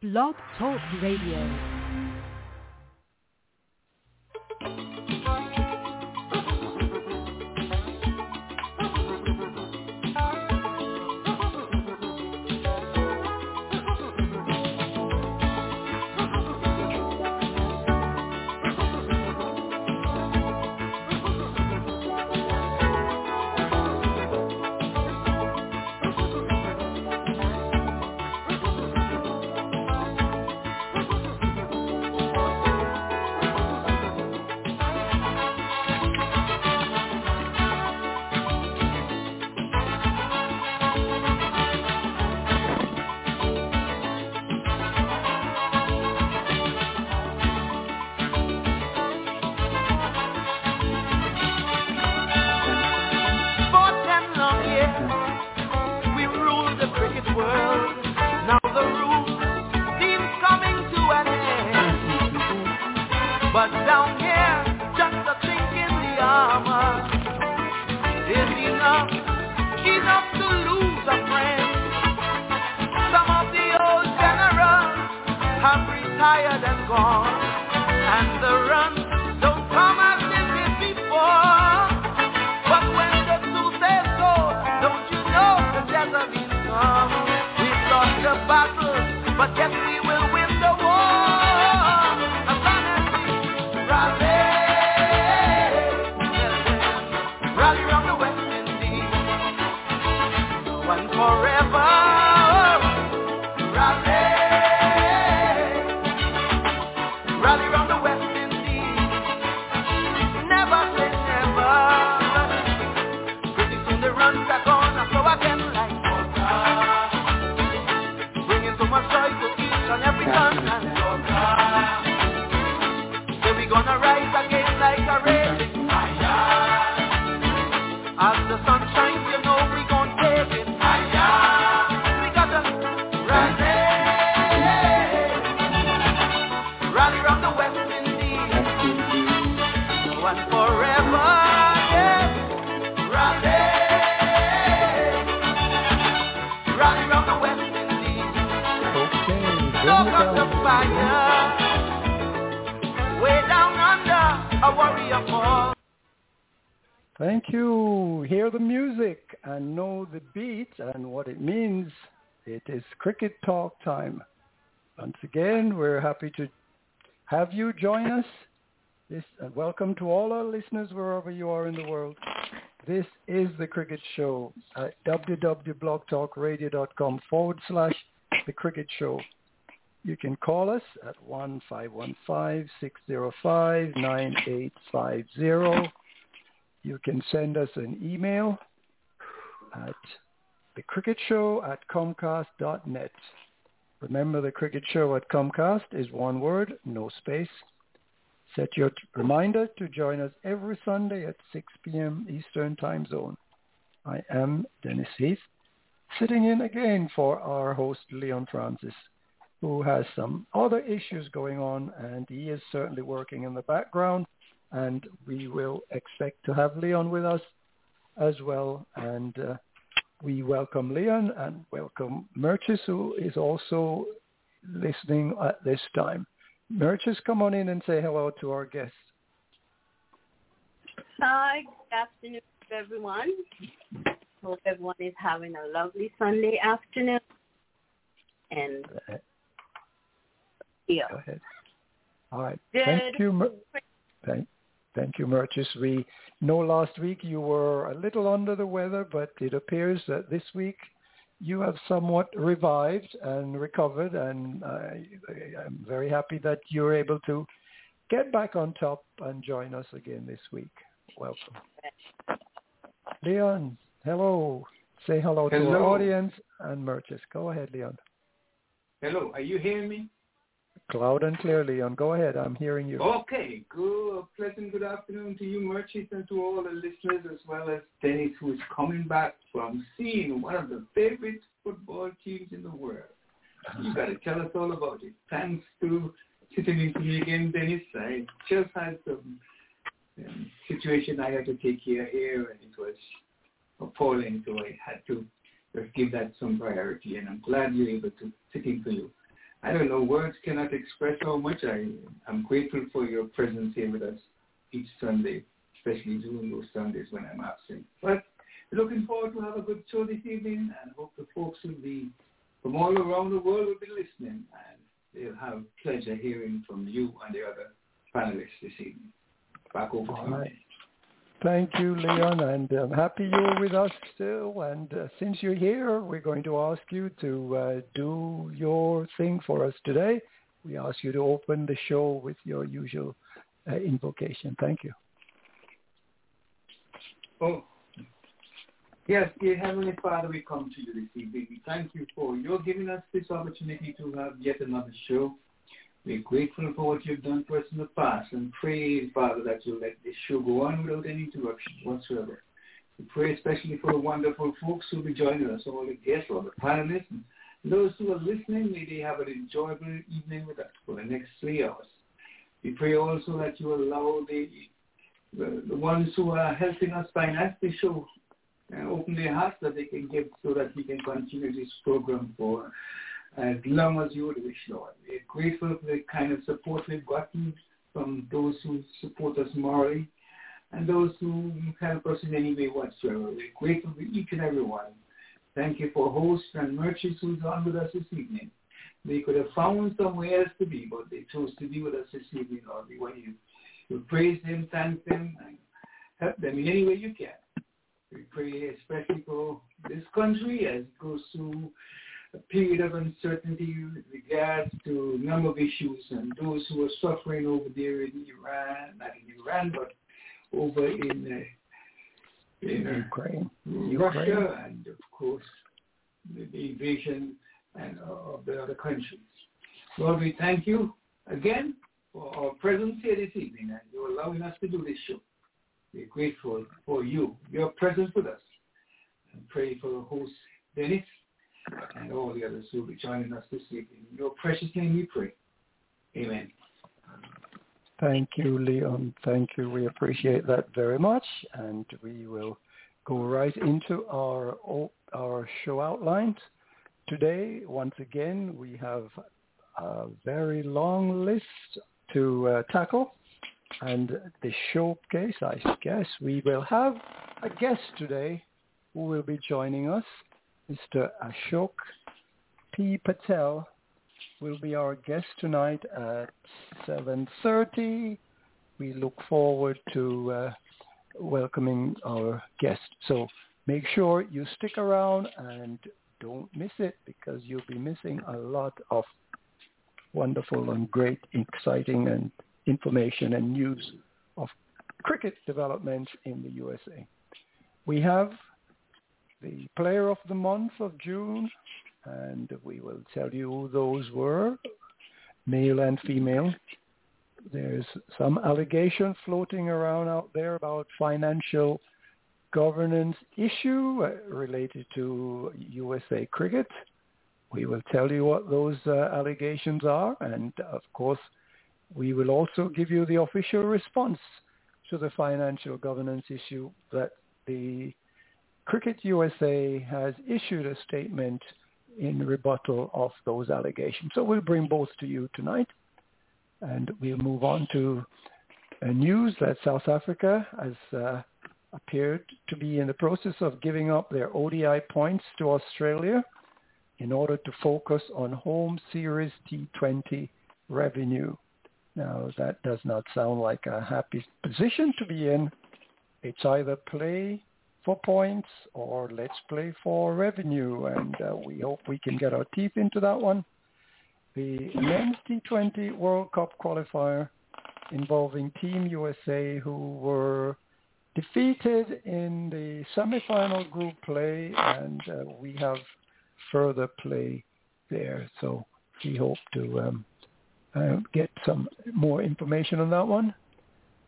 Blog Talk Radio. Welcome to all our listeners wherever you are in the world. This is the Cricket Show at www.blogtalkradio.com forward slash the Cricket Show. You can call us at 1-515-605-9850. You can send us an email at thecricketshow at comcast.net. Remember, the Cricket Show at Comcast is one word, no space. Set your reminder to join us every Sunday at 6 p.m. Eastern Time Zone. I am Dennis Heath, sitting in again for our host, Leon Francis, who has some other issues going on, and he is certainly working in the background, and we will expect to have Leon with us as well. And uh, we welcome Leon and welcome Merchis, who is also listening at this time. Merchis, come on in and say hello to our guests. Hi, good afternoon to everyone. Hope everyone is having a lovely Sunday afternoon. And yeah, Go ahead. All right. Good. Thank you. Mer- Thank, thank you, Merchis. We know last week you were a little under the weather, but it appears that this week you have somewhat revived and recovered, and I, I'm very happy that you're able to get back on top and join us again this week. Welcome. Leon, hello. Say hello, to our Hello. audience and Merchis. Go ahead, Leon. Hello, are you hearing me? Cloud and clear, Leon. Go ahead. I'm hearing you. Okay, good. Pleasant good afternoon to you, Merchants, and to all the listeners, as well as Dennis, who is coming back from seeing one of the favorite football teams in the world. You got to tell us all about it. Thanks to sitting in to me again, Dennis. I just had some um, situation I had to take care of here, and it was appalling, so I had to just give that some priority, and I'm glad you're able to sit in for you. I don't know, words cannot express how much I am grateful for your presence here with us each Sunday, especially during those Sundays when I'm absent. But looking forward to have a good show this evening and hope the folks will be from all around the world will be listening and they'll have pleasure hearing from you and the other panelists this evening. Back over to you. Thank you, Leon, and I'm happy you're with us still. And uh, since you're here, we're going to ask you to uh, do your thing for us today. We ask you to open the show with your usual uh, invocation. Thank you. Oh, yes, dear Heavenly Father, we come to you this evening. Thank you for your giving us this opportunity to have yet another show. We're grateful for what you've done for us in the past and pray, Father, that you'll let this show go on without any interruption whatsoever. We pray especially for the wonderful folks who will be joining us, all the guests, all the panelists, and those who are listening. May they have an enjoyable evening with us for the next three hours. We pray also that you allow the, the, the ones who are helping us finance the show and open their hearts that they can give so that we can continue this program for as long as you would wish, Lord. We're grateful for the kind of support we've gotten from those who support us morally and those who help us in any way whatsoever. We're grateful for each and every one. Thank you for hosts and merchants who's on with us this evening. They could have found somewhere else to be, but they chose to be with us this evening, Lord. We want you to praise them, thank them, and help them in any way you can. We pray especially for this country as it goes through a period of uncertainty with regards to a number of issues and those who are suffering over there in Iran, not in Iran, but over in, uh, in uh, Ukraine. Russia Ukraine. and of course the, the invasion and uh, of the other countries. Lord, we thank you again for our presence here this evening and you allowing us to do this show. We're grateful for you, your presence with us. And pray for the host Dennis and all the others who will be joining us this evening. In your precious name we pray. Amen. Thank you, Leon. Thank you. We appreciate that very much. And we will go right into our our show outlines. Today, once again, we have a very long list to uh, tackle. And the showcase, I guess, we will have a guest today who will be joining us. Mr. Ashok P. Patel will be our guest tonight at 7.30. We look forward to uh, welcoming our guest. So make sure you stick around and don't miss it because you'll be missing a lot of wonderful and great, exciting and information and news of cricket developments in the USA. We have the player of the month of June, and we will tell you who those were, male and female. There's some allegation floating around out there about financial governance issue uh, related to USA cricket. We will tell you what those uh, allegations are, and of course, we will also give you the official response to the financial governance issue that the Cricket USA has issued a statement in rebuttal of those allegations. So we'll bring both to you tonight. And we'll move on to news that South Africa has uh, appeared to be in the process of giving up their ODI points to Australia in order to focus on home series T20 revenue. Now that does not sound like a happy position to be in. It's either play for points or let's play for revenue. And uh, we hope we can get our teeth into that one. The men's T20 World Cup qualifier involving Team USA who were defeated in the semifinal group play and uh, we have further play there. So we hope to um, uh, get some more information on that one.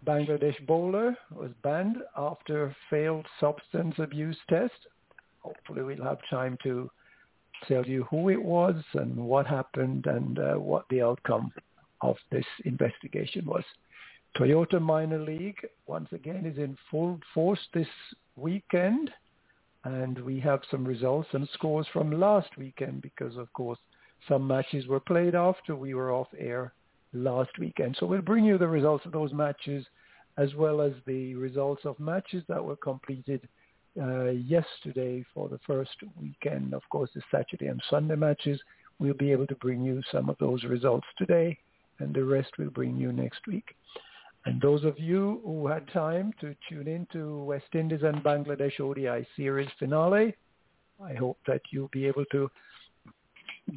Bangladesh bowler was banned after failed substance abuse test. Hopefully we'll have time to tell you who it was and what happened and uh, what the outcome of this investigation was. Toyota Minor League once again is in full force this weekend and we have some results and scores from last weekend because of course some matches were played after we were off air last weekend. So we'll bring you the results of those matches as well as the results of matches that were completed uh, yesterday for the first weekend. Of course, the Saturday and Sunday matches. We'll be able to bring you some of those results today, and the rest we'll bring you next week. And those of you who had time to tune in to West Indies and Bangladesh ODI series finale, I hope that you'll be able to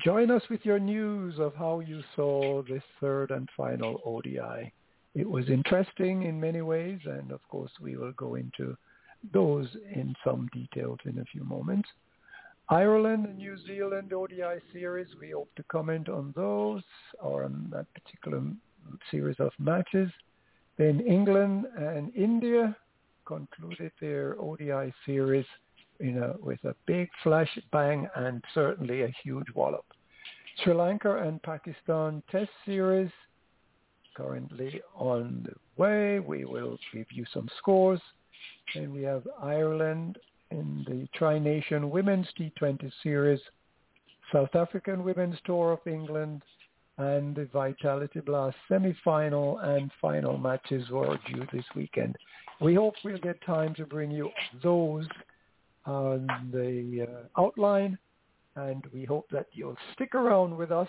join us with your news of how you saw this third and final ODI. It was interesting in many ways, and of course we will go into those in some detail in a few moments. Ireland and New Zealand ODI series, we hope to comment on those or on that particular series of matches. Then England and India concluded their ODI series you know, with a big flash bang and certainly a huge wallop. Sri Lanka and Pakistan Test Series currently on the way. We will give you some scores. And we have Ireland in the Tri-Nation Women's T20 Series, South African Women's Tour of England, and the Vitality Blast semi-final and final matches were due this weekend. We hope we'll get time to bring you those on the uh, outline, and we hope that you'll stick around with us.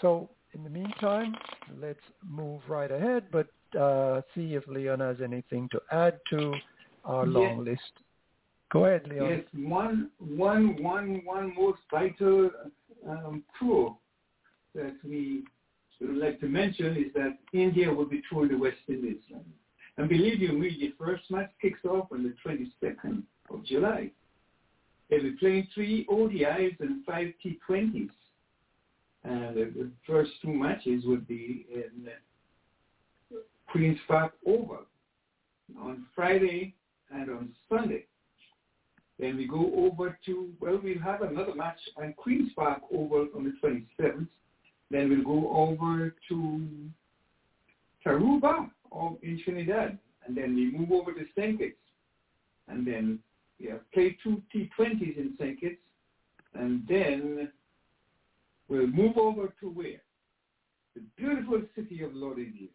So in the meantime, let's move right ahead, but uh, see if Leon has anything to add to our Yes. long list. Go ahead, Leon. Yes, one, one, one, one most vital um, tour that we would like to mention is that India will be touring the West Indies. And, and believe you me, the first match kicks off on the 22nd of July. They'll be playing three ODIs and five T20s. And the, the first two matches would be in uh, Queen's Park Oval on Friday and on Sunday. Then we go over to, well, we'll have another match on Queen's Park Oval on the 27th. Then we'll go over to Tarouba in Trinidad. And then we move over to St. And then have play two T20s in St. Kitts. And then we'll move over to where? The beautiful city of Lauderdale.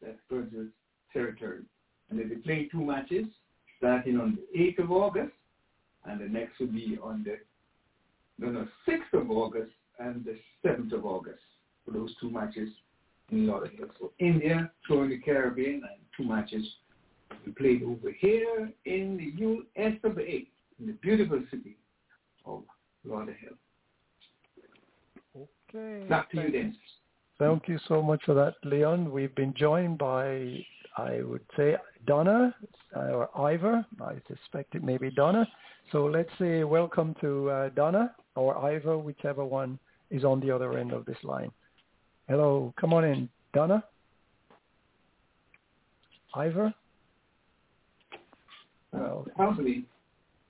That's Virgil's territory. And they'll be playing two matches starting on the 8th of August and the next will be on the no, no, 6th of August and the 7th of August for those two matches in Lauderdale. So India, touring the Caribbean, and two matches we played over here in the U.S. of A, in the beautiful city of Lauderdale. Okay. Back to you, Dennis. Thank you so much for that, Leon. We've been joined by, I would say, Donna uh, or Ivor. I suspect it may be Donna. So let's say welcome to uh, Donna or Ivor, whichever one is on the other end of this line. Hello, come on in, Donna. Ivor. Well, Probably,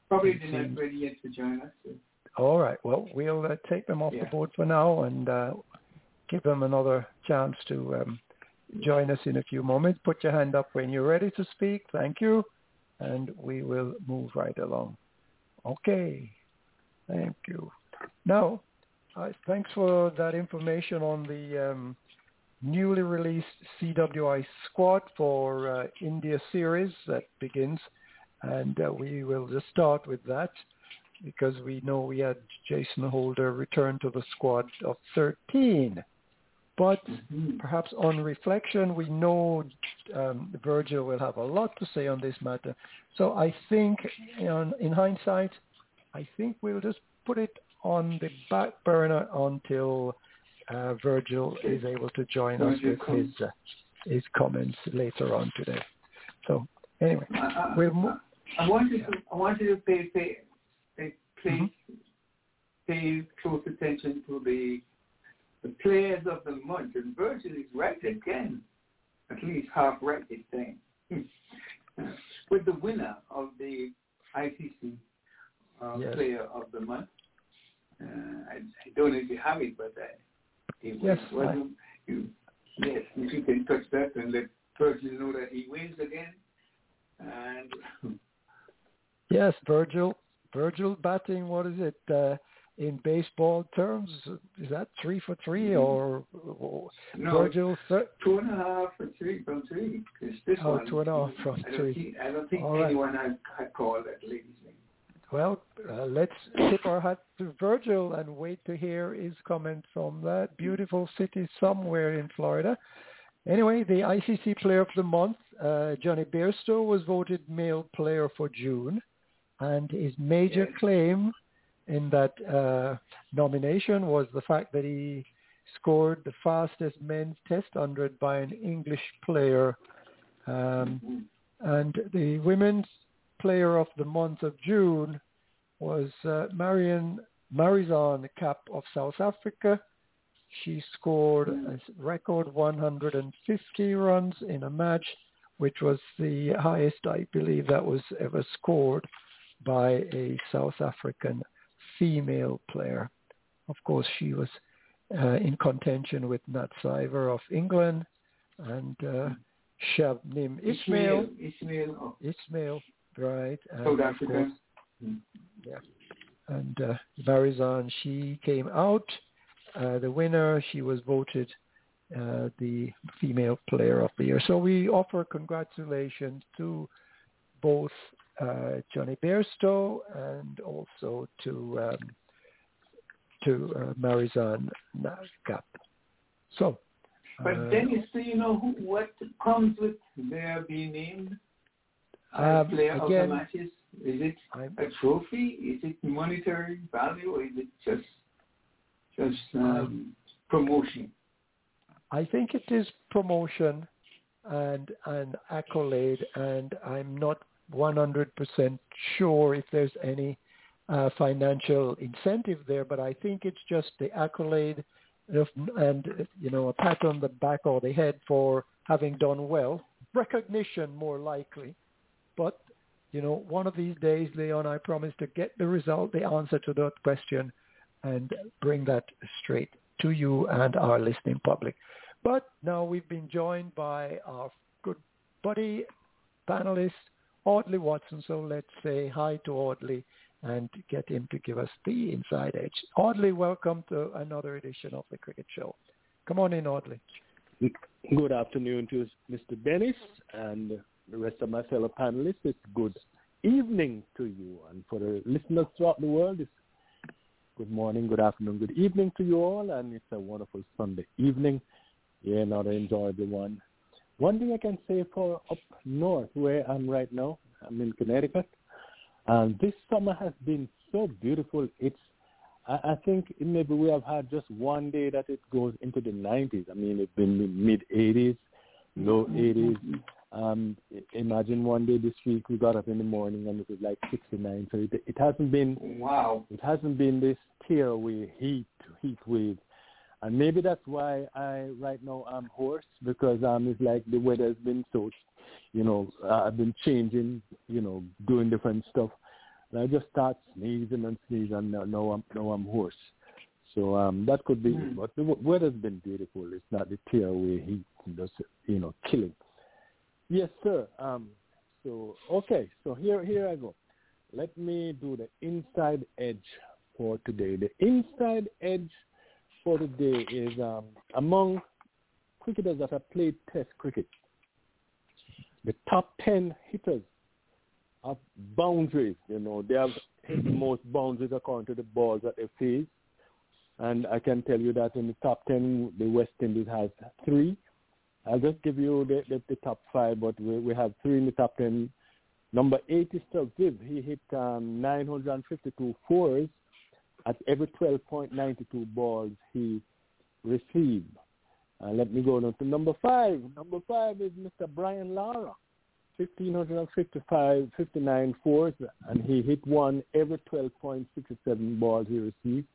probably they're not ready yet to join us. So. all right. Well, we'll uh, take them off Yeah. the board for now and uh, give them another chance to um, join us in a few moments. Put your hand up when you're ready to speak. Thank you. And we will move right along. Okay. Thank you. Now, uh, thanks for that information on the um, newly released CWI squad for uh, India series that begins. And uh, we will just start with that because we know we had Jason Holder return to the squad of 13. But Mhm. perhaps on reflection, we know um, Virgil will have a lot to say on this matter. So I think, in, in hindsight, I think we'll just put it on the back burner until uh, Virgil is able to join us with comes. his uh, his comments later on today. So anyway, I, I, we'll mo- I wanted to I wanted to pay pay pay pay, Mhm. pay close attention to the the players of the month, and Virgil is right again, at least half right this time, with the winner of the ICC uh, Yes. Player of the Month. Uh, I, I don't know if you have it, but uh, it Yes, was, I- you, yes, if you can touch that and let Virgil know that he wins again. And Yes, Virgil. Virgil batting, what is it? Uh, in baseball terms, is that three for three or, or No, Virgil? Thir- two and a half for three from three. this Oh, one, two and a half from I three. Think, I don't think All right. anyone had, had called that lady's name. Well, uh, let's tip our hat to Virgil and wait to hear his comment from that beautiful city somewhere in Florida. Anyway, the ICC Player of the Month, uh, Jonny Bairstow, was voted Male Player for June, and his major Yes. claim in that uh, nomination was the fact that he scored the fastest men's test hundred by an English player. Um, and the women's player of the month of June was uh, Marion Marizanne Kapp of South Africa. She scored a record 150 runs in a match, which was the highest, I believe, that was ever scored by a South African female player. Of course, she was uh, in contention with Nat Sciver of England and uh, Shabnim Ismail. Ismail Ismail, right? And South Africa. course, yeah. And uh, Marizanne, she came out. Uh, the winner, she was voted uh, the female player of the year. So we offer congratulations to both Jonny Bairstow and also to um, to uh, Marizanne Nagap. So, But uh, Dennis, do you know who, what comes with their being named Um, player of the matches? Is it I'm- a trophy? Is it monetary value? Or is it just just um, promotion? I think it is promotion and an accolade, and I'm not 100% sure if there's any uh, financial incentive there, but I think it's just the accolade of, and, you know, a pat on the back or the head for having done well. Recognition more likely. But, you know, one of these days, Leon, I promise to get the result, the answer to that question, and bring that straight to you and our listening public. But now we've been joined by our good buddy, panelist, Audley Watson. So let's say hi to Audley and get him to give us the inside edge. Audley, welcome to another edition of the Cricket Show. Come on in, Audley. Good afternoon to Mr. Dennis and the rest of my fellow panelists. It's good evening to you. And for the listeners throughout the world, it's good morning, good afternoon, good evening to you all. And it's a wonderful Sunday evening. Yeah, another enjoyable one. One thing I can say for up north where I'm right now, I'm in Connecticut, and this summer has been so beautiful. It's I, I think maybe we have had just one day that it goes into the 90s. I mean, it's been mid 80s, low 80s. Um, imagine one day this week we got up in the morning and it was like 69. So it, it hasn't been Wow. it hasn't been this tearaway heat heat wave, and maybe that's why I right now I'm hoarse because um it's like the weather's been so, you know, uh, I've been changing, you know, doing different stuff, and I just start sneezing and sneezing, and now, now I'm now I'm hoarse. So um that could be, Mm. but the weather's been beautiful. It's not the tearaway heat, just you know, killing. Yes, sir. Um, so okay, so here here I go. Let me do the inside edge for today. The inside edge for today is um, among cricketers that have played Test cricket. The top ten hitters of boundaries. You know, they have hit the most boundaries according to the balls that they face. And I can tell you that in the top ten, the West Indies has three. I'll just give you the, the, the top five, but we, we have three in the top ten. Number eight is Stuck Viv. He hit um, 952 fours at every 12.92 balls he received. Uh, let me go on to number five. Number five is Mr. Brian Lara. 1,555, 59 fours, and he hit one every 12.67 balls he received,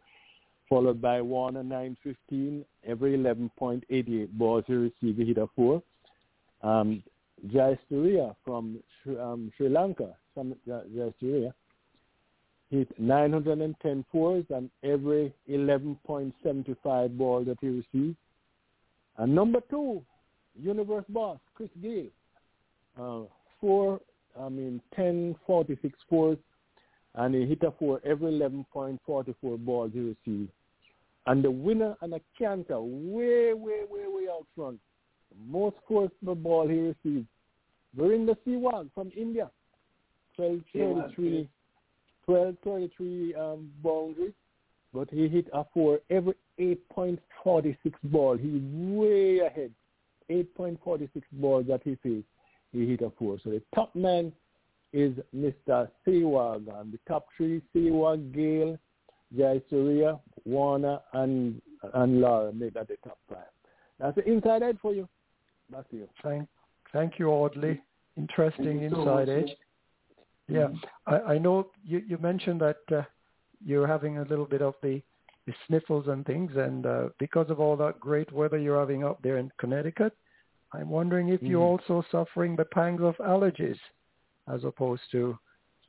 followed by Warner 915, every 11.88 balls he received, he hit a four. Um, Jai Surya from Sri, um, Sri Lanka, Jai Surya, hit 910 fours on every 11.75 ball that he received. And number two, Universe Boss, Chris Gayle, uh, four, I mean, 10, 46 fours and he hit a four every 11.44 balls he received. And the winner and a canter way, way, way, way out front. The most forceful ball he received. Virender Sehwag from India. 1233, 1233 um, boundaries. But he hit a four every 8.46 ball. He's way ahead. 8.46 balls that he faced, he hit a four. So the top man is Mr. Sehwag. And the top three, Sehwag, Gayle, Jayasuriya, Warner, and and Lara make that the top five. That's the inside edge for you. Back to you. Thank, thank you, Audley. Interesting Thank you so inside much. edge. Yeah, I, I know you, you mentioned that uh, you're having a little bit of the, the sniffles and things, and uh, because of all that great weather you're having up there in Connecticut, I'm wondering if you're also suffering the pangs of allergies, as opposed to,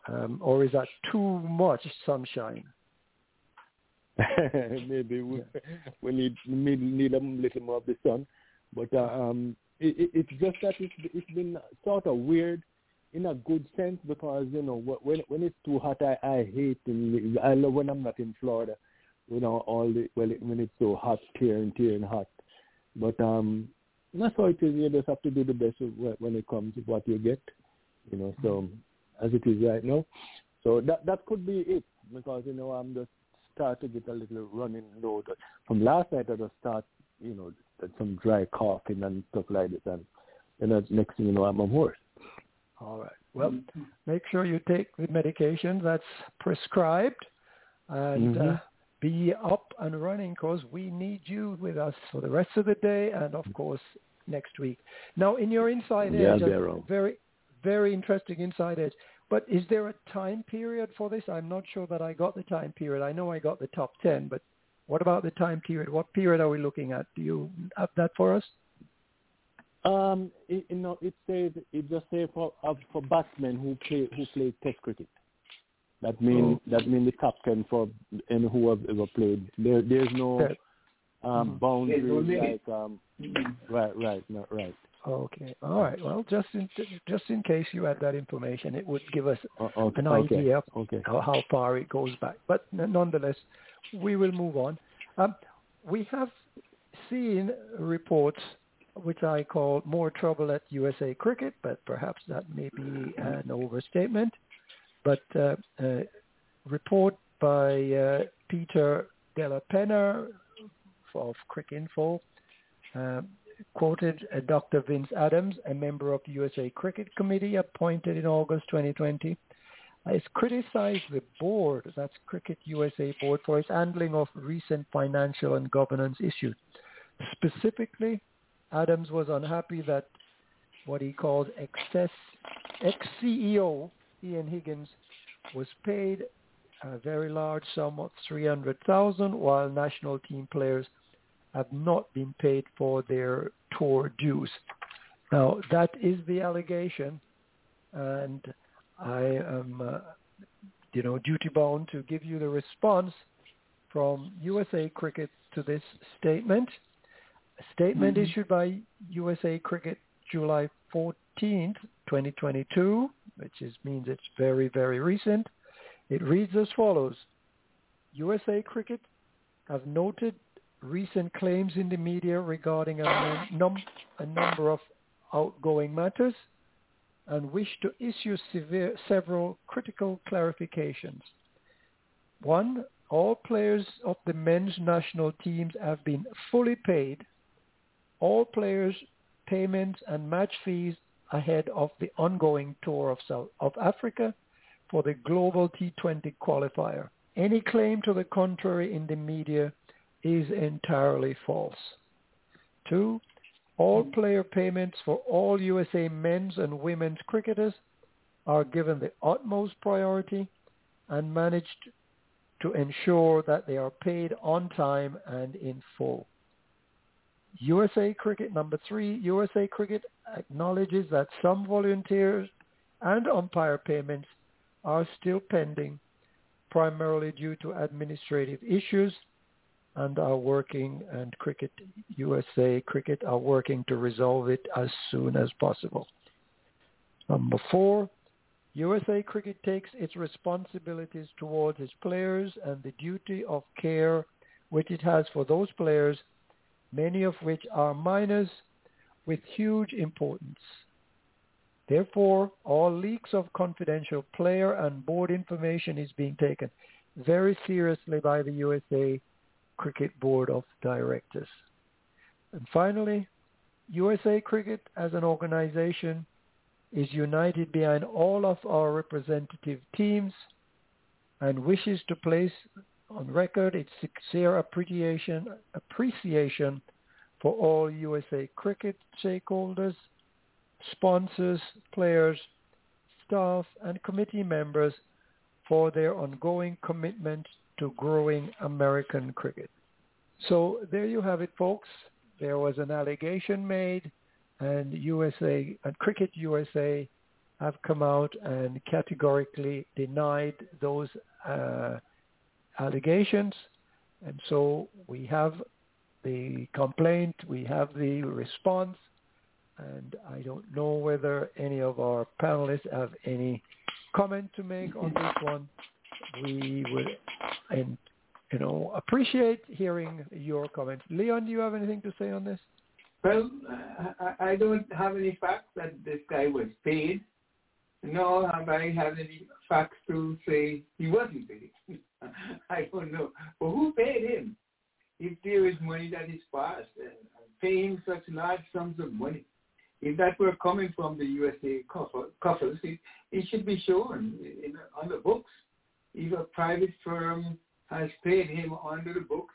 um, or is that too much sunshine? Maybe we, we need need need a little more of the sun, but uh, um, it, it, it's just that it's it's been sort of weird in a good sense because you know when when it's too hot, I I hate and I love when I'm not in Florida, you know all the well when it's so hot, tearing tearing hot, but um that's how it is. You just have to do the best of when it comes to what you get, you know. So as it is right now, so that that could be it because you know I'm just start to get a little running nose. From last night, I just start, you know, some dry coughing and stuff like this, and then the next thing you know, I'm a horse. All right. Well, make sure you take the medication that's prescribed and uh, Mhm. be up and running because we need you with us for the rest of the day and, of course, next week. Now, in your inside edge, I'll be uh, around. very, very interesting inside edge. But is there a time period for this? I'm not sure that I got the time period. I know I got the top 10, but what about the time period? What period are we looking at? Do you have that for us? Um, it, you know, it says it just say for uh, for batsmen who play who play Test cricket. That means that mean the captain for and who have ever played. There, there's no um, Mhm. boundaries There's no like um, Mhm. right, right, not right. Okay. All right. Well, just in just in case you had that information, it would give us Uh, okay, an okay, idea Okay. of how far it goes back. But n- nonetheless, we will move on. Um, we have seen reports which I call more trouble at USA Cricket, but perhaps that may be an overstatement. But uh, a report by uh, Peter Della Penna of Cricinfo um, quoted uh, Dr. Vince Adams, a member of the USA Cricket Committee appointed in August 2020, has criticized the board, that's Cricket USA board, for its handling of recent financial and governance issues. Specifically, Adams was unhappy that what he called excess ex-CEO Iain Higgins was paid a very large sum of 300,000 while national team players have not been paid for their tour dues. Now, that is the allegation, and I am, uh, you know, duty bound to give you the response from USA Cricket to this statement. A statement Mhm. issued by USA Cricket July 14th, 2022, which is, means it's very, very recent. It reads as follows. USA Cricket have noted recent claims in the media regarding a, num- a number of outgoing matters and wish to issue severe, several critical clarifications. One, all players of the men's national teams have been fully paid. All players' payments and match fees ahead of the ongoing tour of South of Africa for the Global T20 qualifier. Any claim to the contrary in the media is entirely false. Two, all player payments for all USA men's and women's cricketers are given the utmost priority and managed to ensure that they are paid on time and in full. USA Cricket, number three, USA Cricket acknowledges that some volunteers and umpire payments are still pending, primarily due to administrative issues, and are working, and Cricket USA Cricket are working to resolve it as soon as possible. Number four, USA Cricket takes its responsibilities towards its players and the duty of care which it has for those players, many of which are minors with huge importance. Therefore, all leaks of confidential player and board information is being taken very seriously by the USA Cricket Board of Directors. And finally, USA Cricket as an organization is united behind all of our representative teams and wishes to place on record its sincere appreciation, appreciation for all USA Cricket stakeholders, sponsors, players, staff, and committee members for their ongoing commitment to growing American cricket. So there you have it, folks. There was an allegation made, and USA and Cricket USA have come out and categorically denied those uh, allegations. And so we have the complaint, we have the response, and I don't know whether any of our panelists have any comment to make on this one. We would, and you know, appreciate hearing your comments. Leon, do you have anything to say on this? Well, I, I don't have any facts that this guy was paid, have I had any facts to say he wasn't paid. I don't know. But who paid him? If there is money that is passed, uh, paying such large sums of money, if that were coming from the USA coffers, it, it should be shown in, on the books. If a private firm has paid him under the books,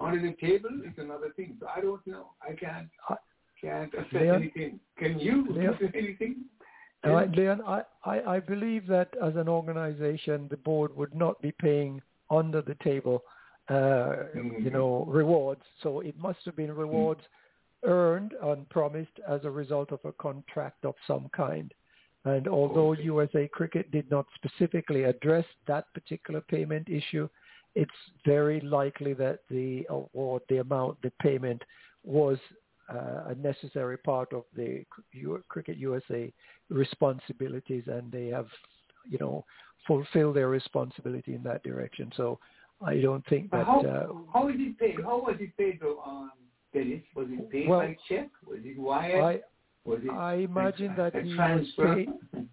under the table, it's another thing. So I don't know. I can't can't assess Leon, anything. Can you Leon, assess anything? Uh, Leon, I, I, I believe that as an organization, the board would not be paying under the table, uh, mm-hmm. you know, rewards. So it must have been rewards mm-hmm. earned and promised as a result of a contract of some kind. And although okay. USA Cricket did not specifically address that particular payment issue, it's very likely that the award, the amount, the payment was a necessary part of the Cricket USA responsibilities, and they have, you know, fulfilled their responsibility in that direction. So I don't think that. How, uh, how is it paid? How was it paid, though, um, Dennis? Was it paid well, by check? Was it wired? I, was it I imagine a, that a he transfer? was paid.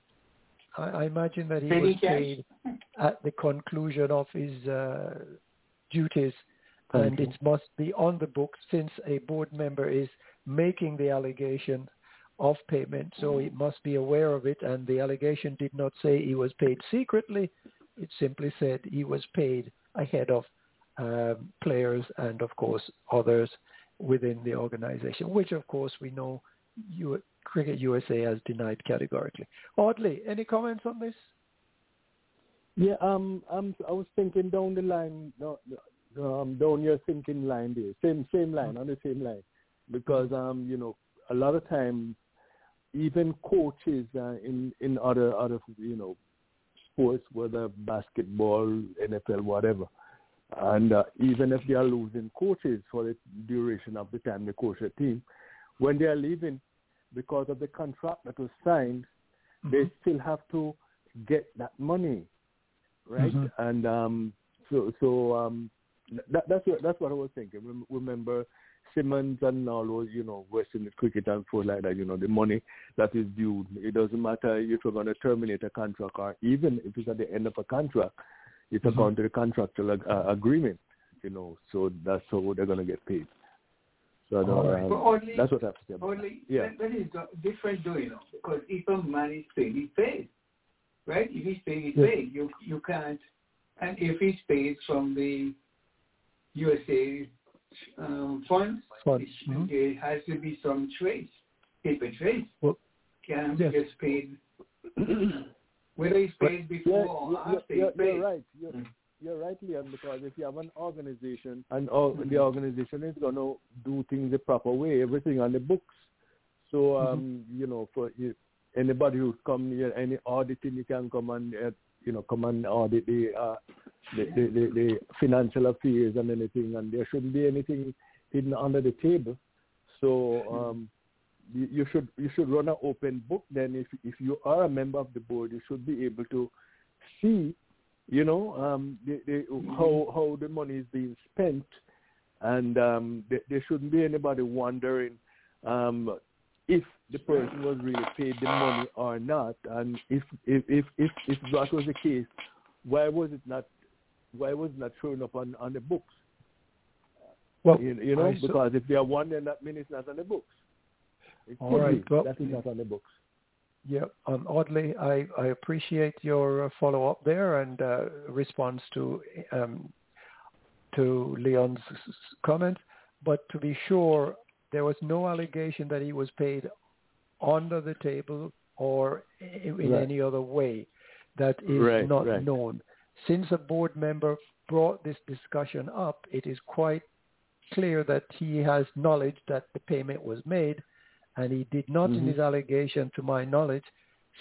I, I imagine that he was paid at the conclusion of his uh, duties, and it must be on the books since a board member is making the allegation of payment, so he must be aware of it. And the allegation did not say he was paid secretly; it simply said he was paid ahead of um, players and, of course, others within the organization, which, of course, we know you, Cricket USA has denied categorically. Audley, any comments on this? Yeah, um, I'm, I was thinking down the line, um, down your thinking line there, same same line, mm-hmm. on the same line, because um, you know, a lot of times, even coaches uh, in in other other you know sports, whether basketball, NFL, whatever, and uh, even if they are losing coaches for the duration of the time they coach a team, when they are leaving, because of the contract that was signed, mm-hmm. they still have to get that money, right? Mm-hmm. And um, so so um, that, that's what that's what I was thinking. Remember Simmons and all those, you know, West Indies cricket and for like that, you know, the money that is due. It doesn't matter if you're going to terminate a contract or even if it's at the end of a contract, it's mm-hmm. according to the contractual uh, agreement, you know. So that's how they're going to get paid. So right. um, only, that's what I have to say about only, that. Yeah. That, that is different, though, you know, because if a man is paid, he's paid, right? If he's paid, he's yes. paid. You you can't, and if he's paid from the USA um, funds, funds. Mm-hmm. there has to be some trace, paper trace. Well, can yes. gets paid. Whether he's paid before yeah, or after you're, you're, you're right. You're, mm you're right, Liam, because if you have an organization and mm-hmm. the organization is going to do things the proper way, everything on the books. So, mm-hmm. um, mm-hmm. you know, for anybody who come here, any auditing, you can come and, uh, you know, come and audit the, uh, the, the, the, the financial affairs and anything, and there shouldn't be anything hidden under the table. So, um, you, should you should run an open book. Then, if if you are a member of the board, you should be able to see, you know, um, the, the, how how the money is being spent, and um, there, there shouldn't be anybody wondering um, if the person was really paid the money or not, and if if if if, if that was the case, why was it not why was it not showing up on on the books? Well, you, you know, I because if they are one, then that means it's not on the books. It All right, well- that is not on the books. Yeah, um, oddly, I, I appreciate your uh, follow-up there and uh, response to um, to Leon's comment. But to be sure, there was no allegation that he was paid under the table or in Right. any other way that is Right, not right. known. Since a board member brought this discussion up, it is quite clear that he has knowledge that the payment was made and he did not in Mhm. his allegation to my knowledge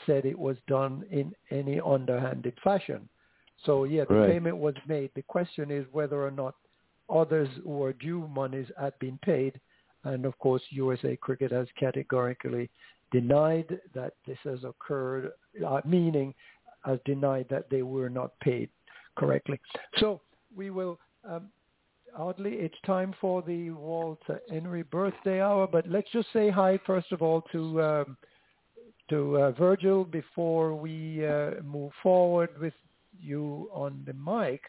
said it was done in any underhanded fashion so yeah the Right. payment was made the question is whether or not others who are due monies had been paid and of course usa cricket has categorically denied that this has occurred uh, meaning has denied that they were not paid correctly. So we will um, Oddly, it's time for the Walter Henry birthday hour, but let's just say hi first of all to um, to uh, Virgil before we uh, move forward with you on the mic,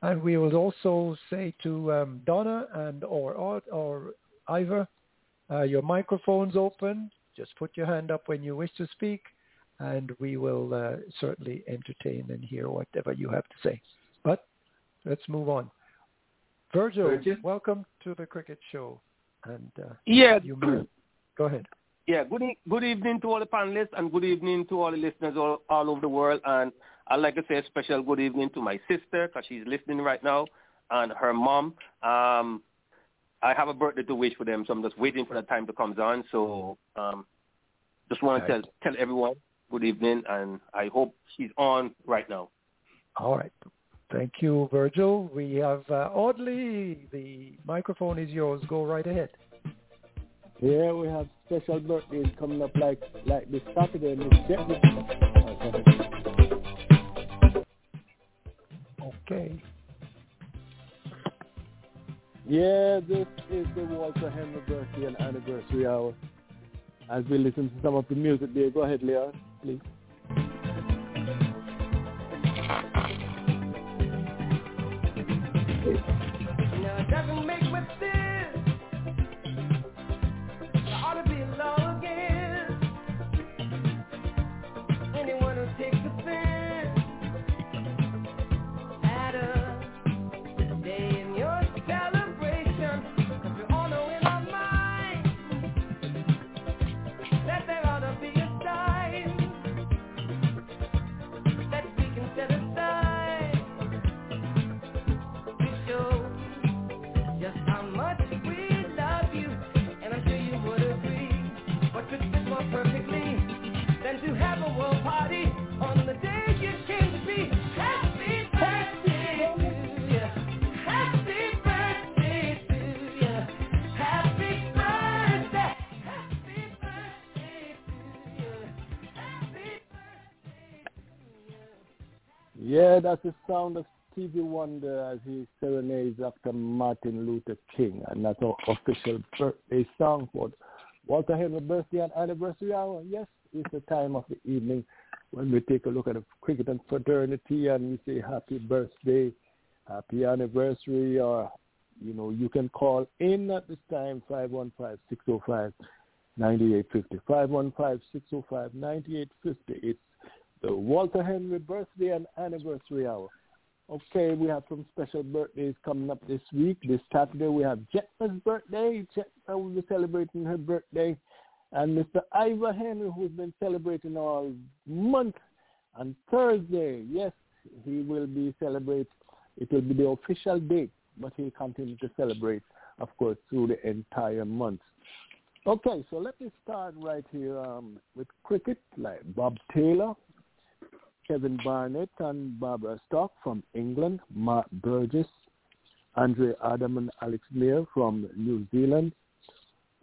and we will also say to um, Donna and or or, or Ivor, uh, your microphone's open. Just put your hand up when you wish to speak, and we will uh, certainly entertain and hear whatever you have to say. But let's move on. Virgil, Virgil? welcome to the Cricket Show. And uh, Yeah, you may go ahead. yeah. Good e- good evening to all the panelists and good evening to all the listeners all, all over the world. And I'd like to say a special good evening to my sister because she's listening right now and her mom. Um, I have a birthday to wish for them, so I'm just waiting for the time to come on. So um, just want to tell tell everyone good evening, and I hope she's on right now. All right. Thank you, Virgil. We have uh, Audley. The microphone is yours. Go right ahead. Yeah, we have special birthdays coming up like like this Saturday. Miss Jet- Okay. Yeah, this is the Walter Henry birthday and anniversary hour. As we listen to some of the music there, go ahead, Leon, please. Yeah, that's the sound of Stevie Wonder as he serenades after Martin Luther King, and that's our official birthday song for Walter Henry birthday and anniversary hour. Yes, it's the time of the evening when we take a look at the cricket and fraternity and we say happy birthday, happy anniversary, or you know, you can call in at this time 515-605-9850. 515-605-9850. It's the Walter Henry birthday and anniversary hour. Okay, we have some special birthdays coming up this week. This Saturday we have Jetma's birthday. Jetma will be celebrating her birthday. And Mr. Ivor Henry, who's been celebrating all month. On Thursday, yes, he will be celebrate. It will be the official date, but he'll continue to celebrate, of course, through the entire month. Okay, so let me start right here um, with cricket, like Bob Taylor, Kevin Barnett and Barbara Stock from England, Mark Burgess, Andre Adam and Alex Mayer from New Zealand,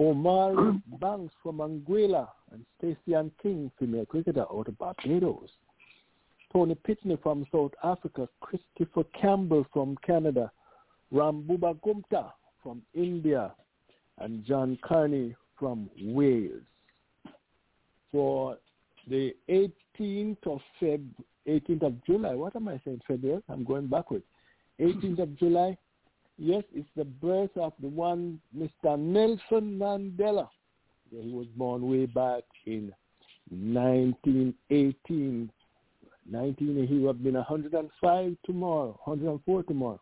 Omar Banks from Anguilla, and Stacey Ann King, female cricketer out of Barbados. Tony Pitney from South Africa, Christopher Campbell from Canada, Rambuba Gumta from India, and John Carney from Wales. For the 18th of Feb, 18th of July, what am I saying, February? I'm going backwards. 18th of July, yes, it's the birth of the one Mr. Nelson Mandela. Yeah, he was born way back in 1918 19, he would have been 105 tomorrow, 104 tomorrow.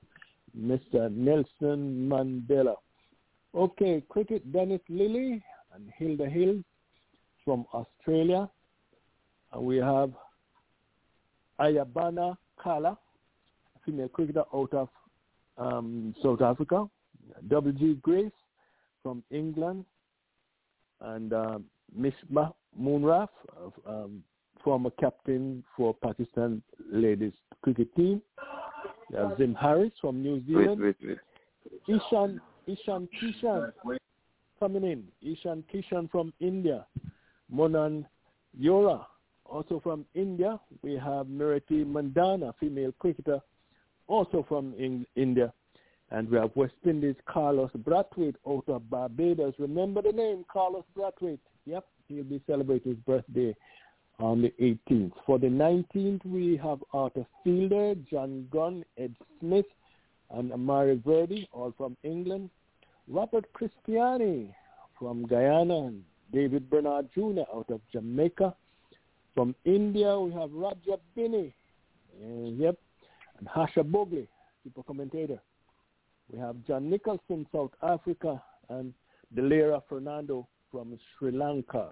Mr. Nelson Mandela. Okay, cricket, Dennis Lillee and Hilda Hill from Australia. And we have Ayabana Kala, female cricketer out of um, South Africa. W.G. Grace from England. And um, Mishma Moonraf um, former captain for Pakistan ladies cricket team. Uh, Zim Harris from New Zealand. Wait, wait, wait. Ishan Ishan Kishan coming in. Ishan Kishan from India. Monan Yora also from India. We have Nirati Mandhana, female cricketer, also from in, India. And we have West Indies Carlos Brathwaite out of Barbados. Remember the name, Carlos Brathwaite. Yep, he'll be celebrating his birthday on the 18th. For the 19th, we have Arthur Fielder, John Gunn, Ed Smith, and Amari Verdi, all from England. Robert Christiani from Guyana, and David Bernard Jr. out of Jamaica. From India, we have Roger Binny, uh, yep, and Harsha Bhogle, super commentator. We have John Nicholson, South Africa, and Dilhara Fernando from Sri Lanka.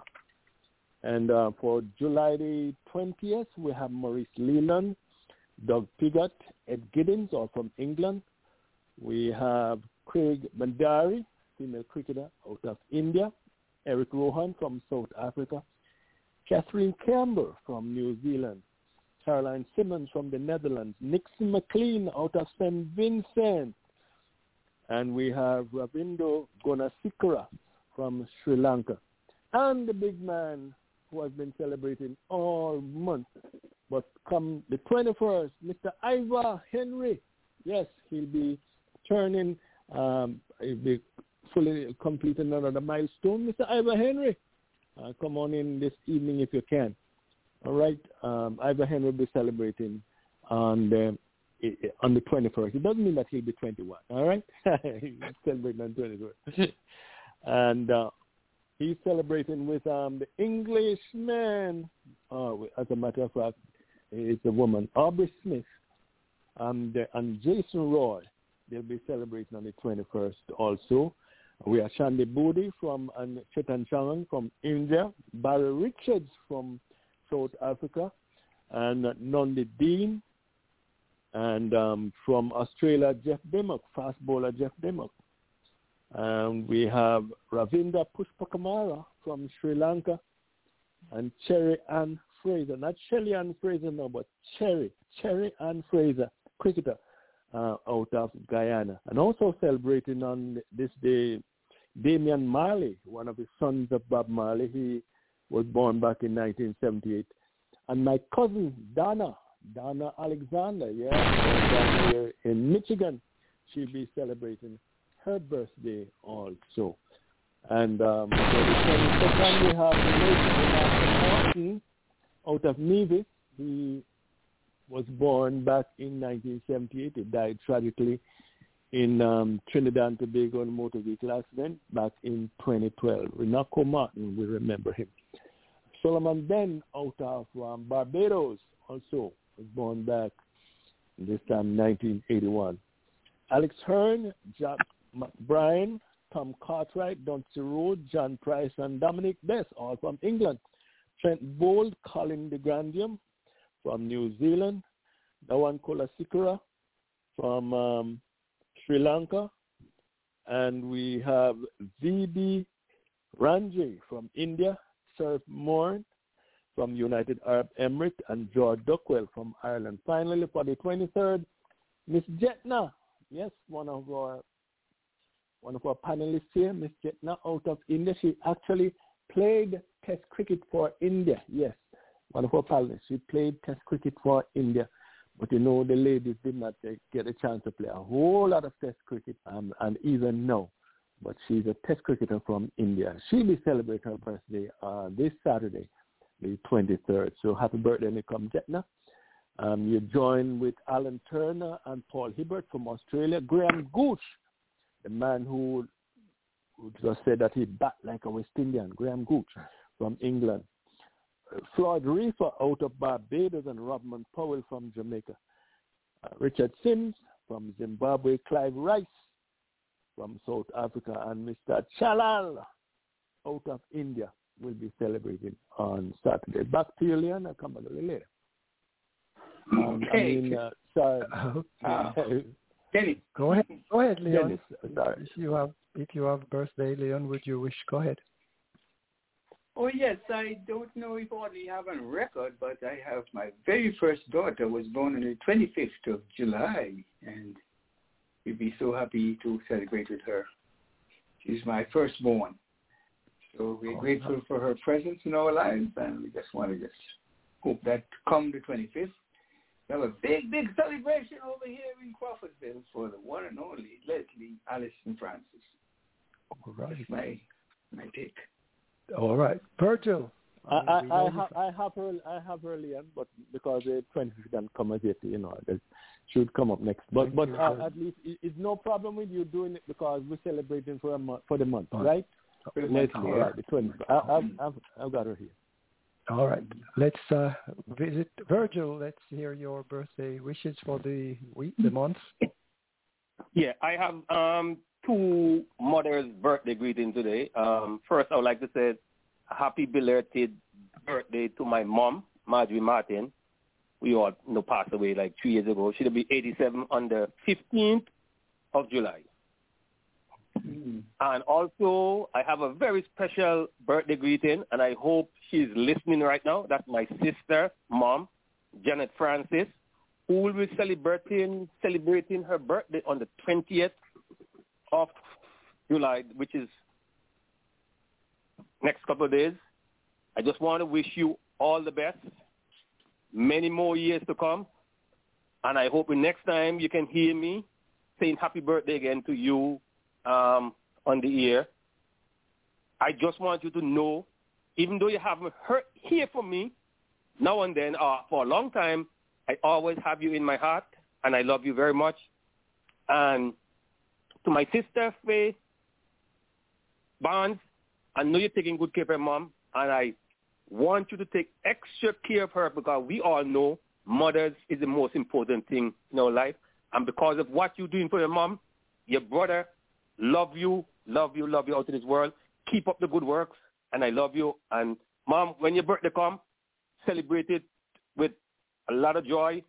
And uh, for July the 20th, we have Maurice Leyland, Doug Piggott, Ed Giddins, all from England. We have Craig Mandari, female cricketer out of India. Eric Rohan from South Africa. Catherine Campbell from New Zealand. Caroline Simmons from the Netherlands. Nixon McLean out of St. Vincent. And we have Ravindo Gunasekera from Sri Lanka. And the big man who has been celebrating all month. But come the 21st, Mr. Ivor Henry, yes, he'll be turning, um, he'll be fully completing another milestone. Mr. Ivor Henry, uh, come on in this evening if you can. All right, um, Ivor will be celebrating on the on the 21st. It doesn't mean that he'll be 21. All right, he's celebrating on 21st. and uh, He's celebrating with um, the Englishman. Uh, as a matter of fact, it's a woman, Aubrey Smith, and, uh, and Jason Roy. They'll be celebrating on the 21st also. We have Shandy Budi from and Chetan Chauhan from India, Barry Richards from South Africa, and Nondi Dean, and um, from Australia, Geoff Dymock, fast bowler Geoff Dymock. Um, we have Ravindra Pushpakumara from Sri Lanka and Cherry Ann Fraser. Not Shelly Ann Fraser, no, but Cherry. Cherry Ann Fraser, cricketer uh, out of Guyana. And also celebrating on this day, Damian Marley, one of the sons of Bob Marley. He was born back in 1978. And my cousin, Donna, Donna Alexander, yeah, down here in Michigan. She'll be celebrating her birthday also. And um, so the 22nd we have the Martin out of Nevis. He was born back in 1978. He died tragically in um, Trinidad and Tobago in a motor vehicle accident back in 2012. Runako Morton, we remember him. Sulieman Benn out of um, Barbados also was born back this time 1981. Alex Hearn, Jack Brian, Tom Cartwright, Duncy Road, John Price, and Dominic Bess, all from England. Trent Boult, Colin de Grandhomme from New Zealand. Nuwan Kulasekara from um, Sri Lanka. And we have VB Ranji from India, Sir Moore from United Arab Emirates, and George Dockrell from Ireland. Finally, for the 23rd, Miss Jetna, yes, one of our one of our panelists here, Miss Jetna, out of India. She actually played Test cricket for India. Yes, one of our panelists. She played Test cricket for India. But you know, the ladies did not get a chance to play a whole lot of Test cricket, and even now. But she's a Test cricketer from India. She'll be celebrating her birthday uh, this Saturday, the 23rd. So happy birthday, Nikom Jetna. Um, you join with Alan Turner and Paul Hibbert from Australia. Graham Gooch, the man who, who just said that he bat like a West Indian. Graham Gooch from England. Floyd Reifer out of Barbados and Rovman Powell from Jamaica. Uh, Richard Sims from Zimbabwe. Clive Rice from South Africa. And Mr. Chahal out of India will be celebrating on Saturday. Back to you, Leon. I'll come back a little later. Um, I mean, uh, sorry. Uh, Dennis. Go ahead. Go ahead, Leon. Dennis, sorry. If you have if you have birthday, Leon, would you wish? Go ahead. Oh yes, I don't know if I have on record, but I have my very first daughter was born on the 25th of July, and we'd be so happy to celebrate with her. She's my firstborn, so we're oh, grateful for her presence in our lives, and we just want to just hope that come the 25th, we have a big, big celebration over here in Crawfordville for the one and only Leslie Allison and Francis. All right. That's my my take. All right, Virgil. I, I, I, have I have her I have her Leon, but because the twenty fifth can come as it, you know, it should come up next. But but uh, at least it's no problem with you doing it because we're celebrating for a month for the month, right? Let's go. Right, the twenty. I've, I've I've got her here. All right, let's uh, visit Virgil. Let's hear your birthday wishes for the week, the month. Yeah, I have um, two mothers' birthday greeting today. Um, first, I would like to say happy belated birthday to my mom, Marjorie Martin. We all you know passed away like three years ago. She'll be 87 on the 15th of July. Mm. And also, I have a very special birthday greeting, and I hope she's listening right now. That's my sister, mom, Janet Francis, who will be celebrating celebrating her birthday on the 20th of July, which is next couple of days. I just want to wish you all the best, many more years to come, and I hope the next time you can hear me saying happy birthday again to you um, on the air. I just want you to know, even though you haven't heard hear from me now and then uh, for a long time, I always have you in my heart, and I love you very much. And to my sister, Faye Bonds, I know you're taking good care of her mom, and I want you to take extra care of her because we all know mothers is the most important thing in our life. And because of what you're doing for your mom, your brother love you, love you, love you out in this world. Keep up the good works, and I love you. And mom, when your birthday come, celebrate it with a lot of joy.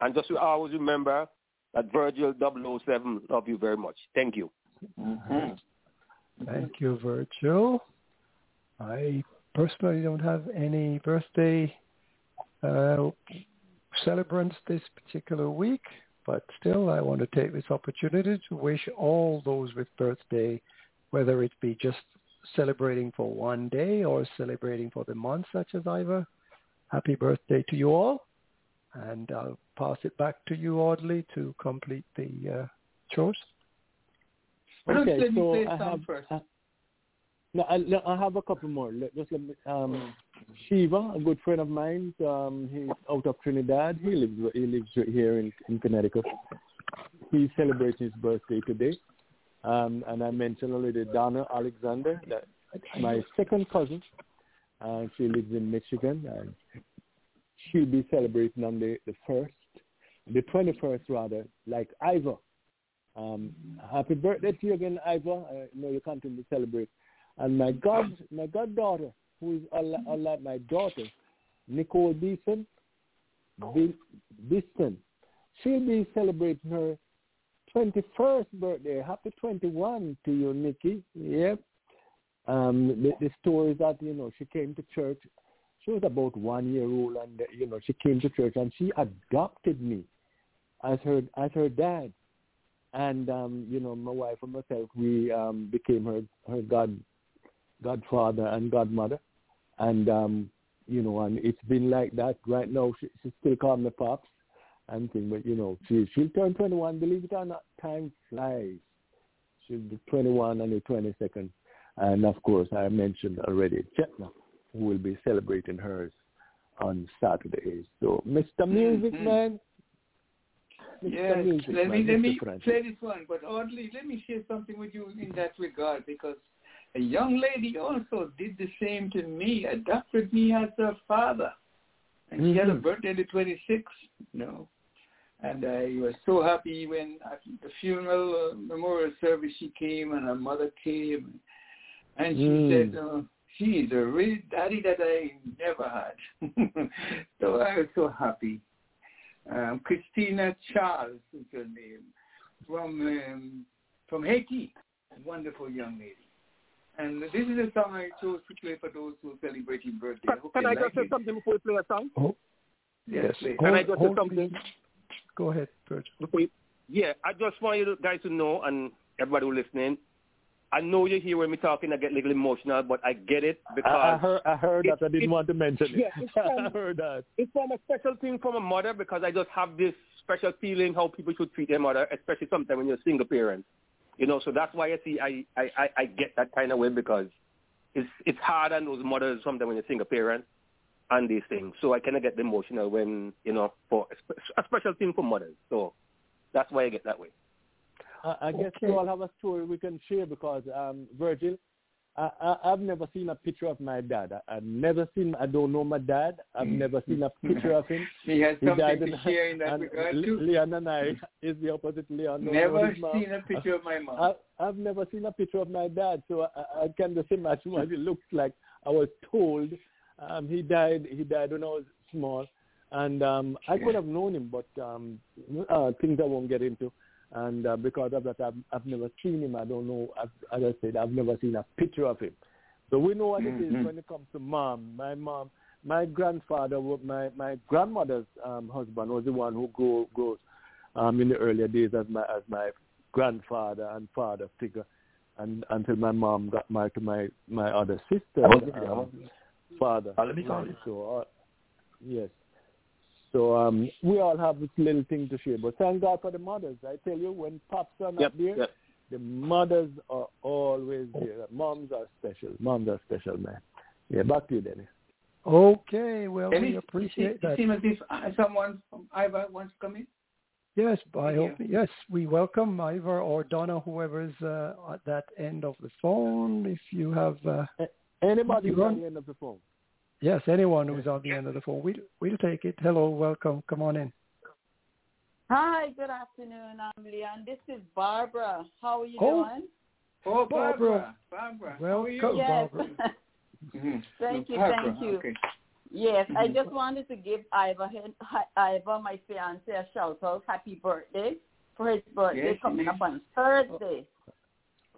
And just always remember at Virgil 007. Love you very much. Thank you. Mm-hmm. Thank you, Virgil. I personally don't have any birthday uh, celebrants this particular week, but still I want to take this opportunity to wish all those with birthday, whether it be just celebrating for one day or celebrating for the month such as Ivor, happy birthday to you all. And I'll pass it back to you, Audley, to complete the uh, chores. Okay, so I have, I, no, I, I have a couple more. Just let me, um, Shiva, a good friend of mine, um, he's out of Trinidad. He lives he lives here in, in Connecticut. He's celebrating his birthday today. Um, and I mentioned already Donna Alexander, that my second cousin. Uh, she lives in Michigan. And she'll be celebrating on the, the first, the 21st rather, like Ivor. Um, happy birthday to you again, Ivor. I know you continue to celebrate. And my god, my goddaughter, who is unlike my daughter, Nicole Beeson, Beeston, she'll be celebrating her 21st birthday. Happy 21 to you, Nikki. Yep. Um, the, the story is that, you know, she came to church she was about one year old, and you know she came to church and she adopted me as her as her dad, and um, you know, my wife and myself, we um, became her her god godfather and godmother, and um, you know, and it's been like that. Right now, she, she still calls me pops and thing, but you know, she she'll turn 21. Believe it or not, time flies. She'll be 21 on the 22nd, and of course, I mentioned already Chetna, who will be celebrating hers on Saturday. So, Mr. Music Mhm. Man. Mr. Yes, Music let me Man, let Mr. me Francis. play this one. But oddly, let me share something with you in that regard because a young lady also did the same to me, adopted me as her father, and she had a Mhm. birthday the 26th. You know, and I was so happy when at the funeral uh, memorial service she came and her mother came, and she Mm. said. Uh, she is a real daddy that I never had. so I was so happy um, Christina Charles is her name, from um, from Haiti, wonderful young lady. And this is a song I chose to play for those who are celebrating birthday. Can, can I like just say something before we play a song? Oh, Yes, yes. please. Can I Hold- just say something? Go ahead, Virgil. Before you- Yeah, I just want you guys to know, and everybody who's listening, I know you hear when me talking, I get a little emotional, but I get it because I, I heard, I heard It's- that. I didn't it's- want to mention it. yeah, it's I from- heard that. it's from a special thing from a mother because I just have this special feeling how people should treat their mother, especially sometimes when you're a single parent. You know, so that's why I see I, I, I, I get that kind of way because it's it's hard on those mothers sometimes when you're a single parent and these things. So I kind of get emotional when, you know, for a special thing for mothers. So that's why I get that way. I, I guess Okay. we all have a story we can share because um, Virgil, I, I, I've never seen a picture of my dad. I, I've never seen. I don't know my dad. I've never seen a picture of him. He has He something to share in that and regard too. Leon and I is the opposite. Leon Never seen a picture of my mom. I, I've never seen a picture of my dad, so I, I can just imagine what it looks like. I was told um, he died. He died when I was small, and um, I could have known him, but um, uh, things I won't get into. And uh, because of that, I've, I've never seen him. I don't know. As, as I said, I've never seen a picture of him. So we know what it is Mhm. when it comes to mom. My mom, my grandfather, my my grandmother's um, husband was the one who grew grew um, in the earlier days as my as my grandfather and father figure, and until my mom got married to my my other sister um, father. So uh, yes, so um, we all have this little thing to share. But thank God for the mothers. I tell you, when pops are not Yep, there, yep. the mothers are always there. Moms are special. Moms are special, man. Yeah, back to you, Dennis. Okay, well, And we it, appreciate it, that. it seems as if uh, someone from Ivor wants to come in. Yes, I Thank hope, yes, we welcome Ivor or Donna, whoever's uh, at that end of the phone. If you have, uh, Anybody You who's run- on the end of the phone. Yes, anyone who's on the end of the phone, we'll, we'll take it. Hello, welcome, come on in. Hi, good afternoon. I'm Leon. This is Barbara. How are you Oh, doing? Oh, Barbara. Barbara. Barbara. Well, how are you? Yes. Barbara. Thank you, Barbara, thank you. Okay. yes, I just mm-hmm. wanted to give Ivor, hi- Ivor, my fiance, a shout out. Happy birthday for his birthday Yes, coming up on Thursday.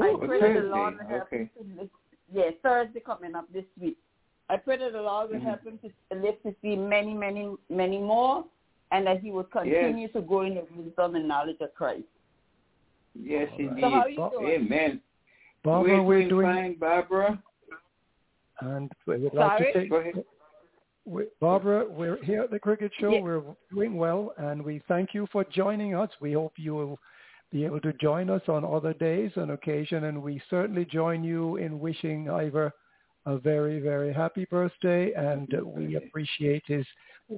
Oh, I Oh, pray that the Thursday, Lord will help okay. him to. Yes, Thursday coming up this week. I pray that the Lord will Mhm. help him to live to see many, many, many more, and that he will continue to grow in the wisdom and knowledge of Christ. Yes, All right. indeed. So how are you Bob- doing? Amen. Barbara, we're doing doing, fine, Barbara. and we would like Sorry? to take, Go ahead. we, Barbara, we're here at the Cricket Show. Yes. We're doing well, and we thank you for joining us. We hope you will be able to join us on other days and occasion, and we certainly join you in wishing Ivor a very, very happy birthday, and uh, we appreciate his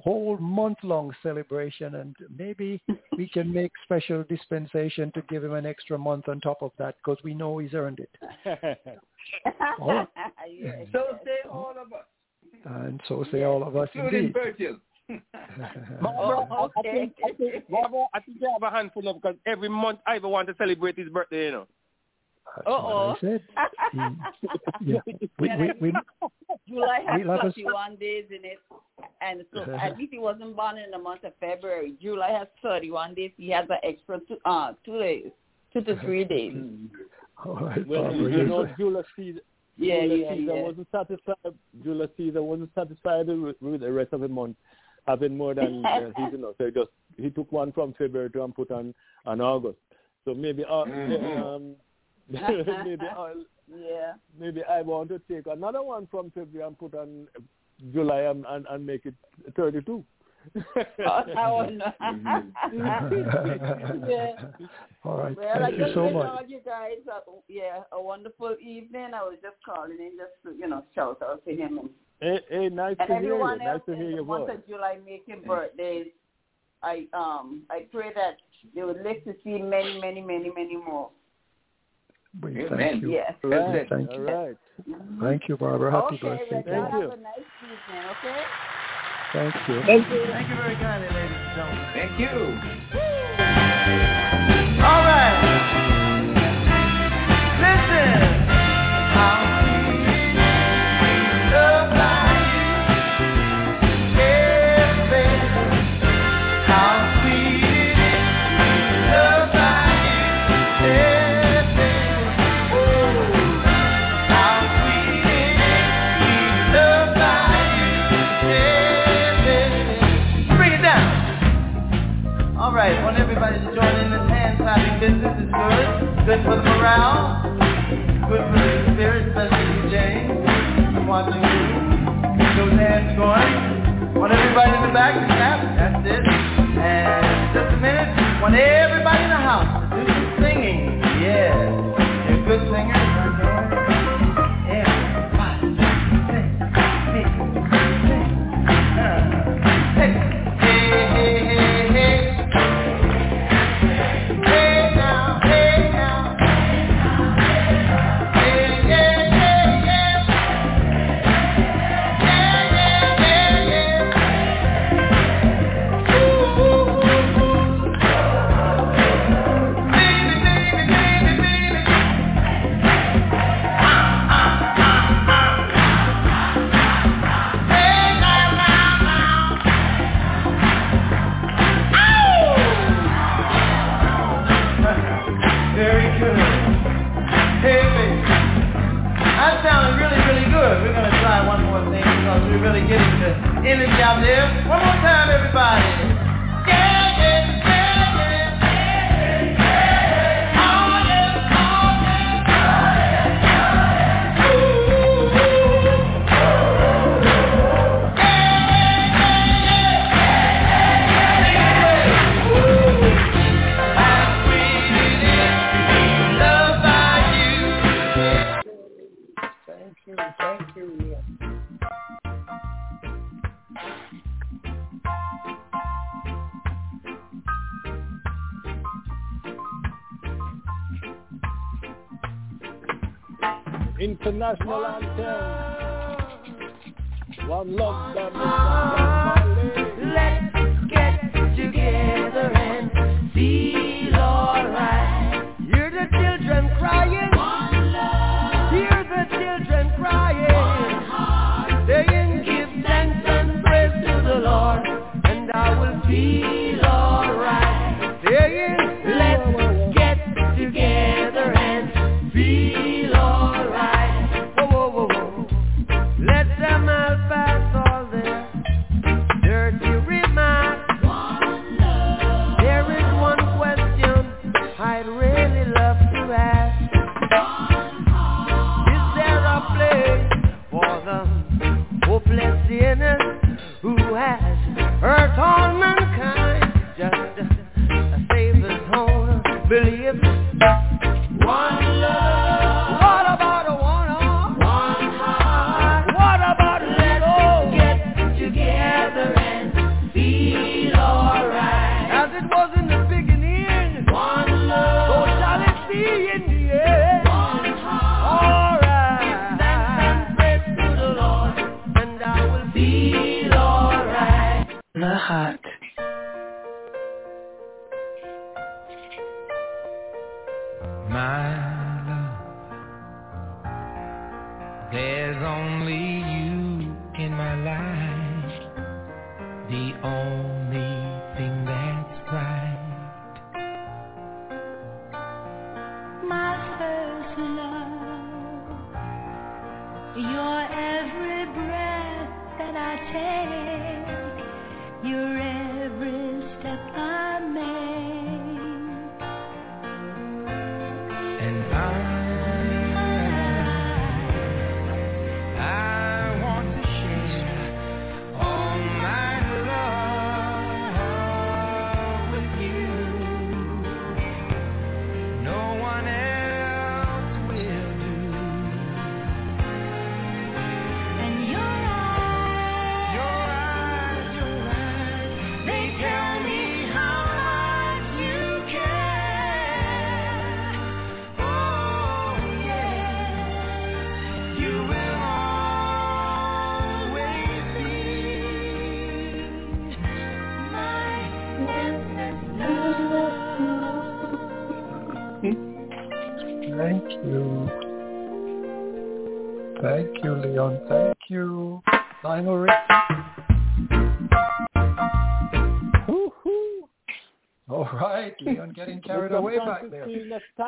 whole month-long celebration, and maybe we can make special dispensation to give him an extra month on top of that, because we know he's earned it. Oh. Yes. So say all of us, And so say all of us including indeed. Virgil. Barbara, Oh, I, think, I, think, I think they have a handful of because every month Ivor want to celebrate his birthday, you know. Uh-oh. said. yeah. we, we, we, July has 31 days in it. And so at least he wasn't born in the month of February. July has 31 days. He has an extra two, uh, two days, two to three days. All right. Well, you know, Julius Caesar, wasn't satisfied. Julius Caesar wasn't satisfied with, the rest of the month having more than uh, know, So he just he took one from February to and put on an August. So maybe uh, mm-hmm. um, maybe I, yeah. Maybe I want to take another one from February and put on July and, and, and make it 32. oh, yeah. All right. Well, Thank you so much. you guys, uh, yeah, a wonderful evening. I was just calling in just to, you know, shout out to him. And, hey, hey, nice to hear you. Nice to hear your voice. of July making birthdays. I um I pray that they would live to see many, many, many, many more. We Amen. thank you. Yes. All right. Thank you. Thank you, Barbara. Happy okay, birthday. Thank you. Have a nice evening, okay? Thank you. Thank you. Thank you very kindly, ladies and gentlemen. Thank you. is good. Good for the morale. Good for the spirit, especially you, James. I'm watching you. Those hands going. Want everybody in the back to clap. That's it. And just a minute. Want everybody in the house to do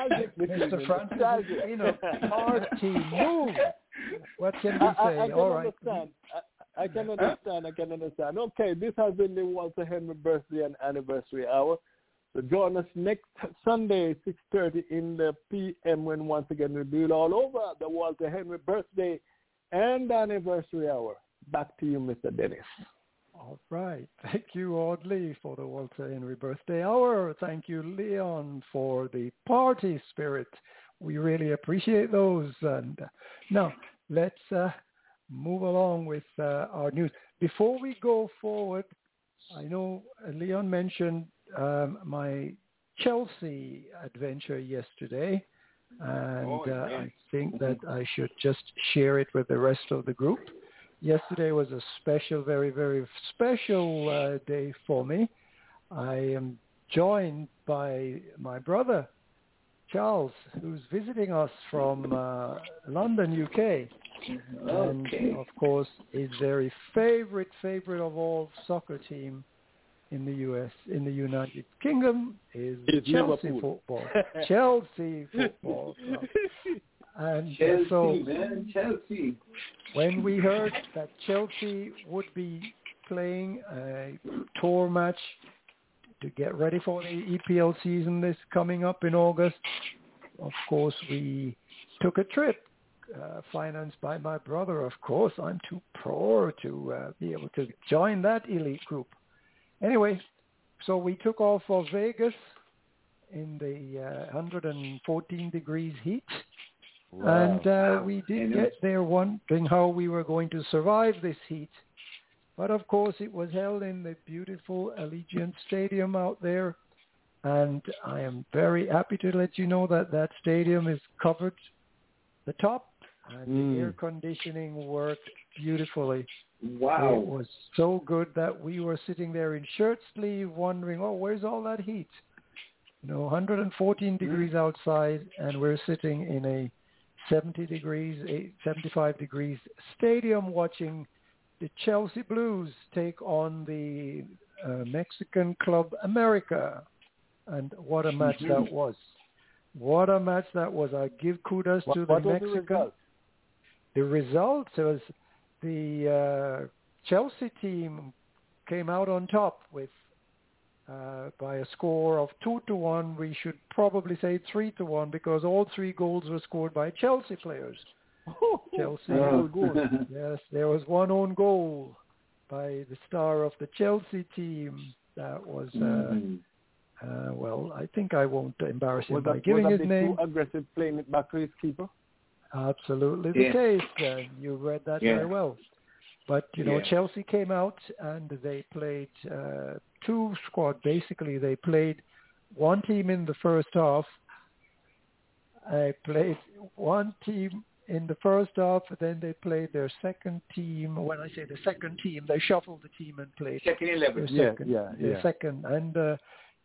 nostalgic Mr. Francis nostalgic. Espino, party, move. What can we I, I, say? I can All right. understand. I, I can understand. I can understand. Okay, this has been the Walter Henry birthday and anniversary hour. So join us next Sunday, 6.30 in the p.m. when once again we'll be all over the Walter Henry birthday and anniversary hour. Back to you, Mr. Dennis. All right. Thank you, Audley, for the Walter Henry birthday hour. Thank you, Leon, for the party spirit. We really appreciate those. And uh, now let's uh, move along with uh, our news. Before we go forward, I know Leon mentioned um, my Chelsea adventure yesterday, and Oh, uh, yeah. I think that I should just share it with the rest of the group. Yesterday was a special, very, very special uh, day for me. I am joined by my brother, Charles, who's visiting us from uh, London, UK. And Okay. of course, his very favorite, favorite of all soccer team in the US, in the United Kingdom, is It's Chelsea Liverpool. football. Chelsea football club. And Chelsea, so man, Chelsea. when we heard that Chelsea would be playing a tour match to get ready for the EPL season this coming up in August, of course we took a trip uh, financed by my brother. Of course, I'm too poor to uh, be able to join that elite group. Anyway, so we took off for Vegas in the uh, 114 degrees heat. And uh, we did get there wondering how we were going to survive this heat. But of course, it was held in the beautiful Allegiant Stadium out there. And I am very happy to let you know that that stadium is covered the top and Mm. the air conditioning worked beautifully. Wow. It was so good that we were sitting there in shirt sleeve wondering, oh, where's all that heat? You know, 114 degrees outside and we're sitting in a 70 degrees, 75 degrees stadium watching the Chelsea Blues take on the uh, Mexican club America. And what a match that was. What a match that was. I give kudos What, to the was the Mexican result? the result was the uh, Chelsea team came out on top with uh, by a score of two to one. We should probably say three to one because all three goals were scored by Chelsea players. Chelsea. Oh. Yes, there was one own goal by the star of the Chelsea team. That was uh, Mhm. uh, well. I think I won't embarrass him Was by that, giving was his that bit name. too aggressive playing it back to his keeper? Absolutely the case. Uh, you read that Yeah. very well. But you know, Yeah. Chelsea came out and they played uh, two squad. Basically, they played one team in the first half. I played one team in the first half. Then they played their second team. When I say the second team, they shuffled the team and played Second eleven. Yeah, second. yeah, yeah. second. And uh,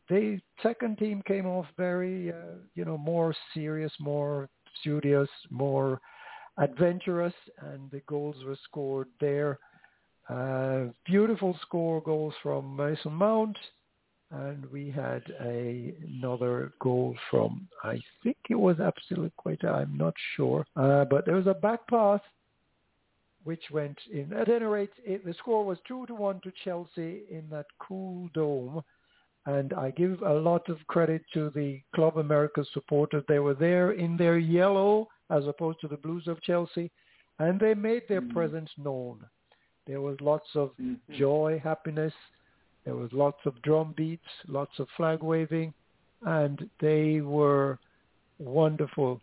the second team came off very, uh, you know, more serious, more studious, more adventurous, and the goals were scored there. Uh, beautiful score goals from Mason Mount, and we had a, another goal from, I think it was Azpilicueta, I'm not sure, uh, but there was a back pass which went in. At any rate, it, the score was 2 to 1 to Chelsea in that cool dome. And I give a lot of credit to the Club America supporters. They were there in their yellow as opposed to the blues of Chelsea, and they made their Mhm. presence known. There was lots of Mhm. joy, happiness. There was lots of drum beats, lots of flag waving, and they were wonderful.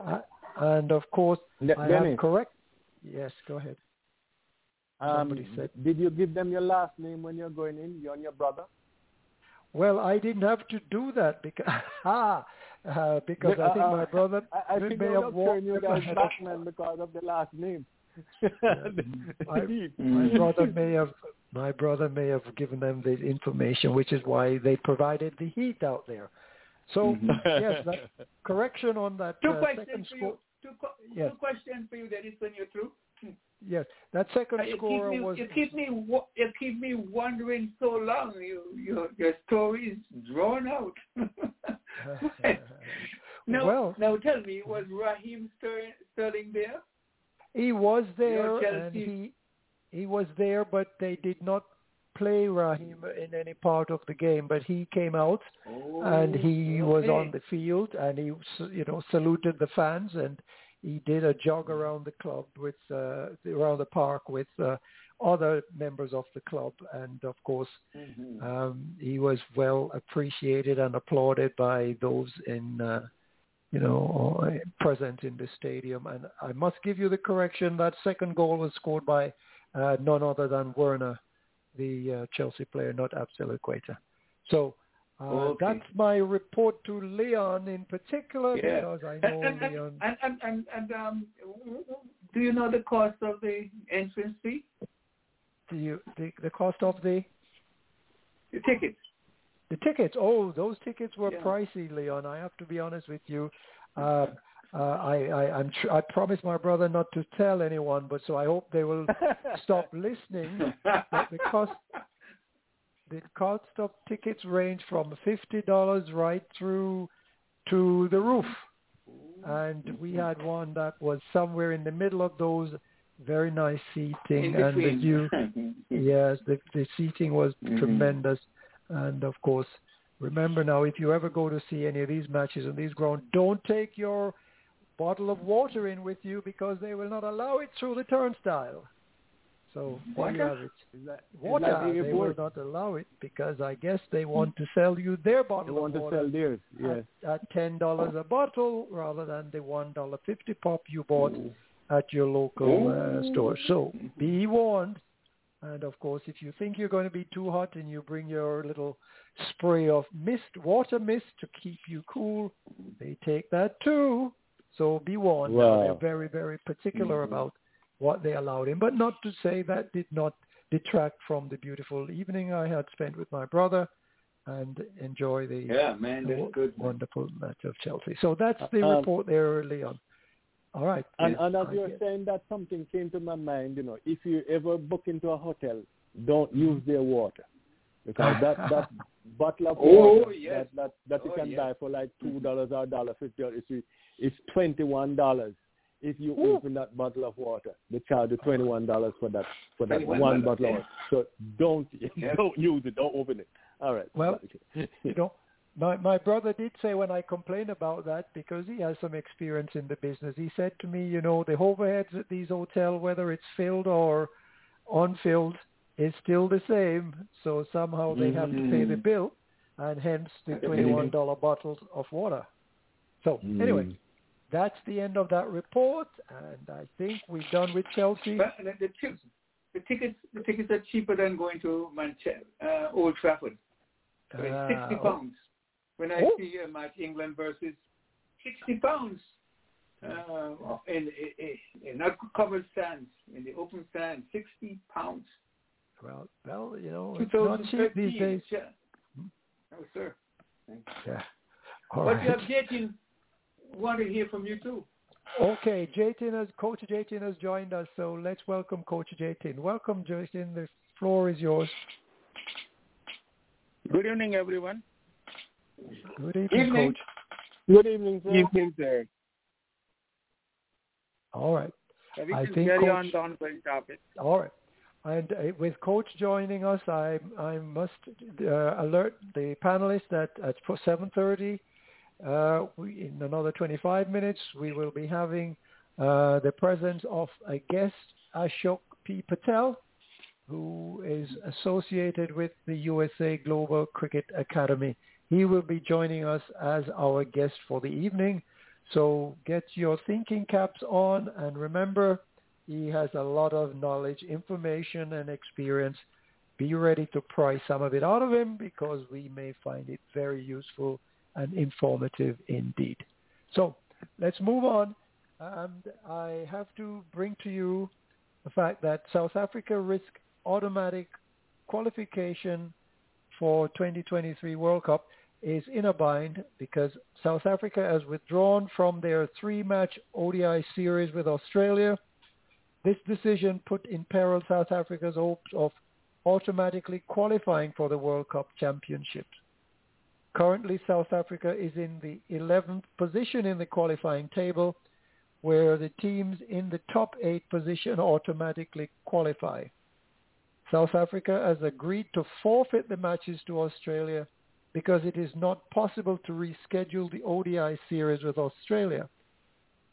Uh, and of course, De- I Dennis, have correct. Yes, go ahead. um, somebody said- did you give them your last name when you're going in, you and your brother? Well, I didn't have to do that because ah, uh, because I think Uh, my brother I, I may think have they were walked you guys ahead of- Batman because of the last name. I- Indeed. my Mhm. brother may have my brother may have given them the information, which is why they provided the heat out there. So yes, that correction on that Two uh, questions for you. Two, co- Yes. two questions for you, Dennis, when you're through. Yes, that second Uh, you score me, was you keep me, you keep me wondering so long. You, your, your story is drawn out. now, Well- now tell me, was Raheem Ster- Sterling there? He was there, and he he was there, but they did not play Raheem in any part of the game. But he came out, and he was on the field, and he you know saluted the fans, and he did a jog around the club with uh, around the park with uh, other members of the club, and of course um, he was well appreciated and applauded by those in. Uh, you know, uh, present in the stadium. And I must give you the correction. That second goal was scored by uh, none other than Werner, the uh, Chelsea player, not Azpilicueta. So uh, Okay. that's my report to Leon in particular Yeah. because I know And, and, Leon. and, and, and, and um, do you know the cost of the entrance fee? Do you, the, the cost of the The tickets. The tickets? Oh, those tickets were Yeah. pricey, Leon. I have to be honest with you. Uh, uh, I, I, I'm tr- I promised my brother not to tell anyone, but so I hope they will stop listening. But the cost the cost of tickets range from fifty dollars right through to the roof, and we had one that was somewhere in the middle of those very nice seating In and the view. Yes, the the seating was Mhm. tremendous, and of course, remember now if you ever go to see any of these matches on these grounds, don't take your bottle of water in with you because they will not allow it through the turnstile. So Water? have it. Is that, Water, they will not allow it because I guess they want to sell you their bottle. They want to sell theirs. Yes. at, at ten dollars a bottle rather than the one dollar fifty pop you bought at your local uh, store. So be warned. And of course, if you think you're going to be too hot and you bring your little spray of mist, water mist to keep you cool, they take that too. So be warned. Wow. They're very, very particular about what they allowed in, but not to say that did not detract from the beautiful evening I had spent with my brother and enjoy the Yeah, man, the that's good. man. wonderful match of Chelsea. So that's the Um, report there, Leon. All right. And, and as I you're get- saying that, something came to my mind. You know, if you ever book into a hotel, don't use their water because that that bottle of Oh, water yes. that that, that you Oh, can yes. buy for like two dollars or dollar fifty, or it's it's twenty one dollars. If you Ooh. open that bottle of water, they charge you twenty one dollars for that for that one bottle of water. So don't Yeah. don't use it. Don't open it. All right. Well, you know, my my brother did say when I complained about that because he has some experience in the business. He said to me, you know, the overheads at these hotels, whether it's filled or unfilled, is still the same. So somehow they have to pay the Mhm. bill, and hence the twenty-one dollar bottles of water. So anyway, Mm. that's the end of that report, and I think we're done with Chelsea. But the, the, the tickets, the tickets are cheaper than going to Manchester, uh, Old Trafford. So it's Ah, sixty oh. pounds. When I Oh. see a match, England versus sixty pounds. Uh, in, in, in not covered stands, in the open stand, sixty pounds. Well, well, you know, it's not cheap these days. Yeah. No, sir. Yeah. All but you right. have Jatin. Want to hear from you too. Okay, Jatin has Coach Jatin has joined us, so let's welcome Coach Jatin. Welcome, Jatin. The floor is yours. Good evening, everyone. Good evening, Evening. Coach. Good evening, sir. Evening, sir. All right, We I can think carry Coach- on the ongoing topic. all right. And uh, with Coach joining us, I I must uh, alert the panelists that at 7:30, uh, we, in another 25 minutes, we will be having uh, the presence of a guest, Ashok P. Patel, who is associated with the USA Global Cricket Academy. He will be joining us as our guest for the evening. So get your thinking caps on and remember, he has a lot of knowledge, information, and experience. Be ready to pry some of it out of him because we may find it very useful and informative indeed. So let's move on. And I have to bring to you the fact that South Africa risk automatic qualification for 2023 World Cup. is in a bind because South Africa has withdrawn from their three-match ODI series with Australia. This decision put in peril South Africa's hopes of automatically qualifying for the World Cup Championships. Currently, South Africa is in the 11th position in the qualifying table, where the teams in the top eight position automatically qualify. South Africa has agreed to forfeit the matches to Australia because it is not possible to reschedule the ODI series with Australia.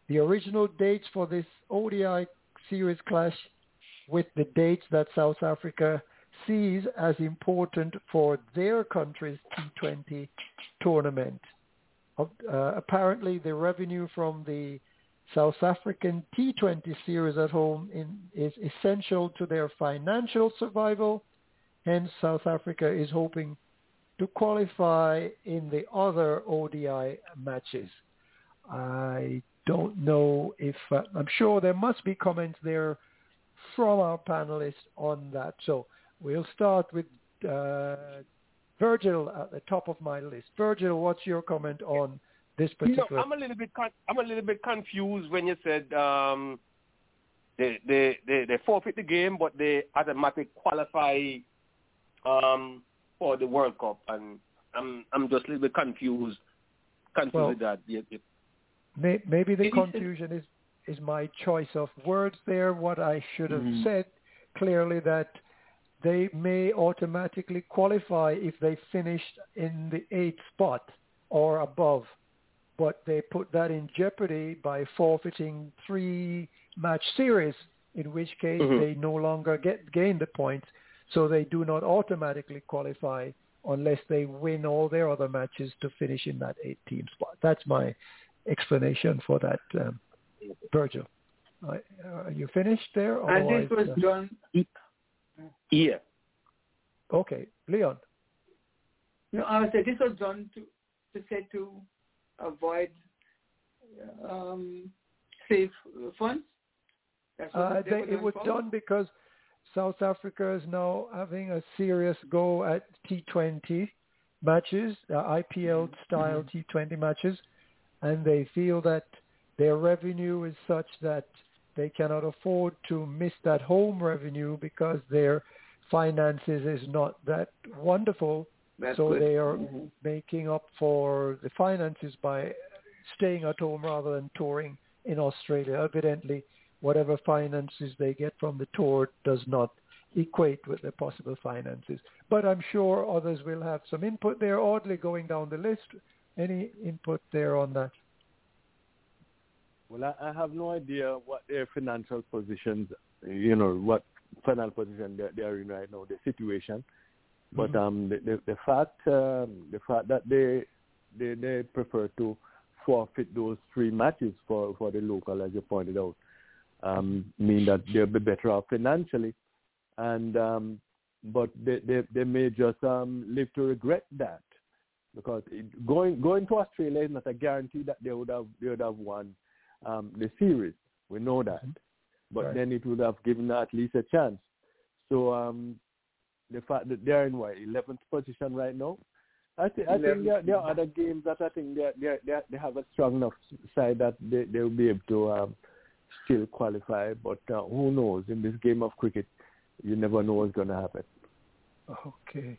The original dates for this ODI series clash with the dates that South Africa sees as important for their country's T20 tournament. Uh, apparently, the revenue from the South African T20 series at home in, is essential to their financial survival. Hence, South Africa is hoping to qualify in the other ODI matches. I don't know if, uh, I'm sure there must be comments there from our panelists on that. So we'll start with uh, Virgil at the top of my list. Virgil, what's your comment on this particular? You know, I'm a little bit con- I'm a little bit confused when you said um, they, they they they forfeit the game, but they automatically qualify um, for the World Cup, and I'm I'm just a little bit confused confused Well, with that. Yeah, yeah. May- Maybe the confusion is, is my choice of words there. What I should have Mhm. said clearly that they may automatically qualify if they finished in the eighth spot or above, but they put that in jeopardy by forfeiting three match series, in which case Mhm. they no longer get gain the points, so they do not automatically qualify unless they win all their other matches to finish in that eight team spot. That's my explanation for that, um, Virgil. Uh, are you finished there? And this was Otherwise, uh, done. Yeah. Okay, Leon. No, I would say this was done to to say to avoid um, safe funds. Uh, they it was done because South Africa is now having a serious go at T20 matches, uh, IPL style T20 matches, and they feel that their revenue is such that they cannot afford to miss that home revenue because their finances is not that wonderful. That's so good. they are Mhm. making up for the finances by staying at home rather than touring in Australia. Evidently, whatever finances they get from the tour does not equate with the possible finances. But I'm sure others will have some input there. Audley, going down the list, any input there on that? Well, I, I have no idea what their financial positions, you know, what financial position they're, they're in right now, the situation. But um, the, the, the fact um, the fact that they they they prefer to forfeit those three matches for for the local, as you pointed out, um, mean that they'll be better off financially, and um, but they, they they may just um, live to regret that because it, going going to Australia is not a guarantee that they would have they would have won um, the series. We know that, but Right. then it would have given at least a chance. So um, the fact that they're in what 11th position right now, I think I think there, there are other games that I think they they they they have a strong enough side that they they will be able to um, still qualify. But uh, who knows? In this game of cricket, you never know what's going to happen. Okay.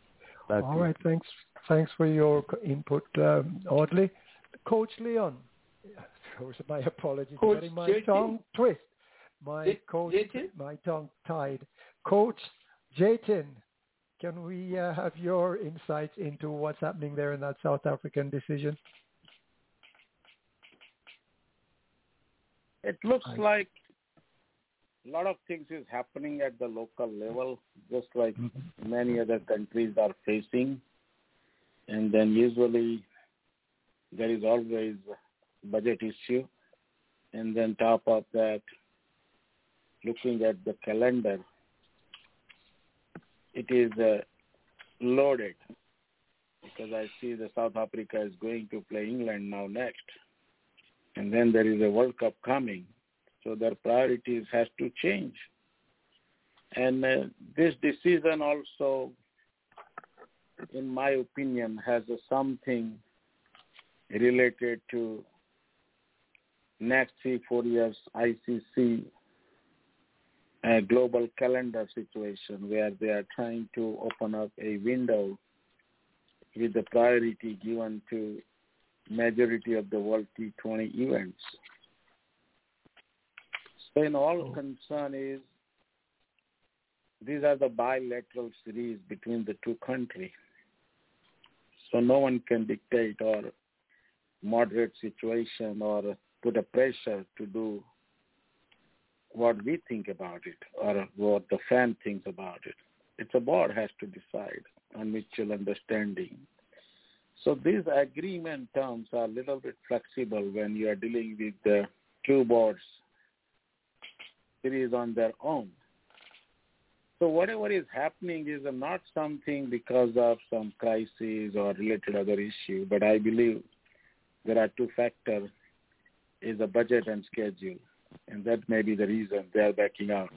That's All it. right. Thanks. Thanks for your input, um, Audley. Coach Leon. Those my apologies. Coach Getting my JT. tongue twist. My J- coach, Jatin? my tongue tied. Coach Jatin, can we uh, have your insights into what's happening there in that South African decision? It looks like a lot of things is happening at the local level, just like many other countries are facing. And then usually there is always budget issue. And then top of that, looking at the calendar, it is uh, loaded because I see the South Africa is going to play England now next. And then there is a World Cup coming so their priorities has to change. And uh, this decision also in my opinion, has a something related to next three, four years ICC a global calendar situation where they are trying to open up a window with the priority given to majority of the World T20 events. So in all oh. concern is these are the bilateral series between the two countries. So no one can dictate or moderate situation or put a pressure to do what we think about it or what the fan thinks about it. It's a board has to decide on mutual understanding. So these agreement terms are a little bit flexible when you are dealing with the two boards series on their own. So whatever is happening is not something because of some crisis or related other issue, but I believe there are two factors, is the budget and schedule, and that may be the reason they are backing out.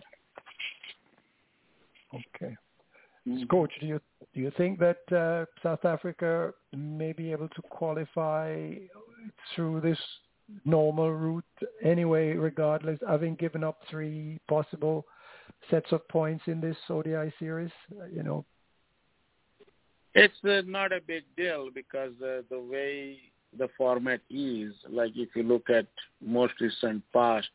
Okay. Coach, do you do you think that uh, South Africa may be able to qualify through this normal route anyway, regardless, having given up three possible sets of points in this ODI series? You know, It's uh, not a big deal because uh, the way the format is, like if you look at most recent past,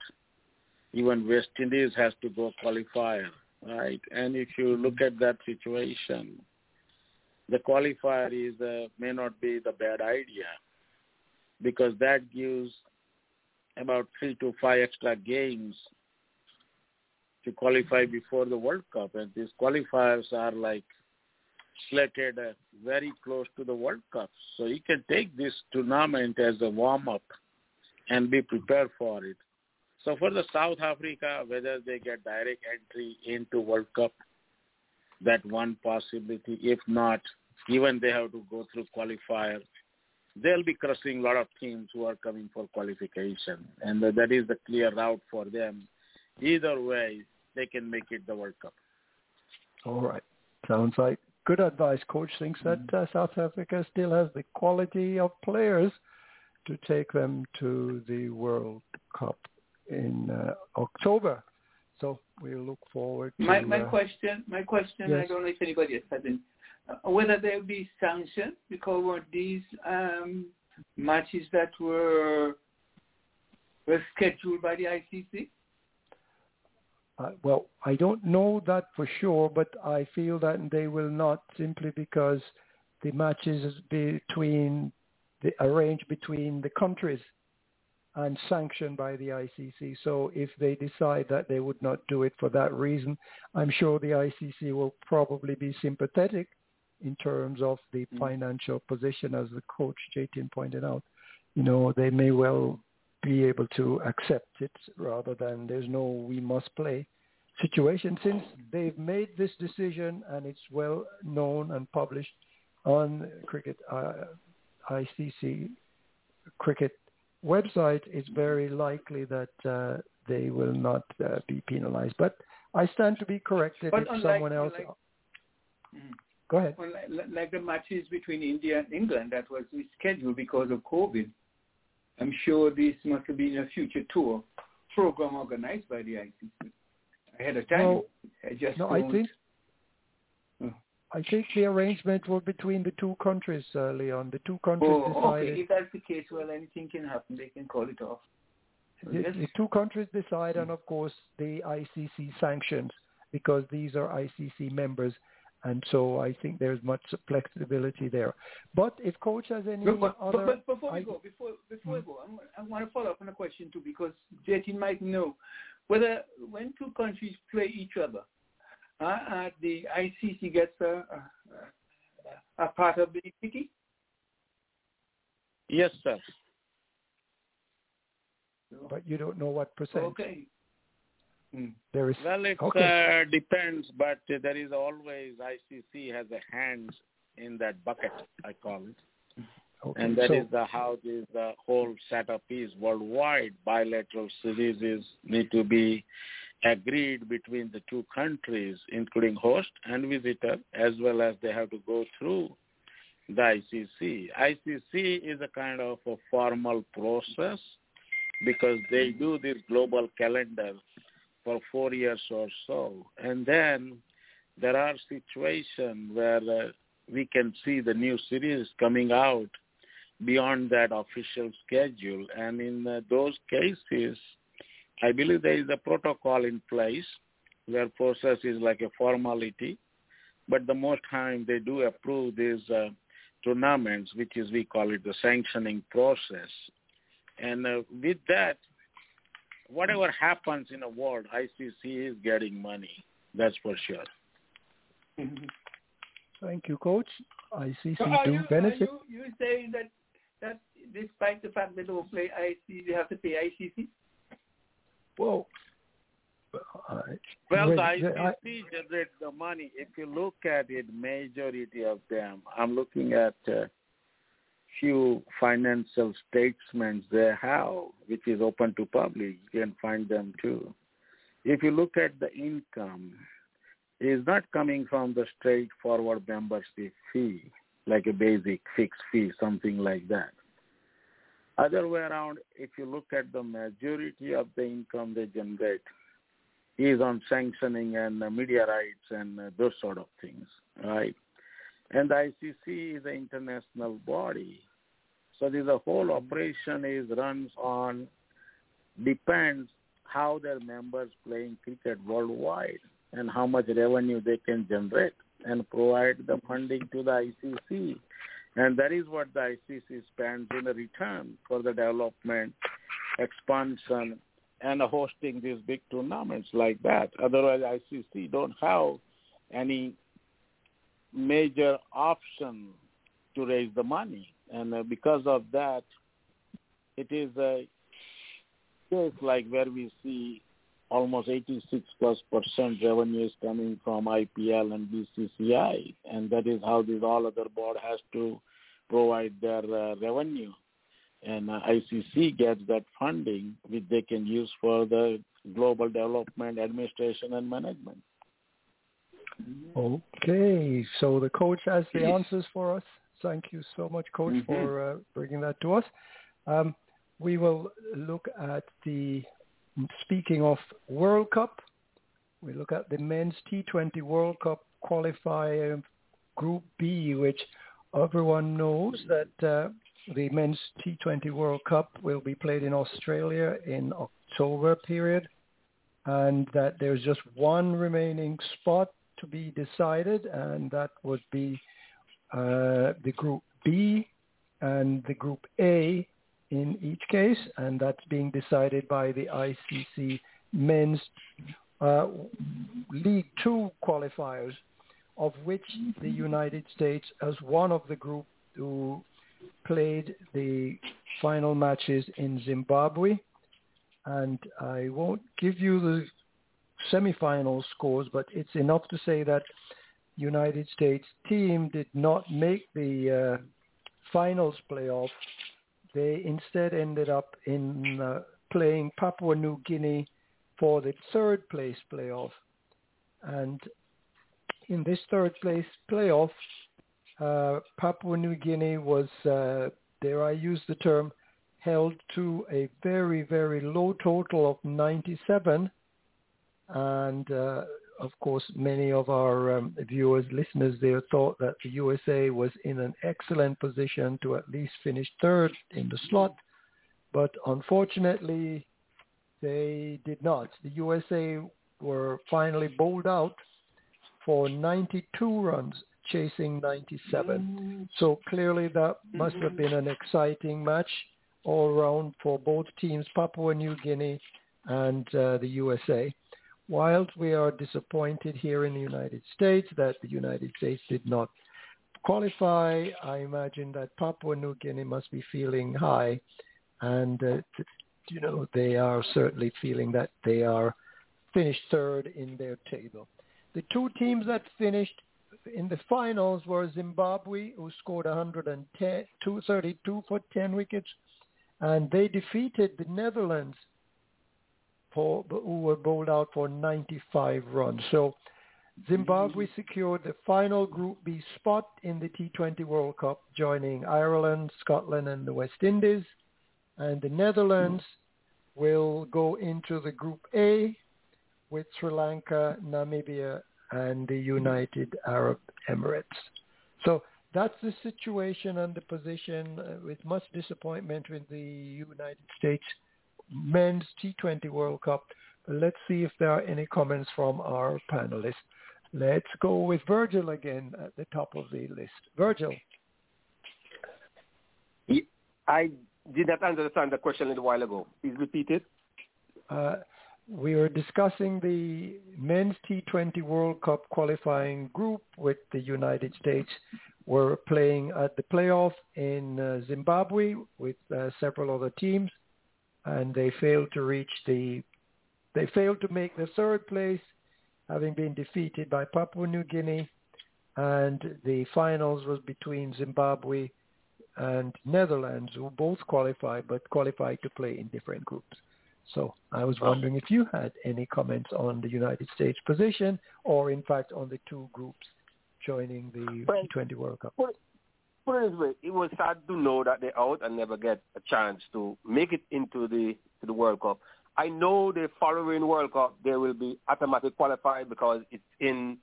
even West Indies has to go qualifier, right? And if you look at that situation, the qualifier is uh, may not be the bad idea because that gives about three to five extra games to qualify before the World Cup, and these qualifiers are like slated uh, very close to the World Cup. So you can take this tournament as a warm-up and be prepared for it. So for the South Africa, whether they get direct entry into World Cup, that one possibility. If not, even they have to go through qualifiers. They'll be crushing a lot of teams who are coming for qualification, and that is the clear route for them. Either way, they can make it the World Cup. all right. Sounds like good advice. Coach thinks that uh, South Africa still has the quality of players to take them to the World Cup in uh, October. So we look forward to. My my uh, question, my question. I don't know if anybody else has it. Uh, whether there will be sanctions because of these um, matches that were were scheduled by the ICC. Uh, well, I don't know that for sure, but I feel that they will not simply because the matches between the arranged between the countries and sanctioned by the ICC. So if they decide that they would not do it for that reason, I'm sure the ICC will probably be sympathetic in terms of the financial position, as the coach Jatin pointed out. You know, they may well be able to accept it rather than there's no we must play situation since they've made this decision and it's well known and published on cricket uh, ICC cricket website it's very likely that uh, they will not uh, be penalized but I stand to be corrected But if unlike- someone else unlike- Mhm. go ahead Well, like the matches between India and England that was rescheduled because of COVID. I'm sure this must have been a future tour program organized by the ICC ahead of time. No, I just no, don't- think Oh. I think the arrangement was between the two countries, uh, Leon. The two countries Oh, decided. okay. If that's the case, well, anything can happen. They can call it off. So The, yes. the two countries decide, and of course the ICC sanctions because these are ICC members, and so I think there's much flexibility there. But if coach has any But, but, other, but before we I- go, before before we go, I'm, I want to follow up on a question too because JT might know whether when two countries play each other, uh, uh, the ICC gets a, a, a part of the equity. Yes, sir. but you don't know what percent Okay. Mm. there is. Well, it Okay. uh, depends, but there is always ICC has a hand in that bucket, I call it. Okay, and that so- is the how this the whole setup is worldwide. Bilateral series need to be agreed between the two countries, including host and visitor, as well as they have to go through the ICC. ICC is a kind of a formal process because they do this global calendar for four years or so. And then there are situations where uh, we can see the new series coming out beyond that official schedule. And in uh, those cases, I believe there is a protocol in place where process is like a formality. But the most time they do approve these uh, tournaments, which is we call it the sanctioning process. And uh, with that, whatever happens in the world, ICC is getting money. That's for sure. Thank you, Coach. ICC So do you, benefit. Are you, you saying that that despite the fact they don't play ICC, they have to pay ICC? Well, uh, Well, wait, the I- ICC generates the money. If you look at it, majority of them, I'm looking at uh, few financial statements they have, which is open to public. You can find them too. If you look at the income, it is not coming from the straightforward membership fee, like a basic fixed fee, something like that. Other way around, if you look at the majority of the income they generate, is on sanctioning and media rights and uh, those sort of things, right? And the ICC is an international body, so this the whole operation is runs on depends how their members playing cricket worldwide and how much revenue they can generate and provide the funding to the ICC. And that is what the ICC spends in return for the development, expansion, and hosting these big tournaments like that. Otherwise, ICC don't have any major option to raise the money, and uh, because of that, it is a case like where we see almost 86 plus percent revenue is coming from IPL and BCCI, and that is how this all other board has to provide their uh, revenue. And uh, ICC gets that funding which they can use for the global development, administration, and management. Okay, so the coach has the answers for us. Thank you so much, Coach, Mhm. for uh, bringing that to us. Um, we will look at the, speaking of World Cup, we look at the men's T20 World Cup qualifier Group B, which everyone knows that uh, the men's T20 World Cup will be played in Australia in October period, and that there's just one remaining spot to be decided, and that would be uh, the Group B and the Group A in each case, and that's being decided by the ICC men's uh, League Two qualifiers, of which the United States, as one of the group who played the final matches in Zimbabwe, and I won't give you the semifinal scores, but it's enough to say that United States team did not make the uh, finals playoff. They instead ended up in uh, playing Papua New Guinea for the third place playoff. And in this third place playoff, uh, Papua New Guinea was, uh, dare I use the term, held to a very, very low total of 97. And uh, of course, many of our um, viewers, listeners there thought that the USA was in an excellent position to at least finish third in the slot. But unfortunately, they did not. The USA were finally bowled out for 92 runs, chasing 97. So clearly that must have been an exciting match all around for both teams, Papua New Guinea and uh, the USA. Whilst we are disappointed here in the United States that the United States did not qualify, I imagine that Papua New Guinea must be feeling high and uh, you know they are certainly feeling that they are finished third in their table. The two teams that finished in the finals were Zimbabwe, who scored 110, 232 for 10 wickets, and they defeated the Netherlands, for, who were bowled out for 95 runs. So Zimbabwe secured the final Group B spot in the T20 World Cup, joining Ireland, Scotland, and the West Indies. And the Netherlands will go into the Group A with Sri Lanka, Namibia, and the United Arab Emirates. So that's the situation and the position uh, with much disappointment with the United States men's T20 World Cup. Let's see if there are any comments from our panelists. Let's go with Virgil again at the top of the list. Virgil. I did not understand the question a little while ago. Please repeat it. Uh, we were discussing the men's T20 World Cup qualifying group with the United States. We're playing at the playoff in uh, Zimbabwe with uh, several other teams, and they failed to reach the. They failed to make the third place, having been defeated by Papua New Guinea, and the finals was between Zimbabwe and Netherlands, who both qualified but qualified to play in different groups. So I was wondering if you had any comments on the United States position or in fact on the two groups joining the Well, T20 World Cup. Put, put it this way, it was sad to know that they're out and never get a chance to make it into the to the World Cup. I know the following World Cup they will be automatically qualified because it's in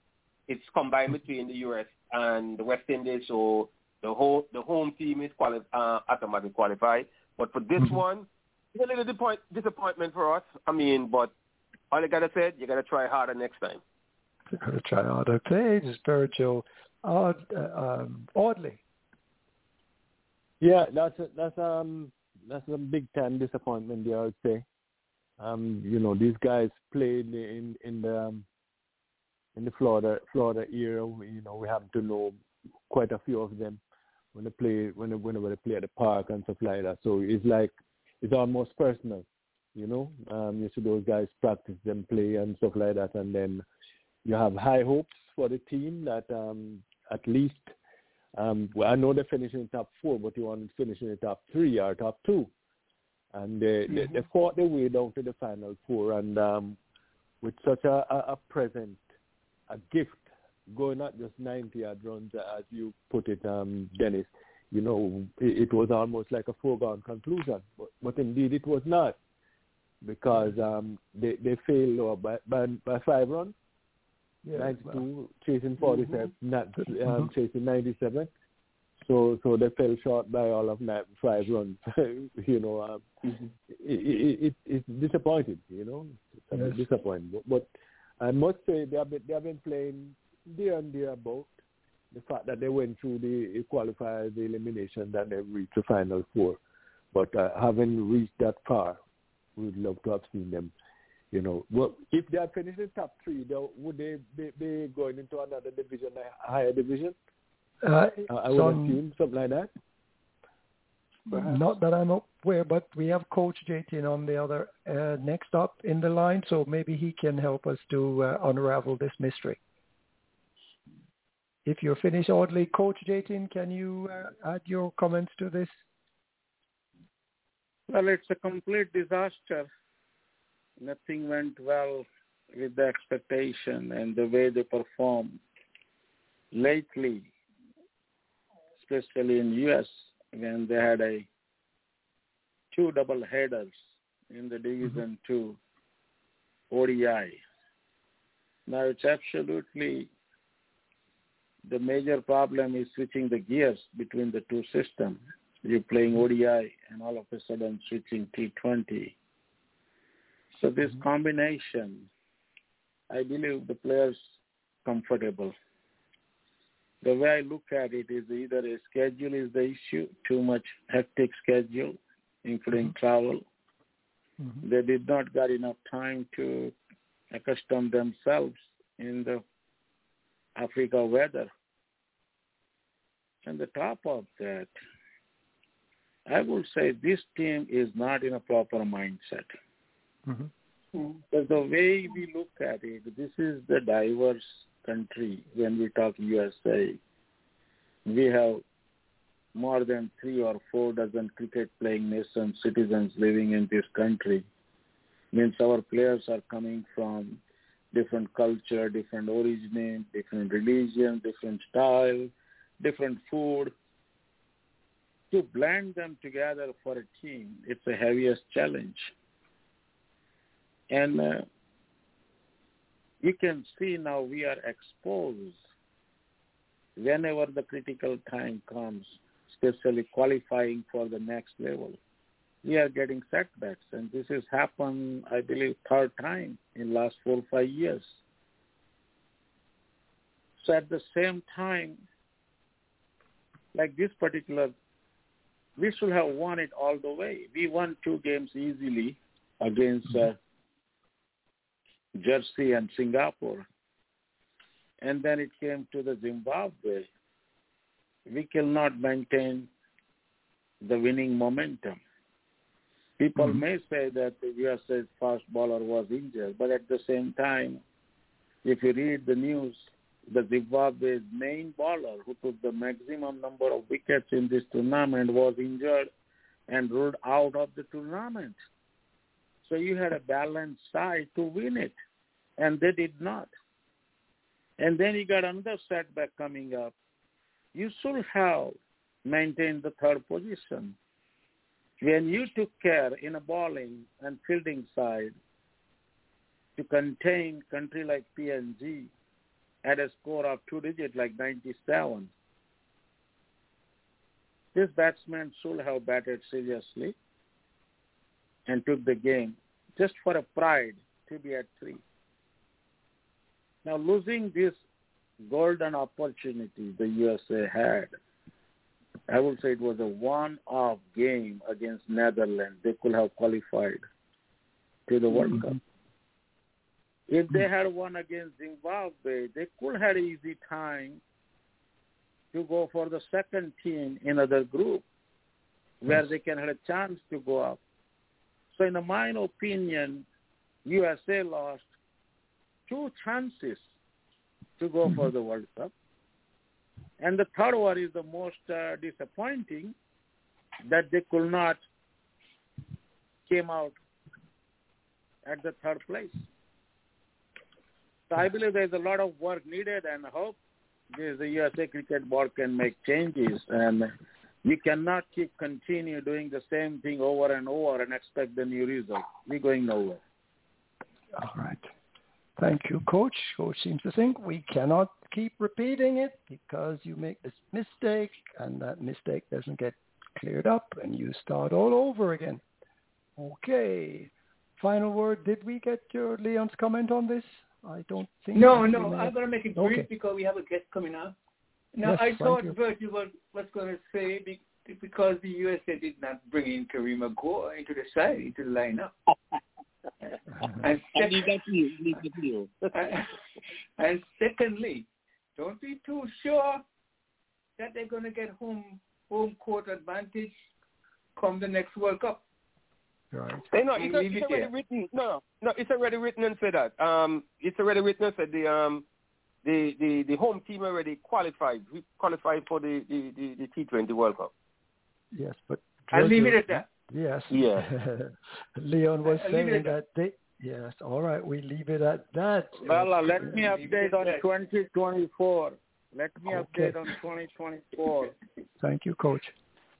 it's combined between the US and the West Indies, so the whole the home team is quali- uh, automatically qualified. But for this Mhm. one, it's a little disappoint, disappointment for us. I mean, but all you gotta say, you gotta try harder next time. Going to try harder. Play is Virgil Odd, uh, um, Audley. Yeah, that's a, that's um that's a big time disappointment there. I would say. Um, you know, these guys played in in the um, in the Florida Florida era. You know, we happen to know quite a few of them when they play when they, whenever they play at the park and stuff like that. So it's like it's almost personal. You know, um, you see those guys practice them play and stuff like that, and then you have high hopes for the team that um, at least um, well, I know they finished in top four, but you want to finish in the top three or top two. And they, they, they fought their way down to the final four. And um, with such a, a, a present, a gift, going not just 90 yard runs, as you put it, um, Dennis, you know, it, it was almost like a foregone conclusion. But, but indeed it was not because um, they, they failed uh, by, by, by five runs. Yeah, 92 chasing 47, not um, Mhm. chasing 97. So so they fell short by all of nine, five runs. you know, um, it, it, it, it's disappointing. You know, it's a Yes. disappointing. But, but I must say they have been they have been playing there and there about the fact that they went through the qualifiers, the elimination, that they reached the final four. But uh, having reached that far, we'd love to have seen them you know, well, if they are finishing top three, they, would they be, be going into another division, a higher division? Uh, Uh, I would some- assume something like that. Not that I'm aware, but we have Coach JT on the other uh, next up in the line, so maybe he can help us to uh, unravel this mystery. If you're finished, Audley, Coach JT, can you uh, add your comments to this? Well, it's a complete disaster. Nothing went well with the expectation and the way they perform lately, especially in U.S. when they had a two double headers in the Division mm-hmm. Two ODI. Now it's absolutely the major problem is switching the gears between the two systems. You're playing mm-hmm. ODI and all of a sudden switching T20. So this mm-hmm. combination, I believe the players comfortable. The way I look at it is either a schedule is the issue, too much hectic schedule, including mm-hmm. travel. Mm-hmm. They did not got enough time to accustom themselves in the Africa weather. And the top of that, I would say this team is not in a proper mindset. Mm-hmm. Because the way we look at it, this is the diverse country when we talk USA. We have more than three or four dozen cricket playing nation citizens living in this country. Means our players are coming from different culture, different origin, different religion, different style, different food. To blend them together for a team, it's the heaviest challenge. And uh, you can see now we are exposed whenever the critical time comes, especially qualifying for the next level. We are getting setbacks, and this has happened, I believe, third time in last four or five years. So at the same time, like this particular, we should have won it all the way. We won two games easily against uh, Jersey and Singapore. And then it came to the Zimbabwe. We cannot maintain the winning momentum. People mm-hmm. may say that the USA's fast bowler was injured, but at the same time, if you read the news, the Zimbabwe's main bowler who took the maximum number of wickets in this tournament was injured and ruled out of the tournament. So you had a balanced side to win it, and they did not. And then you got another setback coming up. You should have maintained the third position. When you took care in a bowling and fielding side to contain country like PNG at a score of two digit like 97, this batsman should have batted seriously and took the game just for a pride to be at three. Now losing this golden opportunity the USA had, I would say it was a one-off game against Netherlands. They could have qualified to the World mm-hmm. Cup. If they had won against Zimbabwe, they could have easy time to go for the second team in other group where yes. they can have a chance to go up. So in my opinion, USA lost two chances to go for the World Cup. And the third one is the most uh, disappointing that they could not came out at the third place. So I believe there's a lot of work needed and hope this, the USA Cricket Board can make changes and we cannot keep continue doing the same thing over and over and expect the new result. We're going nowhere. All right. Thank you, Coach. Coach seems to think we cannot keep repeating it because you make this mistake and that mistake doesn't get cleared up and you start all over again. Okay. Final word. Did we get your Leon's comment on this? I don't think. No, no. I'm going to make it brief okay. because we have a guest coming up. Now, yes, I thought Virgil was, was going to say because the USA did not bring in Kareem Gore uh, into the side, into the lineup. and, second, and secondly, don't be too sure that they're going to get home home court advantage come the next World Cup. Right. Hey, no, it's, a, it's already there. written. No, no, it's already written and said that. Um, it's already written and said the um, the the the home team already qualified qualified for the the the, the T Twenty World Cup. Yes, but I'll leave it at that. Yes. Yeah. Leon was saying that they Yes. All right. We leave it at that. Well, uh, let me update on 2024. Let me okay. update on 2024. Thank you, Coach.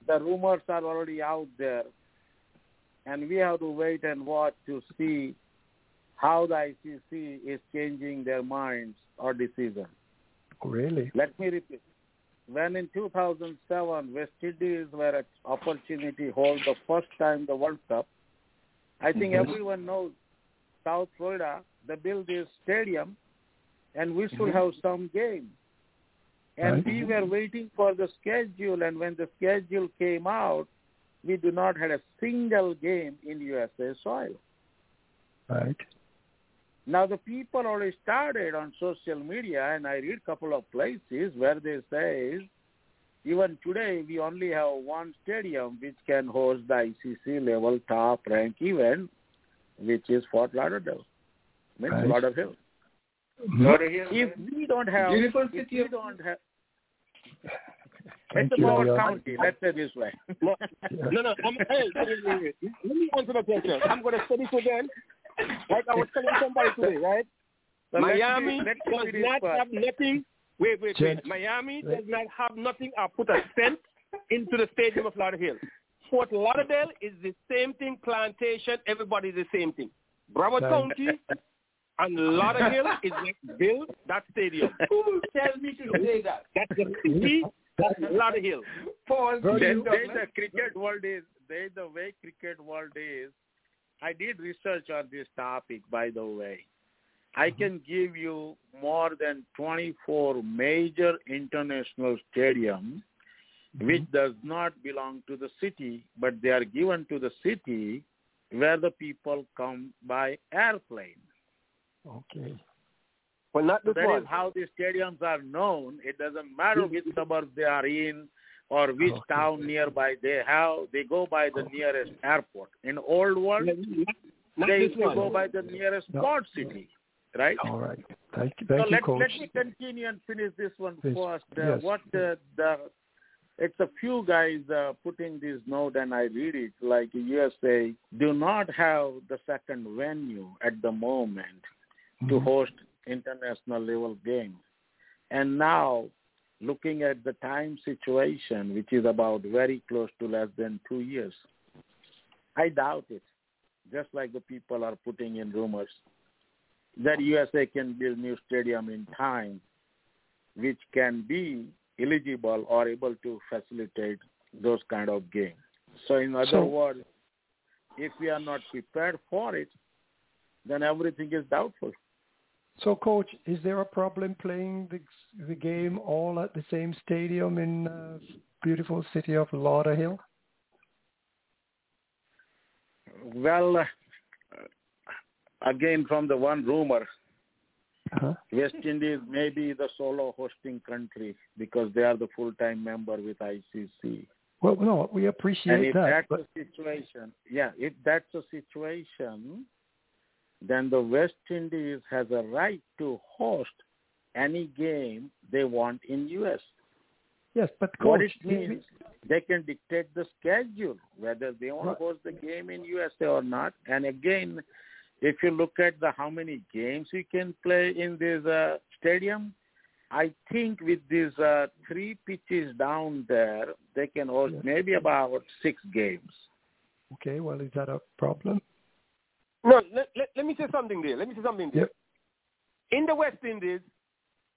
The rumors are already out there, and we have to wait and watch to see how the ICC is changing their minds or decision. Really? Let me repeat. When in 2007 West Indies were an opportunity hold the first time the World Cup, I think mm-hmm. everyone knows South Florida, they built this stadium, and we should mm-hmm. have some game. And right. we were waiting for the schedule, and when the schedule came out, we do not have a single game in USA soil. Right. Now the people already started on social media, and I read a couple of places where they say, even today we only have one stadium which can host the ICC level top rank event, which is Fort Lauderdale, means right. Lauderhill. Mm-hmm. Lauderhill. If we don't have, Beautiful if city we don't have, Thank it's you, about Leon. county. Let's say this way. no, no, no. I'm, hey, let me answer the question. I'm going to say this again. Like I was telling somebody today, right? So let me- Miami let me does not first. have nothing. Wait, wait, Jen- wait. Miami wait. does not have nothing or put a cent into the stadium of Lauderdale. Fort Lauderdale is the same thing. Plantation, everybody is the same thing. Broward County and Lauderdale is like build that stadium. Who tell me to say that? That's the city of Lauderdale. Pause. Very There, good. there is a cricket world is there is the way cricket world is. I did research on this topic, by the way. I mm-hmm. can give you more than 24 major international stadiums, mm-hmm. which does not belong to the city, but they are given to the city where the people come by airplane. Okay. Well, not So this that one. is how these stadiums are known. It doesn't matter which suburb they are in or which Okay. town nearby they have. They go by the nearest airport. In old world, Not they used to go by the nearest No. port city, right? All right. Thank you, so thank you, let, Coach. let me continue and finish this one Please. first. Uh, Yes. What uh, the it's a few guys uh, putting this note and I read it like USA do not have the second venue at the moment to Mhm. host international level games. And now, looking at the time situation, which is about very close to less than two years, I doubt it. Just like the people are putting in rumors that USA can build new stadium in time, which can be eligible or able to facilitate those kind of games. So, in other So- words, if we are not prepared for it, then everything is doubtful. So, Coach, is there a problem playing the the game all at the same stadium in uh, beautiful city of Lauderhill? Well, uh, again, from the one rumor, Uh-huh. West Indies may be the solo hosting country because they are the full-time member with ICC. Well, no, we appreciate And if that, that's but the situation, yeah, if that's the situation, then the West Indies has a right to host any game they want in U.S. yes, but what it means, they can dictate the schedule whether they want to host the game in USA or not. And again, if you look at the how many games you can play in this uh, stadium, I think with these uh, three pitches down there, they can host Yes. maybe about six games. okay, well, is that a problem? No, let, let, let me say something there. Let me say something there. Yep. In the West Indies,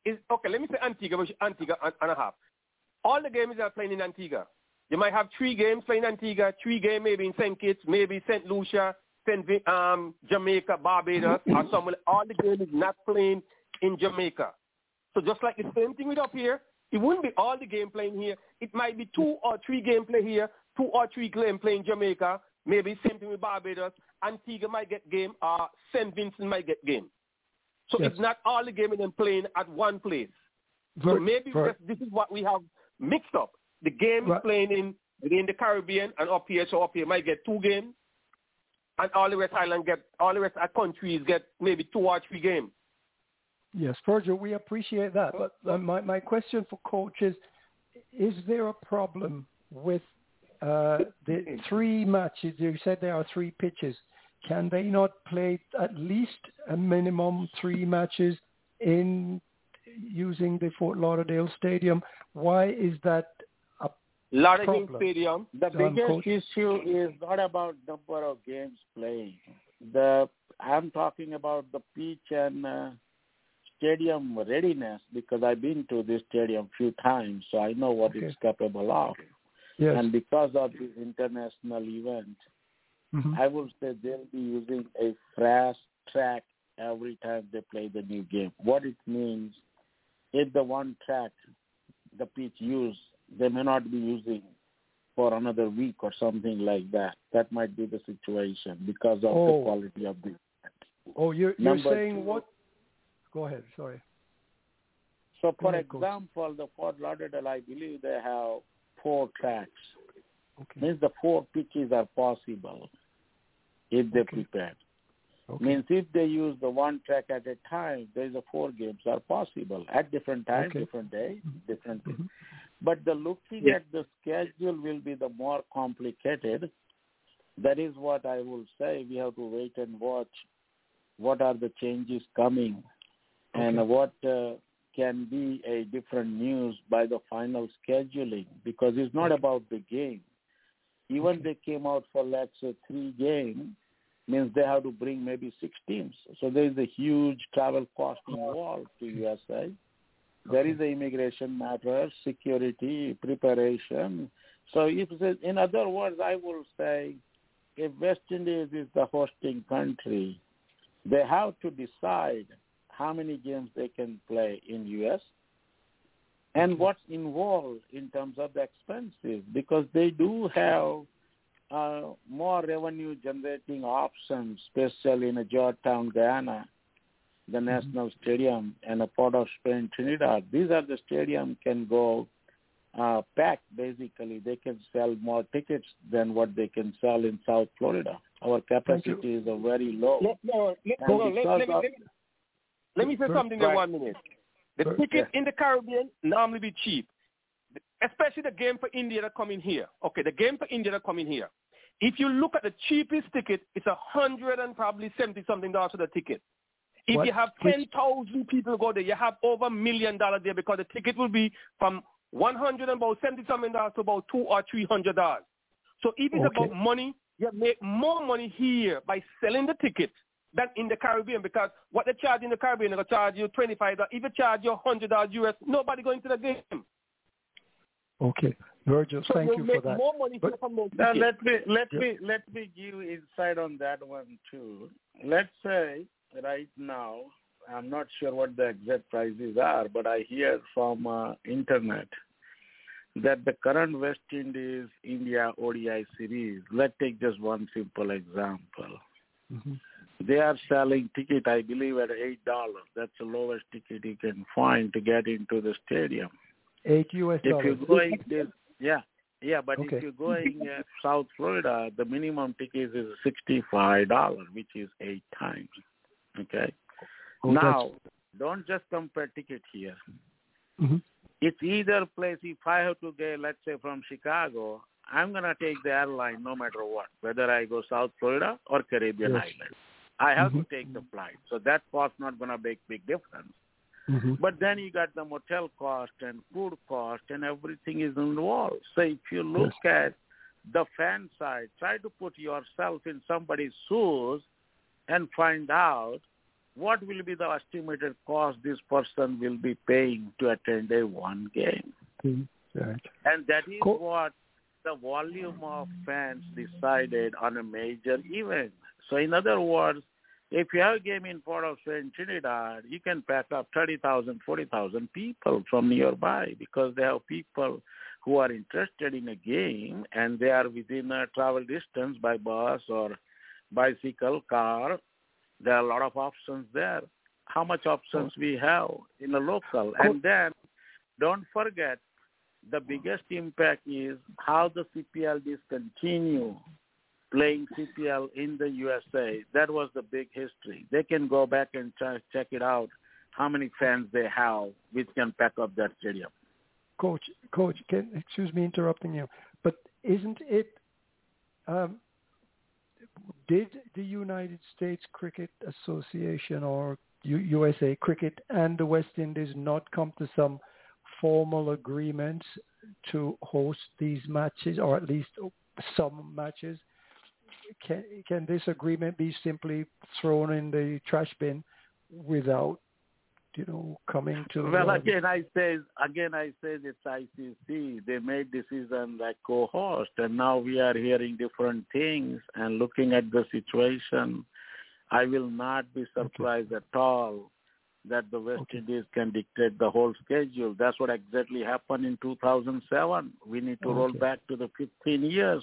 is okay. Let me say Antigua, which Antigua and, and a half. All the games are playing in Antigua. You might have three games playing in Antigua, three games maybe in St. Kitts, maybe St. Lucia, St. Um, Jamaica, Barbados, or somewhere. All the games is not playing in Jamaica. So just like the same thing with up here, it wouldn't be all the game playing here. It might be two or three game play here, two or three game play in Jamaica, maybe same thing with Barbados. Antigua might get game, or St. Vincent might get game. So Yes. it's not all the game in them playing at one place. So maybe this, is what we have mixed up. The game Right. is playing in in the Caribbean and up here, so up here might get two games, and all the rest island get all the rest of countries get maybe two or three games. Yes, Virgil, we appreciate that. But uh, my, my question for Coach is, is there a problem with uh, the three matches? You said there are three pitches. Can they not play at least a minimum three matches in using the Fort Lauderdale Stadium? Why is that a Lauderdale Problem. Stadium. The biggest Coach? issue is not about number of games playing. The I'm talking about the pitch and uh, stadium readiness because I've been to this stadium a few times, so I know what Okay. it's capable of. yes? And because of the international event, Mhm. I will say they'll be using a fast track every time they play the new game. What it means, if the one track, the pitch used, they may not be using for another week or something like that. That might be the situation because of Oh. the quality of the. Oh, you're, you're Number saying two- what? Go ahead. Sorry. So, for ahead, example, the Fort Lauderdale, I believe they have four tracks. Okay. Means the four pitches are possible if they Okay. prepared. Okay. Means if they use the one track at a time, there's a four games are possible at different times, Okay. different days, different. Mhm. But the looking Yeah. at the schedule will be the more complicated. That is what I will say. We have to wait and watch what are the changes coming and what uh, can be a different news by the final scheduling because it's not about the game. Even Okay. they came out for let's say three games means they have to bring maybe six teams. So there is a huge travel cost involved to USA. There is the immigration matter, security, preparation. So if in other words, I will say, if West Indies is the hosting country, they have to decide how many games they can play in U.S. and what's involved in terms of the expenses because they do have uh, more revenue generating options, especially in Georgetown, Guyana, the National Stadium, and a Port of Spain, Trinidad. These are the stadium can go uh, packed. Basically, they can sell more tickets than what they can sell in South Florida. Our capacity is uh, very low. Let, no, let, hold on, let, let, me, let, me, let me say something in one minute. The Bert, ticket in the Caribbean normally be cheap, especially the game for India that come in here. Okay, the game for India that come in here. If you look at the cheapest ticket, it's a hundred and probably seventy something dollars for the ticket. If What- you have ten thousand people go there, you have over a million dollars there because the ticket will be from one hundred and about seventy something dollars to about two or three hundred dollars. So if it's Okay. about money, you make more money here by selling the tickets than in the Caribbean because what they charge in the Caribbean, they're going to charge you twenty five dollars. If they charge you hundred dollars US, nobody going to the game. Okay. Virgil, So thank you you make for that. more money But- here from those Now let me let Yeah. me let me give insight on that one too. Let's say right now, I'm not sure what the exact prices are, but I hear from uh, internet that the current West Indies India ODI series. Let's take just one simple example. Mhm. They are selling ticket, I believe, at eight dollars. That's the lowest ticket you can find to get into the stadium. Eight U.S. dollars. If you're going this, yeah, yeah, but Okay. if you're going uh, South Florida, the minimum ticket is sixty-five dollars, which is eight times. Okay. Oh, that's- now, don't just compare ticket here. Mhm. It's either place. If I have to go, let's say from Chicago, I'm gonna take the airline no matter what, whether I go South Florida or Caribbean Yes. island. I have Mhm. to take the flight, so that cost not gonna make big difference. Mhm. But then you got the motel cost and food cost and everything is involved. So if you look at the fan side, try to put yourself in somebody's shoes and find out what will be the estimated cost this person will be paying to attend a one game. Mhm. Right. And that is Cool. what the volume of fans decided on a major event. So in other words, if you have a game in Port of Spain, Trinidad, you can pack up 30,000, 40,000 people from nearby because they have people who are interested in a game and they are within a travel distance by bus or bicycle, car. There are a lot of options there. How much options we have in a local. And then don't forget the biggest impact is how the CPL discontinue playing CPL in the USA. That was the big history. They can go back and try, check it out, how many fans they have, which can pack up that stadium. Coach, coach, can, excuse me interrupting you, but isn't it? Um, did the United States Cricket Association or U- USA Cricket and the West Indies not come to some formal agreements to host these matches, or at least some matches? Can can this agreement be simply thrown in the trash bin without, you know, coming to? Well, again, I say again, I say it's ICC. They made decision like co-host, and now we are hearing different things and looking at the situation. I will not be surprised at all that the West Okay. Indies can dictate the whole schedule. That's what exactly happened in 2007. We need to roll back to the 15 years.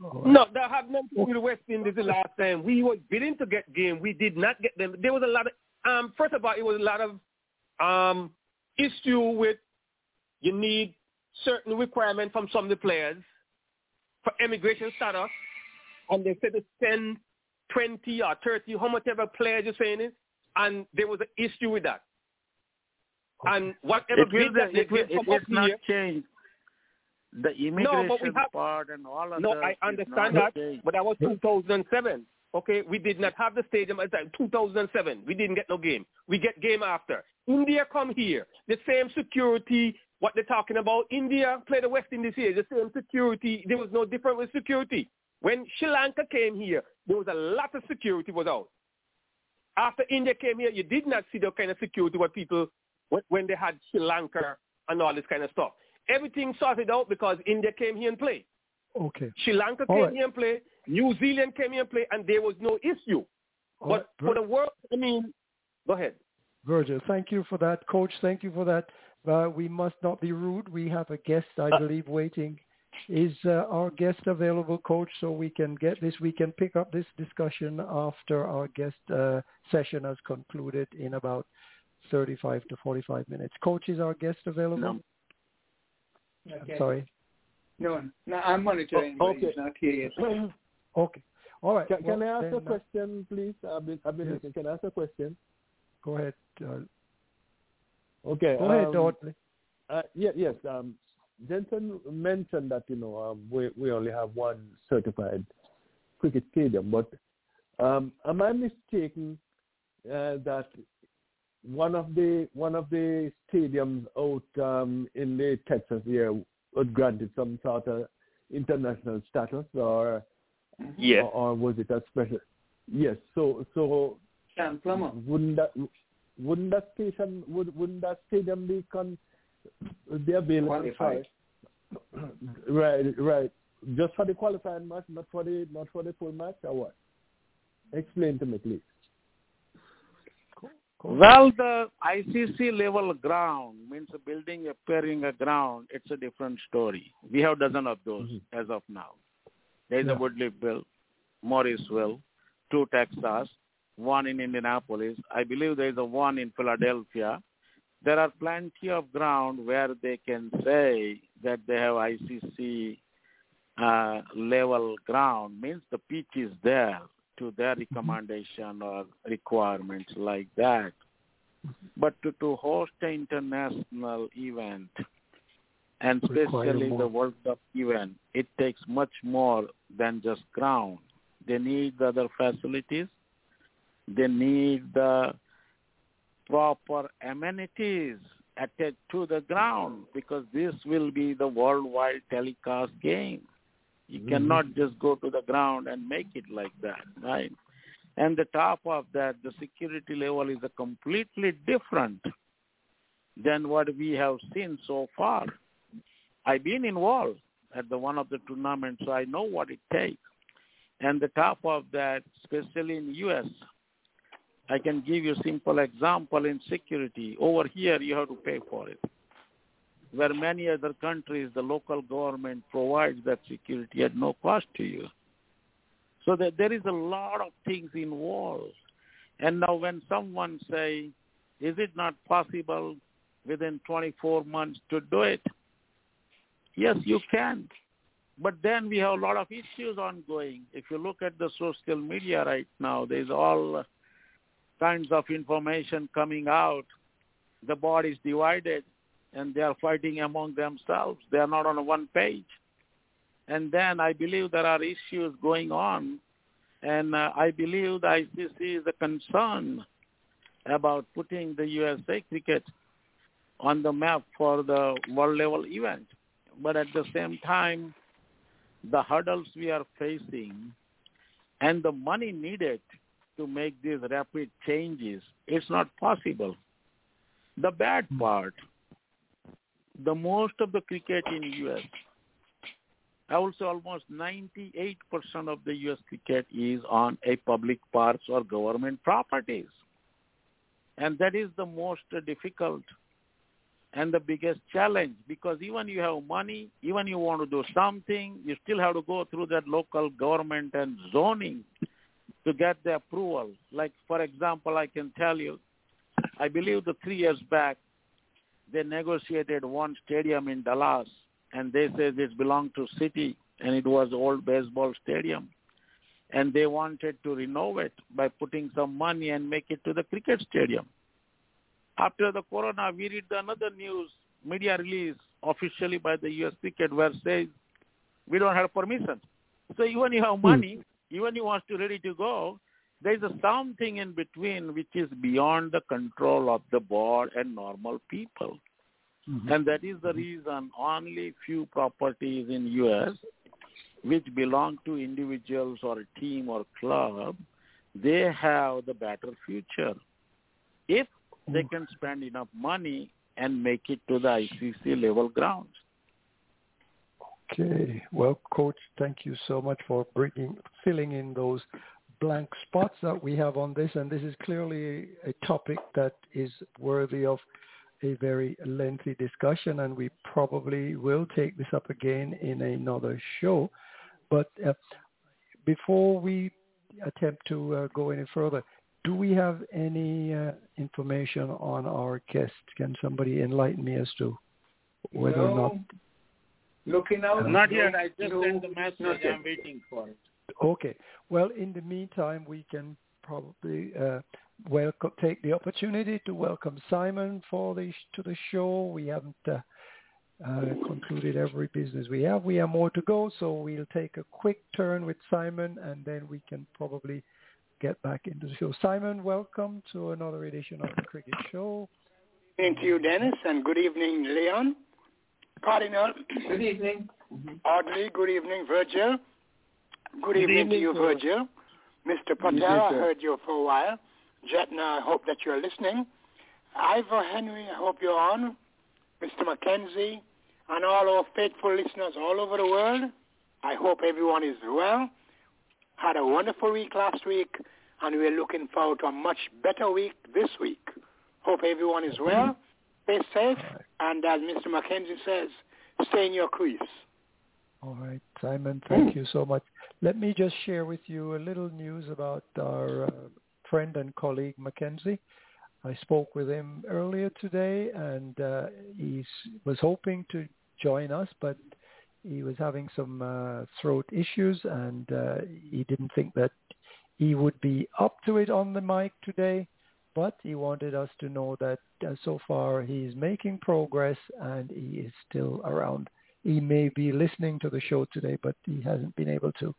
No, that had nothing to do with the West Indies the last time. We were bidding to get game. We did not get them. There was a lot of um first of all it was a lot of um issue with you need certain requirement from some of the players for immigration status and they said to send twenty or thirty, how much ever players you're saying is and there was an issue with that. And whatever It that they it it from will up not here, change. The No, but we have- part and all of no, that I understand that, but that was 2007. Okay, we did not have the stadium at 2007. We didn't get no game. We get game after. India come here. The same security, what they're talking about. India play the West Indies here. The same security. There was no difference with security. When Sri Lanka came here, there was a lot of security was out. After India came here, you did not see the kind of security what people when they had Sri Lanka and all this kind of stuff. Everything sorted out because India came here and played. Okay. Sri Lanka All came right. here and played. New Zealand came here and played, and there was no issue. All but right. for the world, I mean, go ahead. Virgil, thank you for that. Coach, thank you for that. Uh, we must not be rude. We have a guest, I Uh, believe, waiting. Is uh, our guest available, Coach, so we can get this? We can pick up this discussion after our guest uh, session has concluded in about 35 to 45 minutes. Coach, is our guest available? Okay. Sorry. No, no, I'm monitoring, Oh, but he's okay. not here yet. Okay. All right. Can, can I ask then, a uh, question, please? I've been, I've been Yes. listening. Can I ask a question? Go ahead. Uh, Okay. go ahead, um, Dudley. Uh, yeah, yes. Um, Jensen mentioned that you know um, we we only have one certified cricket stadium, but um, am I mistaken uh, that one of the one of the stadiums out um, in the Texas here was granted some sort of international status, or Yes. or, or was it a special? Yes. So so Sam Plummer. wouldn't that wouldn't that station would wouldn't that stadium be con be available Qualified. for right right just for the qualifying match not for the not for the full match or what explain to me please Well, the ICC level ground means a building appearing a ground. It's a different story. We have dozen of those as of now. There is Yeah. a Woodleyville, Morrisville, two Texas, one in Indianapolis. I believe there is a one in Philadelphia. There are plenty of ground where they can say that they have ICC uh, level ground. Means the pitch is there to their mm-hmm. recommendation or requirements like that. Mm-hmm. But to, to host an international event, and especially the World Cup event, it takes much more than just ground. They need the other facilities. They need the proper amenities attached to the ground because this will be the worldwide telecast game. You Mhm. cannot just go to the ground and make it like that, right? And the top of that, the security level is a completely different than what we have seen so far. I've been involved at the one of the tournaments, so I know what it takes. And the top of that, especially in U.S., I can give you a simple example in security. Over here, you have to pay for it. Where many other countries, the local government provides that security at no cost to you. So that there is a lot of things involved. And now when someone say, is it not possible within 24 months to do it? Yes, you can. But then we have a lot of issues ongoing. If you look at the social media right now, there's all kinds of information coming out. The board is divided and they are fighting among themselves. They are not on one page. And then I believe there are issues going on. And uh, I believe the ICC is a concern about putting the USA cricket on the map for the world level event. But at the same time, the hurdles we are facing and the money needed to make these rapid changes, it's not possible. The bad part, the most of the cricket in U.S., I would say almost 98% of the U.S. cricket is on a public parks or government properties. And that is the most difficult and the biggest challenge because even you have money, even you want to do something, you still have to go through that local government and zoning to get the approval. Like, for example, I can tell you, I believe the three years back, they negotiated one stadium in Dallas, and they said it belonged to city, and it was old baseball stadium. And they wanted to renovate by putting some money and make it to the cricket stadium. After the corona, we read another news media release officially by the U.S. cricket where says we don't have permission. So even you have hmm. money, even you want to ready to go, there's a something in between which is beyond the control of the board and normal people. Mm-hmm. And that is the reason only few properties in U.S. which belong to individuals or a team or club, they have the better future. If they can spend enough money and make it to the ICC level grounds. Okay. Well, Coach, thank you so much for bringing, filling in those blank spots that we have on this. And this is clearly a topic that is worthy of a very lengthy discussion, and we probably will take this up again in another show. But uh, before we attempt to uh, go any further, do we have any uh, information on our guest? Can somebody enlighten me as to whether or not? Looking out. Not yet. I just no, sent the message. I'm waiting for it. Okay. Well, in the meantime, we can probably uh, welcome, take the opportunity to welcome Simon for the to the show. We haven't uh, uh, concluded every business we have. We have more to go, so we'll take a quick turn with Simon, and then we can probably get back into the show. Simon, welcome to another edition of the Cricket Show. Thank you, Dennis, and good evening, Leon. Cardinal, Good evening. Audley, good evening, Virgil. Good, Good evening, to you. Virgil. Mr. Patel, I heard you for a while. Jetna, I hope that you're listening. Ivor Henry, I hope you're on. Mr. Mackenzie, and all our faithful listeners all over the world. I hope everyone is well. Had a wonderful week last week, and we're looking forward to a much better week this week. Hope everyone is well. Stay safe, and as Mr. Mackenzie says, stay in your crease. All right, Simon, thank you so much. Let me just share with you a little news about our uh, friend and colleague Mackenzie. I spoke with him earlier today, and uh, he was hoping to join us, but he was having some uh, throat issues, and uh, he didn't think that he would be up to it on the mic today. But he wanted us to know that uh, so far he's making progress, and he is still around he may be listening to the show today, but he hasn't been able to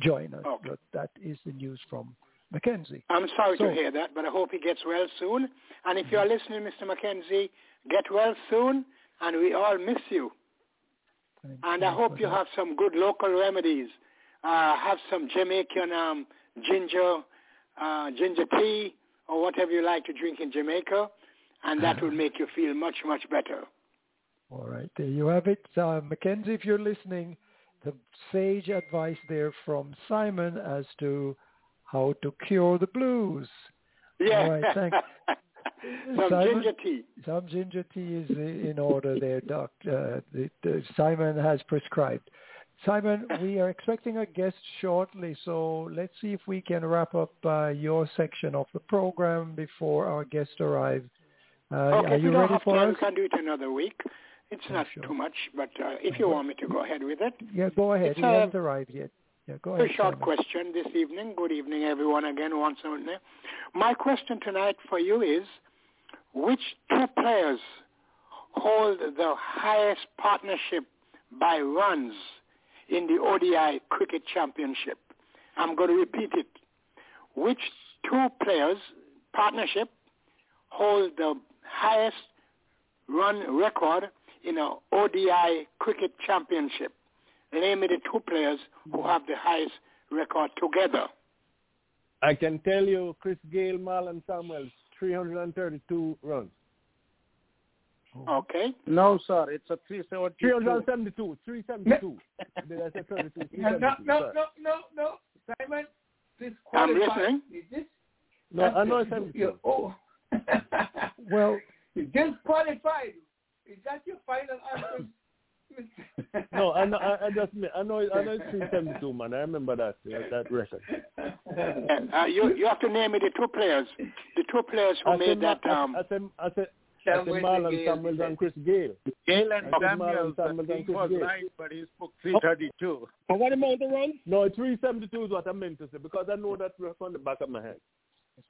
join us. Okay. But that is the news from Mackenzie. I'm sorry So- to hear that, but I hope he gets well soon. And if you're listening, Mr. Mackenzie, get well soon, and we all miss you. And I hope you that. have some good local remedies. Uh, have some Jamaican um, ginger, uh, ginger tea, or whatever you like to drink in Jamaica, and that will make you feel much, much better. All right, there you have it. Uh, Mackenzie, if you're listening, the sage advice there from Simon as to how to cure the blues. Yeah. All right, thanks. some Simon? ginger tea. Some ginger tea is in order there, Doc. Uh, the, the, Simon has prescribed. Simon, we are expecting a guest shortly, so let's see if we can wrap up uh, your section of the program before our guest arrives. Uh, okay, are you ready for us? we can do it another week. It's not sure. too much, but uh, if you want me to go ahead with it. Yeah, go ahead. It's He a- hasn't arrived yet. Yeah, go ahead. A short Simon. question this evening. Good evening, everyone, again, once again. My question tonight for you is, which two players hold the highest partnership by runs in the ODI Cricket Championship? I'm going to repeat it. Which two players partnership hold the highest run record in a ODI Cricket Championship? Name me the two players who hmm. have the highest record together. I can tell you, Chris Gayle, Marlon Samuels, 332 runs. Oh. Okay. No, sir. It's a 372. 372, 372. Did I say 32? No, no, 372, no, no, no, no. Simon, this I'm listening. Is this? No, I know that's- 72. Oh. Well, you just qualified. Is that your final answer? No, I know. I, I just I know. I know it's 372, man. I remember that uh, that record. Uh, you you have to name me the two players, the two players who I made said, that. Ma- Um, I said, I said, I said Samuel Marlon Samuels and Chris Gayle. Gayle and I Samuels, Marlon the Samuels and Chris was Gayle. right, but he spoke 332. But what amount of runs? No, 372 is what I meant to say because I know that record on the back of my head.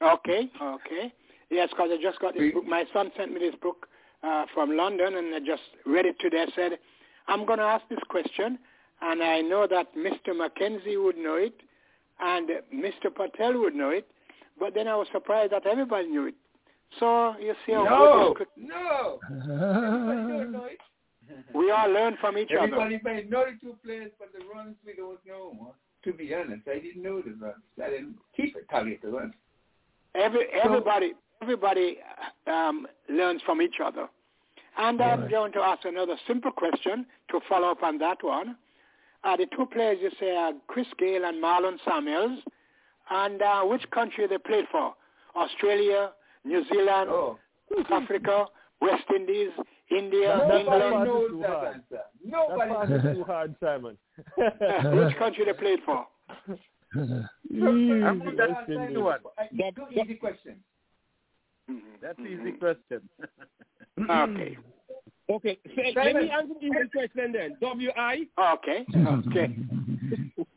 okay, okay. Yes, because I just got this book. My son sent me this book uh, from London, and I just read it today. I said, I'm going to ask this question, and I know that Mr. Mackenzie would know it, and Mr. Patel would know it, but then I was surprised that everybody knew it. So you see how No, good no. Know it. we all learn from each other. Everybody may know the two players, but the runs we don't know. To be honest, I didn't know the runs. I didn't keep a tally of the runs. Every everybody everybody um, learns from each other. And I'm going to ask another simple question to follow up on that one. Uh, the two players you say are Chris Gayle and Marlon Samuels, and uh, which country they played for? Australia, New Zealand, South Africa, West Indies, India, That- England. is knows too that hard. answer. Nobody part is too hard, Simon. which country they played for? Easy, I'm gonna West ask Indies. you a- easy questions. That's easy question. Okay. Okay, so let me answer the easy question then. W-I? Okay. Okay.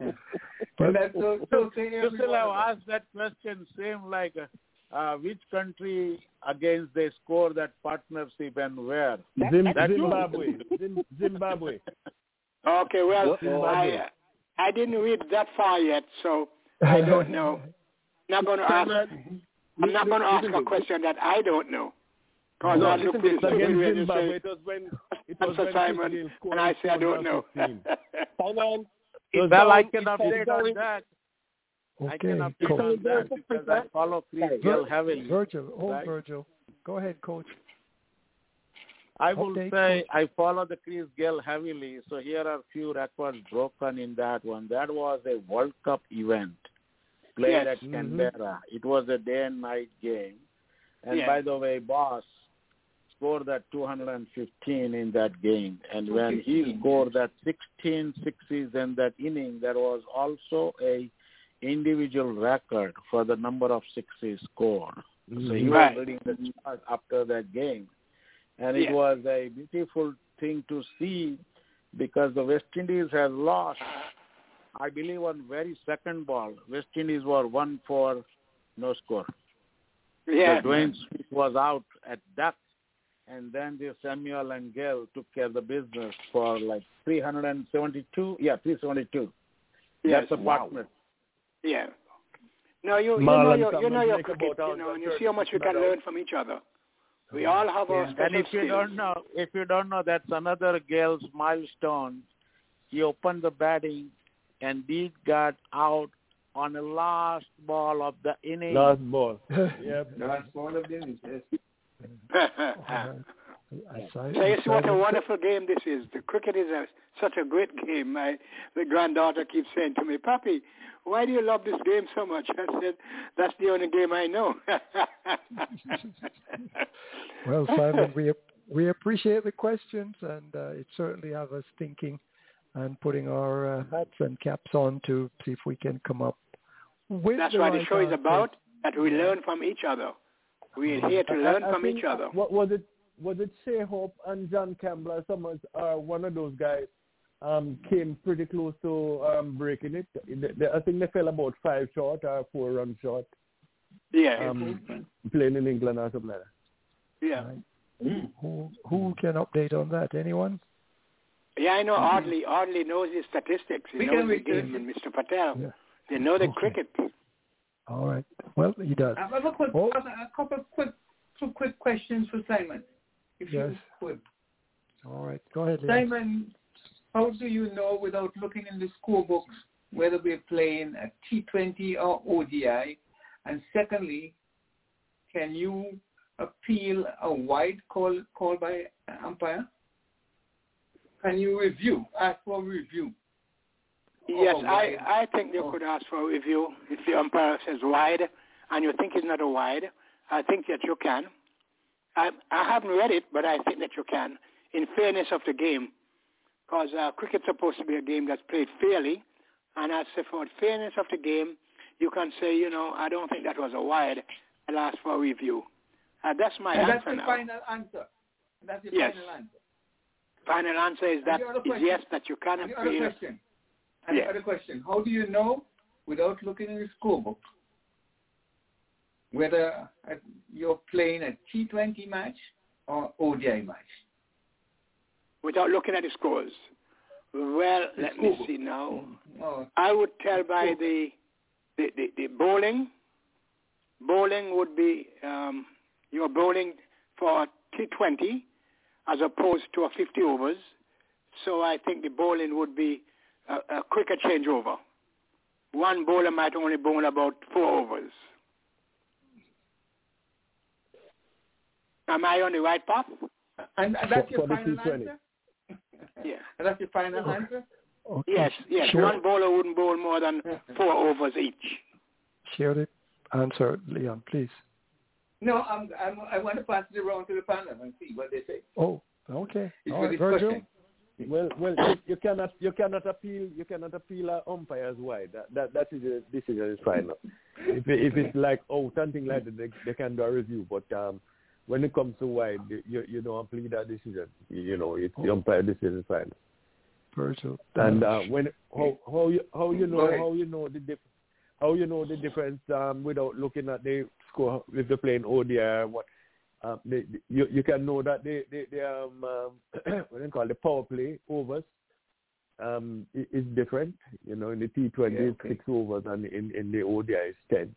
Well, that's so, so say Just everyone. I'll ask that question same like uh, uh, which country against they score that partnership and where? Zim- That- Zimbabwe. Zim- Zimbabwe. Okay, well, Zimbabwe. I I didn't read that far yet, so I don't know. Not going to ask. I'm not going to ask a question that I don't know. Because No, I look listen, pretty it's against stupid you Zimbabwe. say It was when it was when Simon, Chris Gayle scored and I say I don't know. 415. Simon, So Well, I that- can update on that. I can Okay, update coach. on that because I follow Chris Gayle heavily. Virgil, oh Right. Virgil, go ahead, coach. I will Update, say I follow the Chris Gayle heavily. So here are a few records broken in that one. That was a World Cup event played Yes. at mm-hmm. Canberra. It was a day and night game. And Yes. by the way, Boss scored that 215 in that game. And when he scored that 16 sixes in that inning, there was also a individual record for the number of sixes scored. So he mm-hmm. Right. was leading the chart after that game. And it Yeah. was a beautiful thing to see because the West Indies had lost, I believe, on very second ball. West Indies were one for no score. yeah. So Dwayne Smith was out at duck, and then the Samuel and Gayle took care of the business for like 372. Yeah, 372. Yes. That's a partner. Yeah. No, you, you know your, you know your cricket, about you know, and you see how much we can learn from each other. We all have our And special if you skills. don't know, if you don't know, that's another Gayle's milestone. He opened the batting, and Deed got out on the last ball of the inning. Last ball. Yep. Last one of them is yes. I saw it. So you see what a wonderful game this is. The cricket is a, such a great game. My the granddaughter keeps saying to me, "Papi, why do you love this game so much?" I said, "That's the only game I know." Well, Simon, we we appreciate the questions, and uh, it certainly have us thinking and putting our uh, hats and caps on to see if we can come up with That's the what the right show is about. That we learn from each other. We are here to learn I- I from each other. What was it? Was it Shai Hope and John Campbell or someone? Uh, one of those guys um, came pretty close to um, breaking it. They, they, I think they fell about five short or four run short. Yeah. Um, playing in England or something like that. yeah. Who who can update on that? Anyone? Yeah, I know mm-hmm. Audley. Audley knows his statistics. He We knows can the game, and Mr. Patel. Yeah. They know the Okay. cricket. All right. Well, he does. I have a quick, Oh. a couple of quick, two quick questions for Simon, if Yes. you could. All right. Go ahead, Liam. Simon, how do you know without looking in the scorebooks whether we're playing a T20 or ODI? And secondly, can you appeal a wide call call by umpire? Can you review? Ask for review. Yes, Oh, I. I think they could ask for a review if the umpire says wide and you think it's not a wide. I think that you can. I, I haven't read it, but I think that you can, in fairness of the game, because uh, cricket's supposed to be a game that's played fairly, and as for fairness of the game, you can say, you know, I don't think that was a wide. I'll ask for a review. Uh, that's my and that's answer the now. final answer. That's the Yes. final answer. Final answer is that is yes, that you can And the other question. And Yeah. the other question. How do you know, without looking in the scorebook, whether you're playing a T20 match or ODI match? without looking at the scores. Well, The let me see now. Oh, I would tell by the the, the, the bowling, bowling would be um, you're bowling for a T20 as opposed to a 50 overs. So I think the bowling would be a, a quicker changeover. One bowler might only bowl about four overs. Am I on the right path? And that's For- your for final answer? Yeah. And that's your final Okay. answer? Okay. Yes, yes. Share, One bowler wouldn't bowl more than four overs each. share the answer, Leon, please. No, I'm, I'm, I want to pass it around to the panel and see what they say. Oh, okay. It's All a right, Virgil. discussion. Well, well, you, you cannot you cannot appeal you cannot appeal a umpires wide. That that that is a decision is final. if it, if it's like oh something like that, they, they can do a review. But um, when it comes to wide, you you don't appeal that decision. You know, it's the umpire decision is final. Virgil. And uh, uh, when how how you how you know how you know the dif- how you know the difference um, without looking at the score if they're playing ODI or what. Um, they, you you can know that they they, they um, um what do you call it, the power play overs um is different. You know, in the T twenty Yeah, it's okay. six overs and in in the ODI it's ten.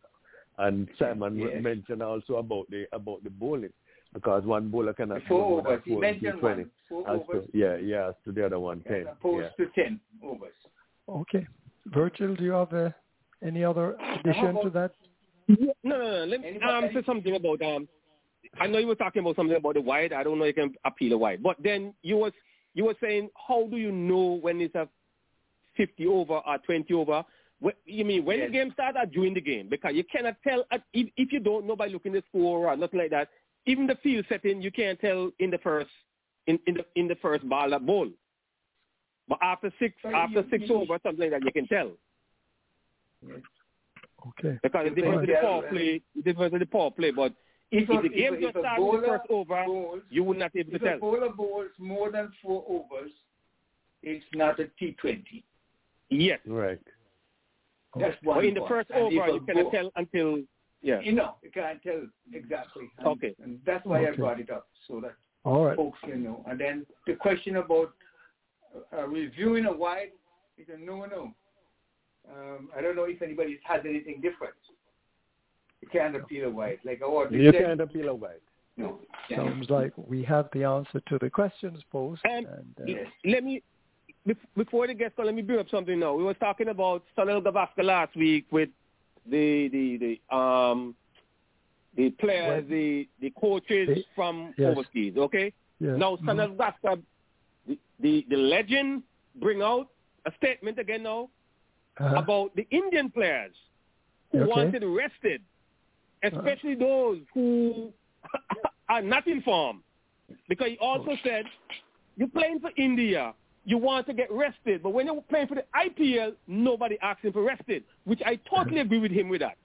And Simon Yes. mentioned also about the about the bowling because one bowler cannot Four bowl more than overs. He four in mentioned T20 one. Four as overs to, yeah yeah as to the other one as ten. opposed Yeah. to ten overs. okay. Virgil, do you have uh, any other addition to that? No, no, no. Let me um, say something about um. I know you were talking about something about the wide. I don't know if you can appeal the wide, but then you was you were saying how do you know when it's a fifty over or twenty over? Wh- You mean when Yes. the game starts or during the game? Because you cannot tell if if you don't know by looking at the score or nothing like that. Even the field setting, you can't tell in the first in, in the in the first ball that ball. But after six So after you- six you- over something like that, you can tell. Okay. Because the You difference can the power play, the difference with the power play. But if, If if, the game if a- just if a starts in the first over, bowls, you would not be able to tell. if a tell. bowler bowls more than four overs, it's not a T20. Yes. Right. That's one But in the first And over, you cannot tell until yeah. You know, you can't tell exactly. And, Okay. And that's why I brought it up, so that All right. folks can know. And then the question about uh, reviewing a wide is a no-no. Um, I don't know if anybody has anything different. You can't appeal a wide. Like what we You said, can't appeal a wide. no. Yeah. Sounds like we have the answer to the questions posed. And and, uh, Yes. let me before the guest, let me bring up something now. We were talking about Sunil Gavaskar last week with the the the um the players, Well, the the coaches the- from yes. overseas. Okay. yeah. Now, Mhm. Sunil Gavaskar, the, the the legend, bring out a statement again now Uh-huh. about the Indian players who Okay. wanted rested, especially those who are not in form. Because he also said, you're playing for India, you want to get rested, but when you're playing for the IPL, nobody asks him for rested, which I totally agree with him with that.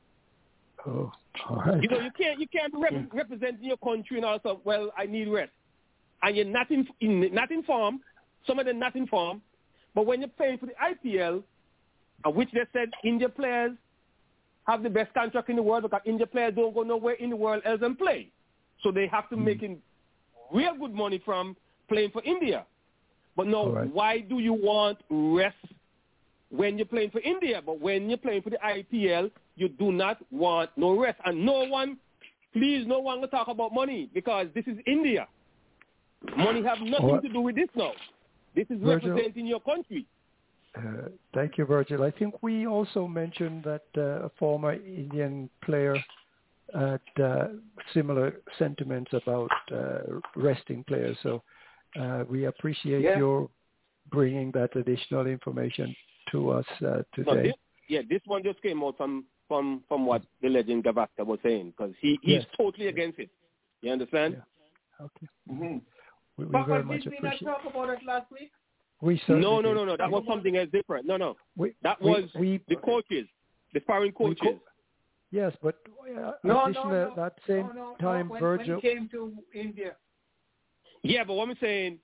Oh, all right. You know, you can't you can't rep- represent your country and also, well, I need rest, and you're not in, in not in form. Some of them not in form, but when you're playing for the IPL, Uh, which they said India players have the best contract in the world because India players don't go nowhere in the world else and play, so they have to hmm. make in real good money from playing for India. But no, right. why do you want rest when you're playing for India? But when you're playing for the IPL, you do not want no rest. And no one, please, no one will talk about money because this is India. Money have nothing right. to do with this now. This is Virgil. representing your country. Uh, Thank you, Virgil. I think we also mentioned that uh, a former Indian player had uh, similar sentiments about uh, resting players. So uh, we appreciate Yeah. your bringing that additional information to us uh, No, today. this, yeah, this one just came out from from from what the legend Gavaskar was saying because he he's Yes. totally against it. You understand? Okay. Mm-hmm. We, we But, very but much did we not talk about it last week? We No, no, no, no. That was something else different. No, no. We, That was we, the coaches, the foreign coaches. co- Yes, but uh, No, no, no. that same no, no, time, no. When, Virgil. when he came to India, Yeah, but what I'm saying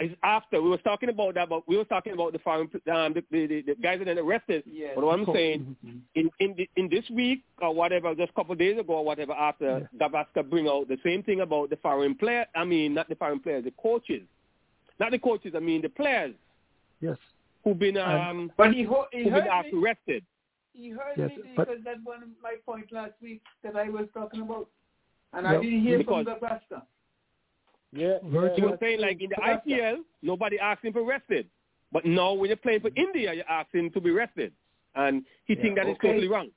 is after we were talking about that, but we were talking about the foreign um, the, the, the, the guys that are arrested. Yes. But what I'm Co- saying Mhm. in in the, in this week or whatever, just a couple of days ago or whatever, after Gavaskar bring out the same thing about the foreign player. I mean, not the foreign players, the coaches, not the coaches. I mean the players Yes. who've been And- um but he, ho- he who've been asked me. arrested. he heard Yes, me but- because that's one of my point last week that I was talking about. And No, I didn't hear from because- Nebraska. Yeah, He yeah. was saying like in the Nebraska. IPL, nobody asked him for rested. But now when you're playing for India, you ask him to be rested. And he Yeah, think that is okay. totally wrong.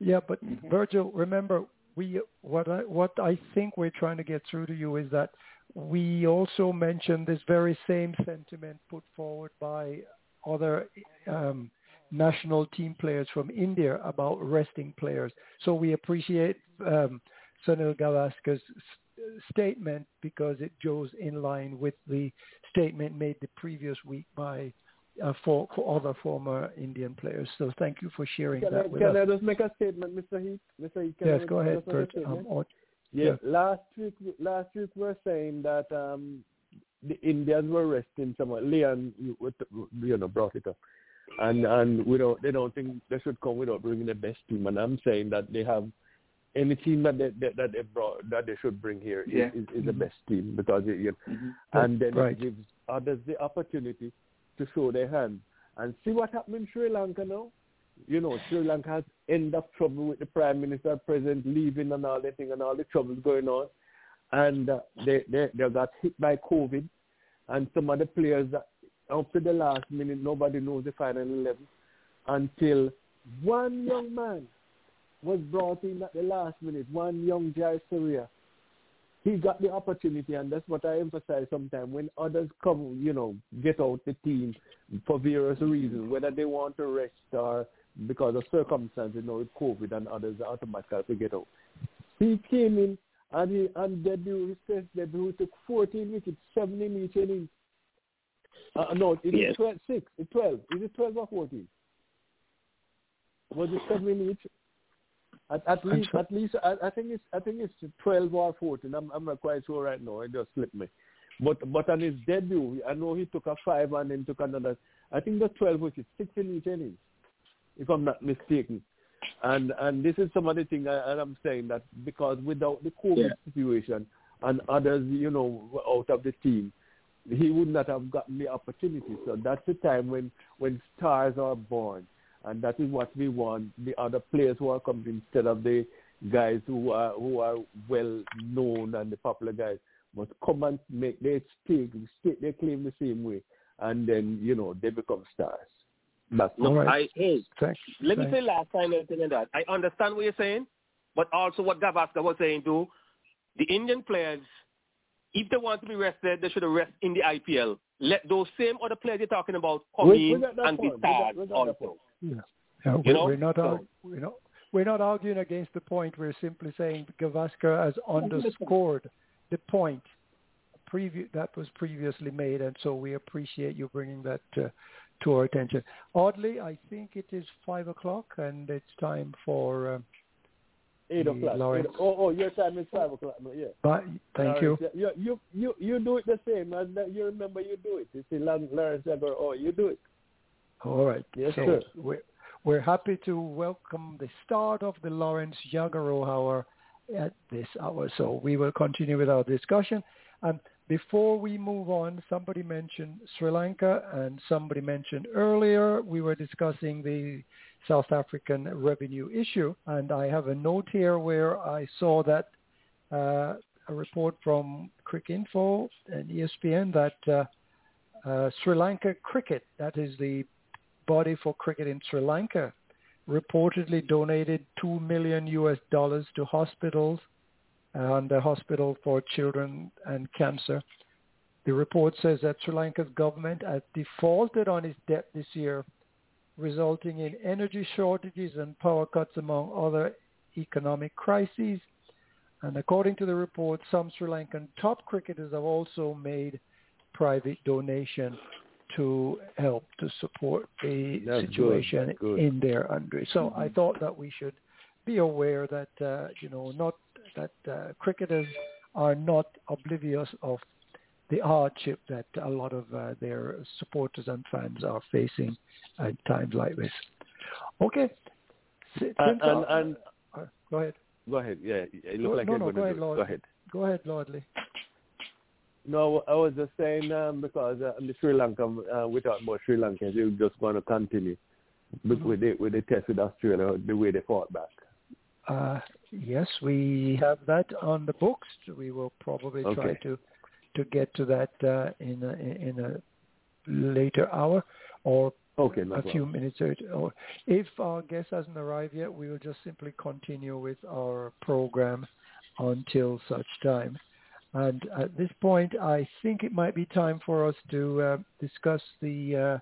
Yeah, but Virgil, remember, we what I what I think we're trying to get through to you is that we also mentioned this very same sentiment put forward by other um, national team players from India about resting players. So we appreciate um, Sunil Gavaskar's s- statement because it goes in line with the statement made the previous week by uh, for, for other former Indian players. So thank you for sharing Can, that I, with can us. I just make a statement, Mr. Heath? Mr. Heath, can Yes, go ahead, Bert. Um, or- Yeah, last week, last week we were saying that um, the Indians were resting someone. Leon, you, you know, brought it up, and and we don't, they don't think they should come without bringing the best team. And I'm saying that they have any team that they, that, that they brought that they should bring here is, Yeah. is, is the Mhm. best team because it, you Mm-hmm. and then Right. it gives others the opportunity to show their hand and see what happened in Sri Lanka now. You know, Sri Lanka has end up trouble with the prime minister, president leaving, and all that thing, and all the troubles going on, and uh, they they they got hit by COVID, and some of the players that up to the last minute nobody knows the final eleven until one young man was brought in at the last minute, one young Jayasuriya. He got the opportunity, and that's what I emphasize sometimes. When others come, you know, get out the team for various reasons, whether they want to rest or because of circumstances, you know, with COVID and others automatically get out. He came in and he and debut, his first debut, he took 14 wickets, 7 in each innings. Uh, no, it is Yes. 12, 6, it's 12. Is it 12 or 14? Was it 7 in each? At, at least, at least, I, I think it's, I think it's twelve or fourteen. I'm, I'm not quite sure right now. It just slipped me. But, but on his debut, I know he took a five and then took another. I think the twelve wickets, six in each inning, if I'm not mistaken. And and this is some of the thing, I, I'm saying that because without the COVID situation and others, you know, were out of the team, he would not have gotten the opportunity. So that's the time when when stars are born, and that is what we want the other players who are coming instead of the guys who are who are well known and the popular guys must come and make their stake, stake their claim the same way, and then you know they become stars. That's No, right. I hey, let me say last time in that. I understand what you're saying, but also what Gavaskar was saying too. The Indian players, if they want to be rested, they should rest in the IPL. Let those same other players you're talking about come We- we in that and be point. We we got that also. point. Yeah. Yeah, You we're, know, we're not so- we're not we're not arguing against the point. We're simply saying Gavaskar has underscored the point that was previously made, and so we appreciate you bringing that uh, to our attention. Oddly, I think it is five o'clock, and it's time for. Uh, Eight o'clock. Eight- oh, oh, your time is five o'clock. Yeah. Bye. Thank you. Lawrence, You, you, you, you do it the same that. You remember you do it. You see, Lawrence Jagger, oh, you do it. All right. Yes, so sir. We're, we're happy to welcome the start of the Lawrence Yagaro hour at this hour. So we will continue with our discussion. And before we move on, somebody mentioned Sri Lanka and somebody mentioned earlier we were discussing the South African revenue issue. And I have a note here where I saw that uh, a report from Cricinfo and E ESPN that uh, uh, Sri Lanka Cricket, that is the body for cricket in Sri Lanka, reportedly donated two million US dollars to hospitals and the Hospital for Children and Cancer. The report says that Sri Lanka's government has defaulted on its debt this year, resulting in energy shortages and power cuts among other economic crises. And according to the report, some Sri Lankan top cricketers have also made private donation to help to support the That's situation that's good. in their country. So I thought that we should be aware that uh, you know not that uh, cricketers are not oblivious of the hardship that a lot of uh, their supporters and fans are facing at times like this. Okay. S- And, and, and uh, go ahead. go ahead. Yeah, it like no, no, go ahead. Lord. Go ahead. Go ahead, Lordley. No, I was just saying um, because uh, in the Sri Lanka, uh, we talk about Sri Lanka, you're just going to continue with, with, the, with the test with Australia, the way they fought back? Uh, yes, we have that on the books. We will probably Okay. try to to get to that uh, in a, in a later hour or Okay, a few problem. minutes later. Or if our guest hasn't arrived yet, we will just simply continue with our program until such time. And at this point, I think it might be time for us to uh, discuss the uh,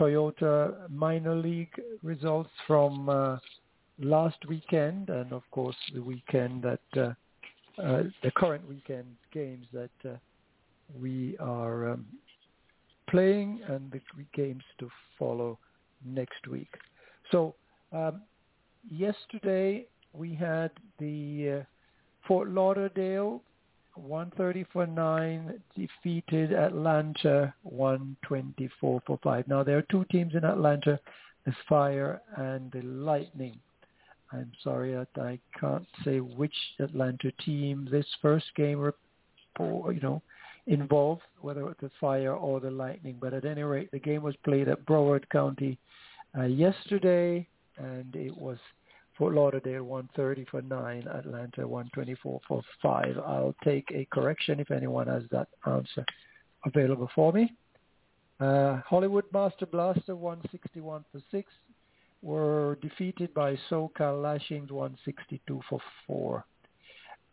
Toyota minor league results from uh, last weekend, and of course the weekend that uh, uh, the current weekend games that uh, we are um, playing, and the games to follow next week. So um, yesterday we had the uh, Fort Lauderdale 130 for 9 defeated Atlanta 124 for 5. Now there are two teams in Atlanta, the Fire and the Lightning. I'm sorry that I can't say which Atlanta team this first game you know, involved, whether it's the Fire or the Lightning. But at any rate, the game was played at Broward County uh, yesterday, and it was Fort Lauderdale 130 for 9, Atlanta 124 for 5. I'll take a correction if anyone has that answer available for me. Uh, Hollywood Master Blaster 161 for 6 were defeated by SoCal Lashings 162 for 4.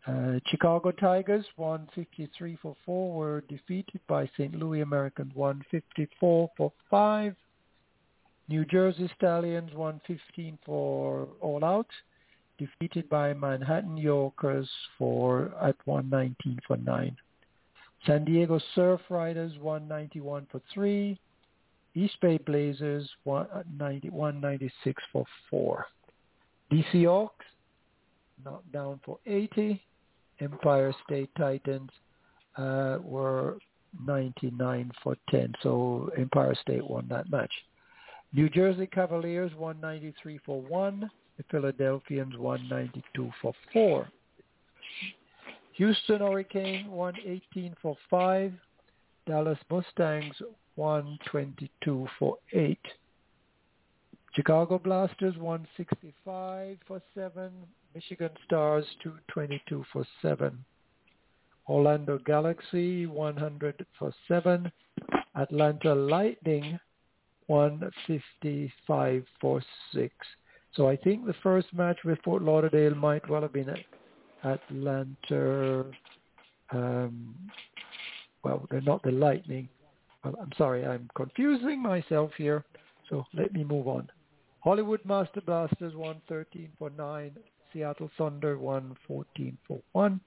Uh, Chicago Tigers 153 for 4 were defeated by St. Louis Americans 154 for 5. New Jersey Stallions 115 for all out, defeated by Manhattan Yorkers for at 119 for 9. San Diego Surf Riders 191 for 3. East Bay Blazers 190, 196 for 4. DC Hawks knocked down for 80. Empire State Titans uh, were 99 for 10. So Empire State won that match. New Jersey Cavaliers 193 for 1. The Philadelphians 192 for 4. Houston Hurricane 118 for 5. Dallas Mustangs 122 for 8. Chicago Blasters 165 for 7. Michigan Stars 222 for 7. Orlando Galaxy 100 for 7. Atlanta Lightning 155 for 6. So I think the first match with Fort Lauderdale might well have been at Atlanta. Um, well, they're not the Lightning. I'm sorry, I'm confusing myself here. So let me move on. Hollywood Master Blasters 113 for 9. Seattle Thunder 114 for 1.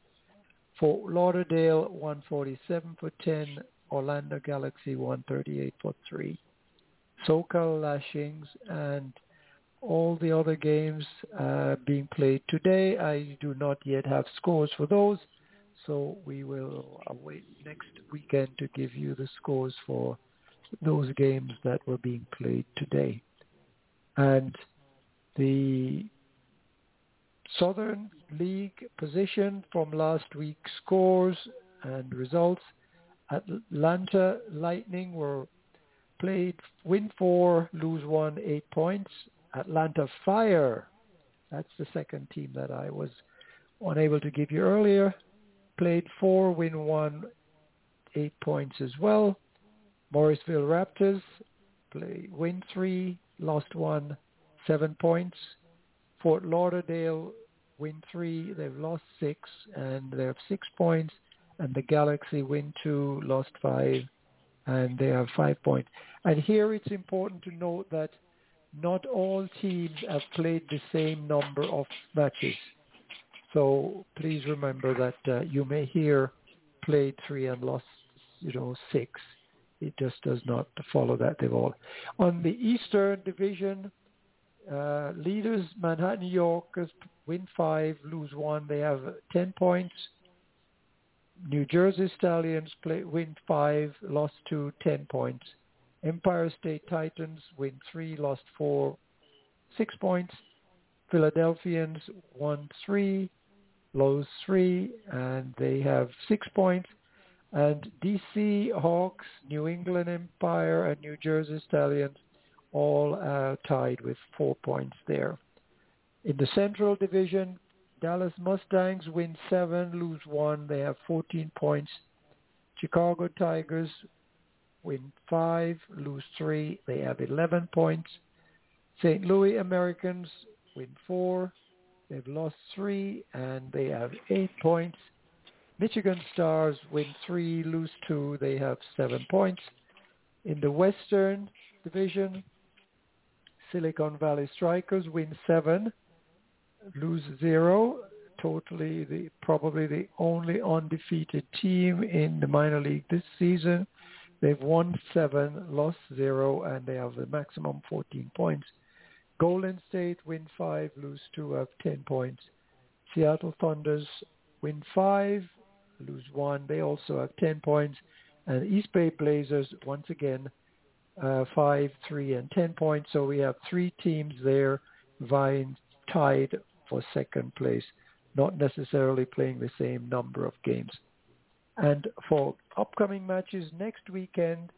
Fort Lauderdale 147 for 10. Orlando Galaxy 138 for 3. SoCal Lashings and all the other games uh, being played today. I do not yet have scores for those, so we will await next weekend to give you the scores for those games that were being played today. And the Southern League position from last week's scores and results. Atlanta Lightning were played win four, lose one, eight points. Atlanta Fire, that's the second team that I was unable to give you earlier, played four, win one, eight points as well. Morrisville Raptors play win three, lost one, seven points. Fort Lauderdale win three, they've lost six, and they have six points. And the Galaxy win two, lost five, and they have five points. And here it's important to note that not all teams have played the same number of matches. So please remember that uh, you may hear played three and lost, you know, six. It just does not follow that they've all. On the Eastern Division, uh, leaders Manhattan Yorkers win five, lose one. They have 10 points. New Jersey Stallions play, win five, lost two, 10 points. Empire State Titans win three, lost four, six points. Philadelphians won three, lose three, and they have six points. And DC Hawks, New England Empire, and New Jersey Stallions all uh, tied with four points there. In the Central Division, Dallas Mustangs win seven, lose one. They have 14 points. Chicago Tigers win five, lose three. They have 11 points. St. Louis Americans win four. They've lost three, and they have eight points. Michigan Stars win three, lose two. They have seven points. In the Western Division, Silicon Valley Strikers win seven, lose zero. Totally, the probably the only undefeated team in the minor league this season. They've won seven, lost zero, and they have the maximum 14 points. Golden State win five, lose two, have 10 points. Seattle Thunders win five, lose one. They also have 10 points. And East Bay Blazers, once again, uh, 5, 3, and 10 points. So we have three teams there vying tied for second place, not necessarily playing the same number of games. And for upcoming matches next weekend,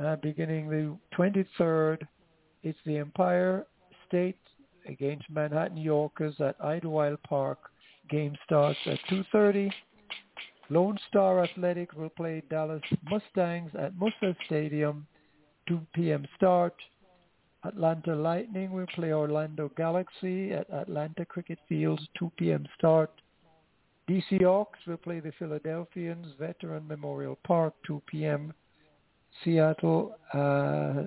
uh, beginning the 23rd, it's the Empire State against Manhattan Yorkers at Idlewild Park. Game starts at 2.30. Lone Star Athletic will play Dallas Mustangs at Moosa Stadium, 2 p.m. start. Atlanta Lightning will play Orlando Galaxy at Atlanta Cricket Fields, 2 p.m. start. DC Hawks will play the Philadelphians, Veteran Memorial Park, 2 p.m. Seattle, uh,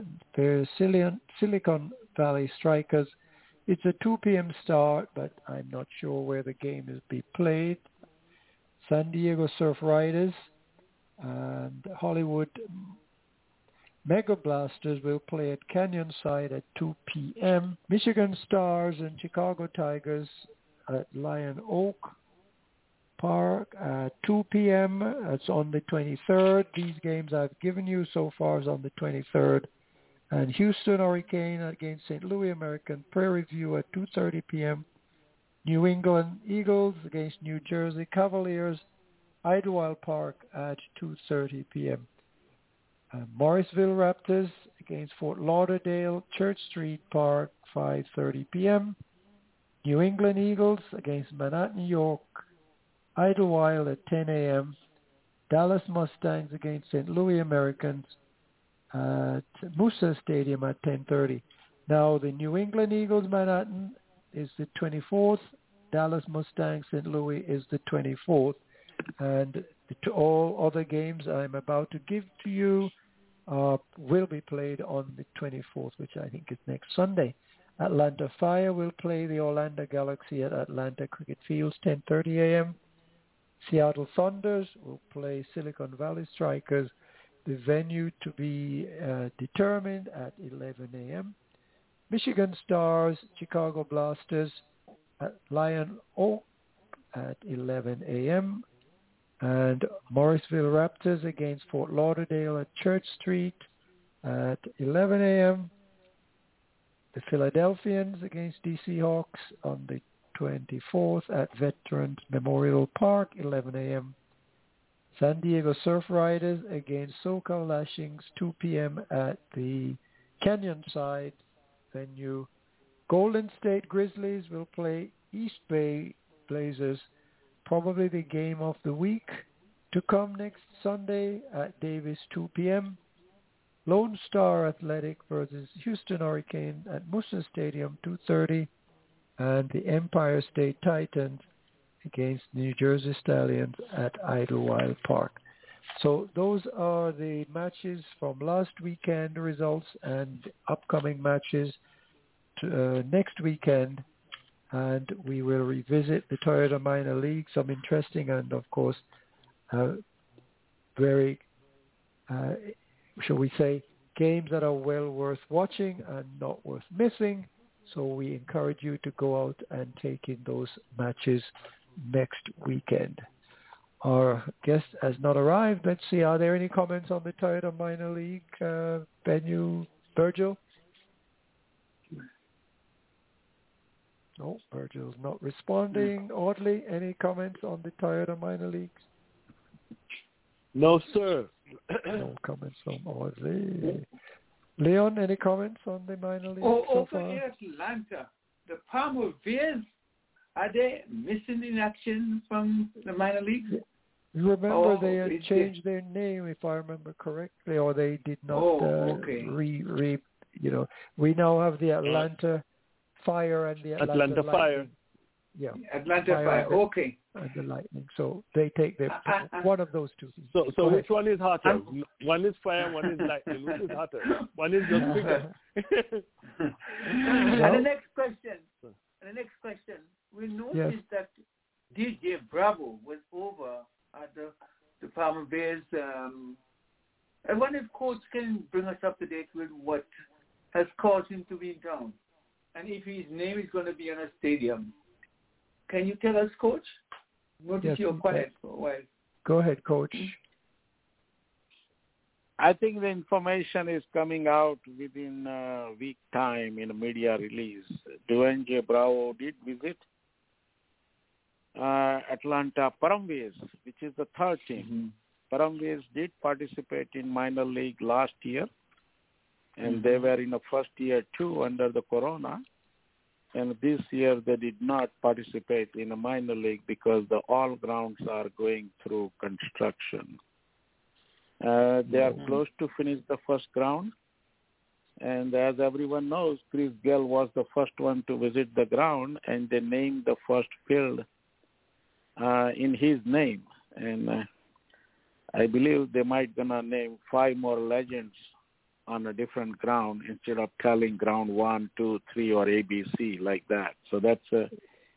Silicon Valley Strikers. It's a 2 p.m. start, but I'm not sure where the game is be played. San Diego Surf Riders and Hollywood Mega Blasters will play at Canyonside at 2 p.m. Michigan Stars and Chicago Tigers at Lion Oak Park at 2 p.m. It's on the 23rd. These games I've given you so far is on the 23rd. And Houston Hurricane against St. Louis American Prairie View at 2.30 p.m. New England Eagles against New Jersey Cavaliers, Idlewild Park at 2.30 p.m. Uh, Morrisville Raptors against Fort Lauderdale, Church Street Park, 5.30 p.m. New England Eagles against Manhattan York, Idlewild at 10 a.m. Dallas Mustangs against St. Louis Americans at Moosa Stadium at 10.30. Now the New England Eagles Manhattan is the 24th. Dallas Mustangs St. Louis is the 24th. And the, all other games I'm about to give to you uh, will be played on the 24th, which I think is next Sunday. Atlanta Fire will play the Orlando Galaxy at Atlanta Cricket Fields 10:30 a.m. Seattle Thunders will play Silicon Valley Strikers. The venue to be uh, determined at 11 a.m. Michigan Stars, Chicago Blasters at Lion Oak at 11 a.m. And Morrisville Raptors against Fort Lauderdale at Church Street at 11 a.m. The Philadelphians against DC Hawks on the 24th at Veterans Memorial Park, 11 a.m. San Diego Surf Riders against SoCal Lashings, 2 p.m. at the Canyon Side venue. Golden State Grizzlies will play East Bay Blazers, probably the game of the week to come next Sunday at Davis 2 p.m. Lone Star Athletic versus Houston Hurricane at Moosa Stadium 2.30 and the Empire State Titans against New Jersey Stallions at Idlewild Park. So those are the matches from last weekend results and upcoming matches to, uh, next weekend. And we will revisit the Toyota Minor League, some interesting and of course uh, very, uh, shall we say, games that are well worth watching and not worth missing. So we encourage you to go out and take in those matches next weekend. Our guest has not arrived. Let's see. Are there any comments on the Toyota Minor League uh, venue, Virgil? No, Virgil's not responding. Audley, any comments on the Toyota Minor Leagues? No, sir. no comments from Audley. Leon, any comments on the minor league Oh, so over far? in Atlanta, the Palmer Bears, are they missing in action from the minor leagues? You remember Oh, they had is it- changed their name, if I remember correctly, or they did not Oh, uh, okay. re re. You know, we now have the Atlanta Fire and the Atlanta, Atlanta Fire. Yeah, Atlanta Fire Fire. and the- Okay. and the Lightning. So they take their Uh, uh, one of those two. So, Go so ahead. which one is hotter? One is fire, one is lightning. Which is hotter? One is just bigger. and the next question. And the next question. We noticed that DJ Bravo was over at the the Paramveers. Um, I wonder if Coach can bring us up to date with what has caused him to be in town, and if his name is going to be on a stadium. Can you tell us, Coach? Notice Yes, you're quiet for a while. Go ahead, Coach. I think the information is coming out within a week time in a media release. Dwayne J. Bravo did visit uh, Atlanta Paramveers, which is the third team. Paramveers did participate in minor league last year, and they were in the first year too under the corona. And this year they did not participate in a minor league because the all grounds are going through construction. Uh, they are close to finish the first ground. And as everyone knows, Chris Gayle was the first one to visit the ground, and they named the first field uh, in his name. And uh, I believe they might gonna name five more legends on a different ground instead of telling ground one, two, three, or ABC like that. So that's a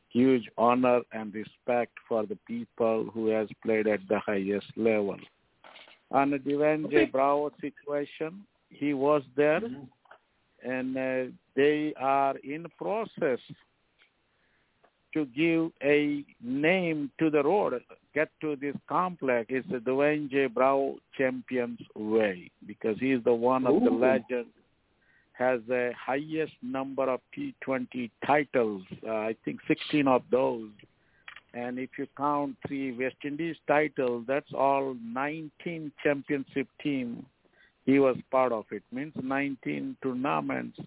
huge honor and respect for the people who has played at the highest level. On the Dwayne J. Bravo situation, he was there, and uh, they are in process to give a name to the road, get to this complex. is the Dwayne J. Bravo Champions Way because he is the one of the Ooh. legends, has the highest number of T20 titles, uh, I think 16 of those. And if you count three West Indies titles, that's all 19 championship team. He was part of it. Means 19 tournaments.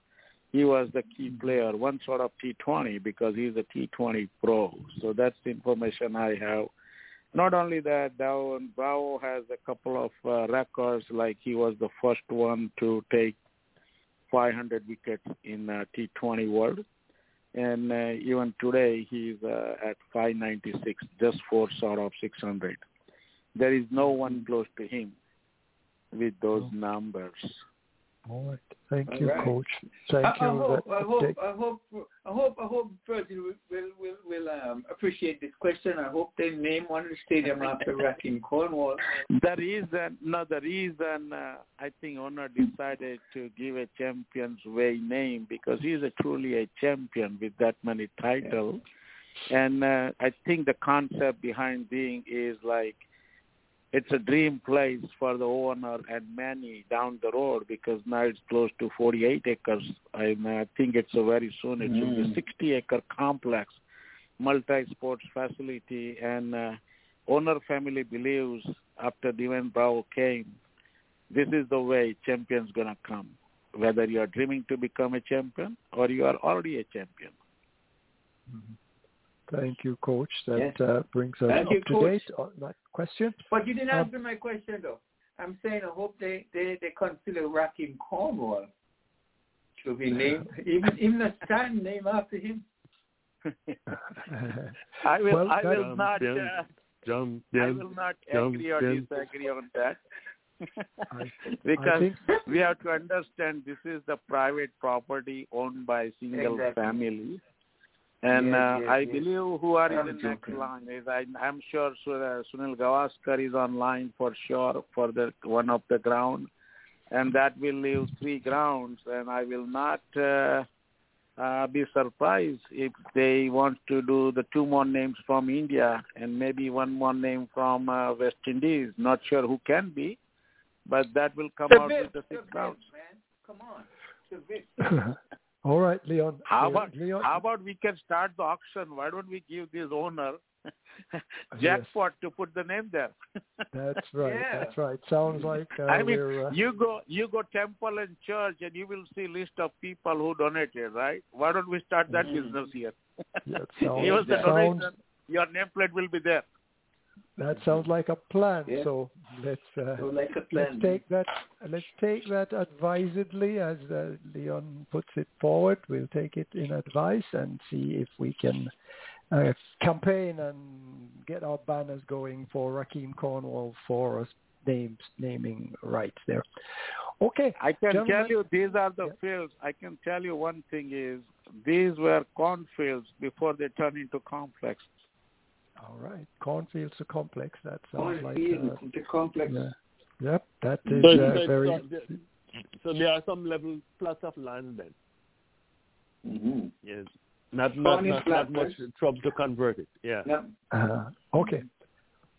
He was the key player, one sort of T20 because he's a T20 pro. So that's the information I have. Not only that, Dwayne Bravo has a couple of uh, records, like he was the first one to take 500 wickets in uh, T20 World and uh, even today he's uh, at 596, just four sort of 600. There is no one close to him with those numbers. All right. Thank All you, right. Coach. Thank I, I you. hope, That I hope. I hope, I hope, I hope Virgil will will will, will um, appreciate this question. I hope they name one of the stadium after Rahkeem Cornwall. The reason, no, the reason uh, I think owner decided to give a Champions Way name because he's a truly a champion with that many titles, and uh, I think the concept behind being is like it's a dream place for the owner and many down the road because now it's close to 48 acres. I, I think it's a very soon it will be Mm. 60 acre complex, multi-sports facility, and uh, owner family believes after Dwayne Bravo came, this is the way champions gonna come. Whether you are dreaming to become a champion or you are already a champion. Thank you, Coach. That Yes. uh, brings us Thank you, up to Coach. date on that question. But you didn't Um, answer my question though. I'm saying I hope they they they consider Rahkeem Cornwall to be named even even a stand name after him. I will. Well, I that- will not. Uh, Jump, I will not jump, agree or jump. disagree on that. Because think we have to understand this is the private property owned by single Exactly. family. And Yes, uh, yes, I yes. believe who are in I'm the next line is I, I'm sure Su- uh, Sunil Gavaskar is online for sure for the one of the ground, and that will leave three grounds. And I will not uh, uh, be surprised if they want to do the two more names from India and maybe one more name from uh, West Indies. Not sure who can be, but that will come The out Vic, with the the six Vic, grounds. man. Come on. The Vic. All right, Leon. How Le- about Leon? how about we can start the auction? Why don't we give this owner jackpot to put the name there. That's right. Yeah. That's right. Sounds like uh, I mean, we're. Uh, you go you go temple and church, and you will see list of people who donated. Right? Why don't we start that Mhm. business here? Yeah, it Give sounds- us the sounds- donation. Your nameplate will be there. That sounds like a plan. Yeah. So let's uh, So like a let's take that let's take that advisedly as uh, Leon puts it forward. We'll take it in advice and see if we can uh, campaign and get our banners going for Rahkeem Cornwall for us names naming rights there. Okay. I can gentlemen. tell you these are the fields. I can tell you one thing is these were cornfields before they turned into complexes. All right. Cornfields to complex. That sounds like Cornfields uh, the complex. yeah. Yep, that is So uh, it's- very it's not- So there are some level plus of land then. Mm-hmm. Yes. Not not Corny not, not much trouble to convert it. Yeah. No. Uh, okay.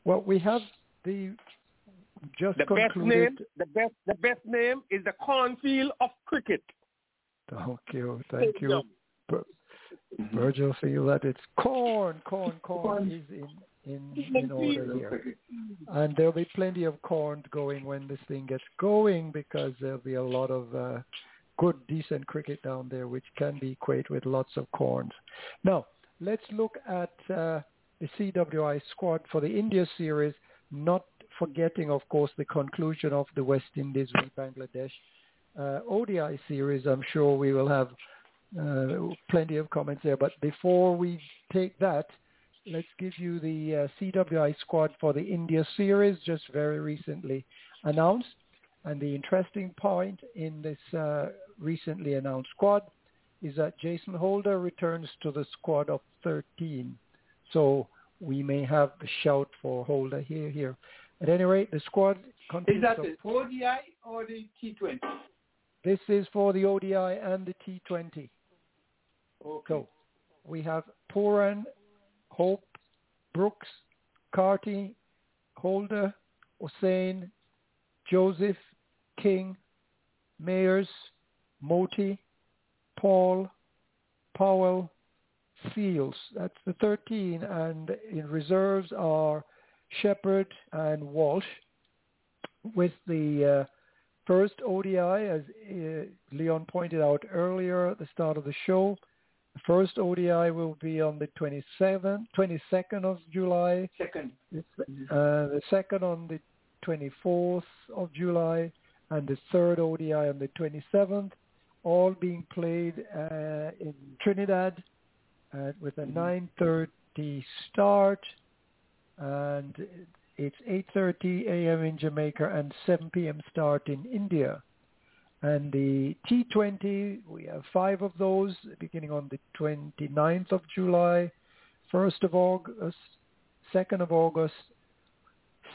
Well, we have the just The best name, the best, the best name is the cornfield of cricket. Thank you, thank you, Vir- Virgil. Feel that it's corn, corn, corn is in in in order here, and there'll be plenty of corn going when this thing gets going because there'll be a lot of uh, good, decent cricket down there, which can be equated with lots of corns. Now, let's look at uh, the CWI squad for the India series, not forgetting, of course, the conclusion of the West Indies with Bangladesh uh, ODI series. I'm sure we will have uh, plenty of comments there. But before we take that, let's give you the uh, CWI squad for the India series, just very recently announced. And the interesting point in this uh, recently announced squad is that Jason Holder returns to the squad of 13. So we may have a shout for Holder here. Here, at any rate, the squad Is consists that of the ODI or the T20? this is for the ODI and the T20. Okay. So we have Pooran, Hope, Brooks, Carty, Holder, Hosein, Joseph, King, Mayers, Motie, Paul, Powell, Seales. That's the 13. And in reserves are Shepherd and Walsh with the uh, first ODI, as uh, Leon pointed out earlier at the start of the show. The first ODI will be on the 27th, 22nd of July. Second. Uh, the second on the 24th of July, and the third ODI on the 27th, all being played uh, in Trinidad uh, with a 9:30 start, and it's 8:30 a.m. in Jamaica and 7 p.m. start in India. And the T20, we have five of those beginning on the 29th of July, 1st of August, 2nd of August,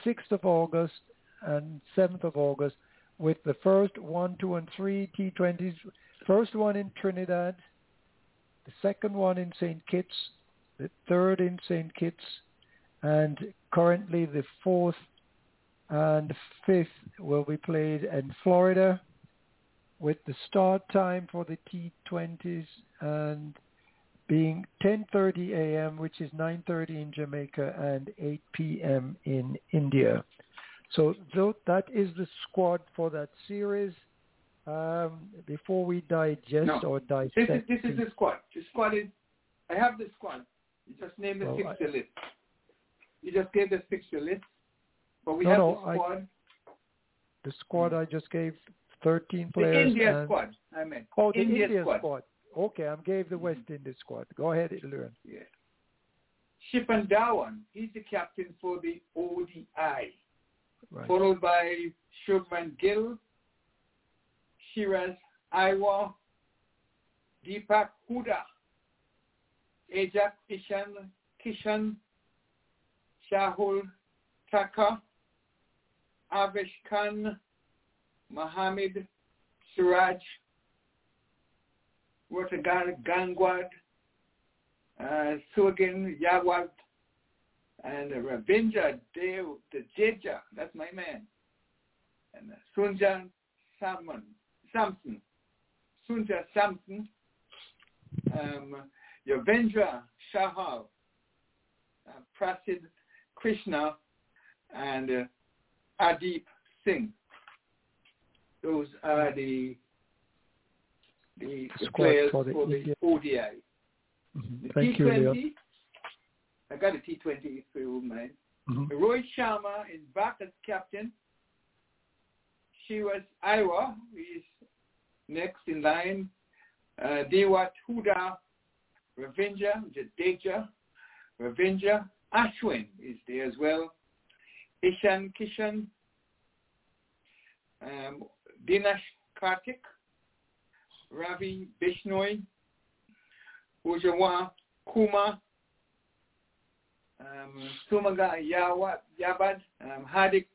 6th of August, and 7th of August, with the first one, two, and three T20s. First one in Trinidad, the second one in St. Kitts, the third in St. Kitts, and currently the fourth and fifth will be played in Florida with the start time for the T20s and being 10:30 a.m., which is 9:30 in Jamaica and 8 p.m. in India. So that is the squad for that series. Um, before we digest No. or This dissect, is this is the- squad. The squad is. I have the squad. You just name the Well, fixture list. You just gave the fixture list, but we No, have no, the I- squad. the squad I just gave 13 The. India and- squad. I meant. Oh, the India, India, squad. squad. Okay, I gave the West mm-hmm. Indies squad. Go ahead, Learn. Yeah. Shipan Dhawan. He's the captain for the ODI. Right. Followed by Shubman Gill, Shiraz Iwa, Deepak Hooda, Ajak Kishan, Kishan, Shardul Thakur, Avesh Khan, Mohammed Siraj, Rotagar Gangwad, uh, Surgan Yawad, and Ravindra Dev the Jeja, that's my man. And uh, Sunjan Salmon, Samson, Sunja Samson, um, Yuzvendra Chahal, uh, Prasidh Krishna, and uh, Adeep Singh. Those are the the, the players for for the the, India. ODI. Mhm. The Thank you, T20, Leon. I got a T20 if you wouldn't mind. Mhm. Rohit Sharma is back as captain. She was Iowa, who is next in line. Uh, Dewat Huda, Ravinja, is Ravinja. Ashwin is there as well. Ishan Kishan, um, Dinesh Karthik, Ravi Bishnoi, Ujawa Kuma, um, Sumaga Yabad, um, Hardik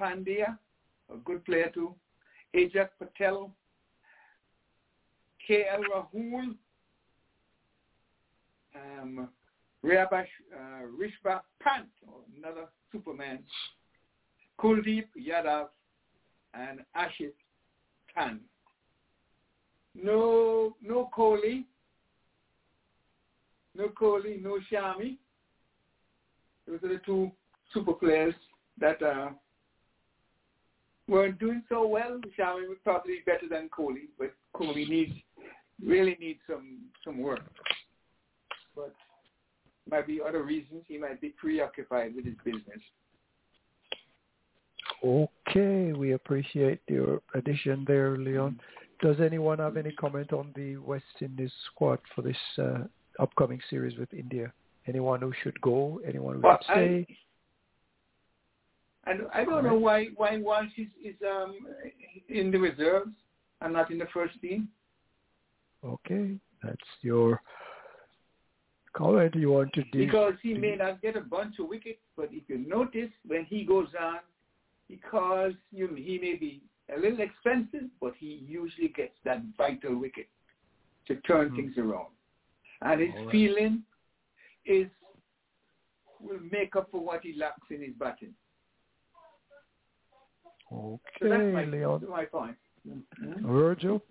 Pandya, a good player too, Ajak Patel, K.L. Rahul, um, Rabash, uh, Rishabh Pant, another Superman, Kuldeep Yadav, and Ashit Khan. No, no Kohli, no Kohli, no Shami. Those are the two super players that uh, weren't doing so well. Shami was probably better than Kohli, but Kohli needs really needs some some work. But might be other reasons. He might be preoccupied with his business. Okay, we appreciate your addition there, Leon. Does anyone have any comment on the West Indies squad for this uh, upcoming series with India? Anyone who should go? Anyone who Well, should stay? And I don't know why why Walsh is, is um, in the reserves and not in the first team. Okay, that's your comment. You want to de- Because he may not get a bunch of wickets, but if you notice when he goes on, because you he may be a little expensive, but he usually gets that vital wicket to turn things around. And his All right. feeling is will make up for what he lacks in his batting. So that's Okay, my, Leon. my point. Mhm. Virgil?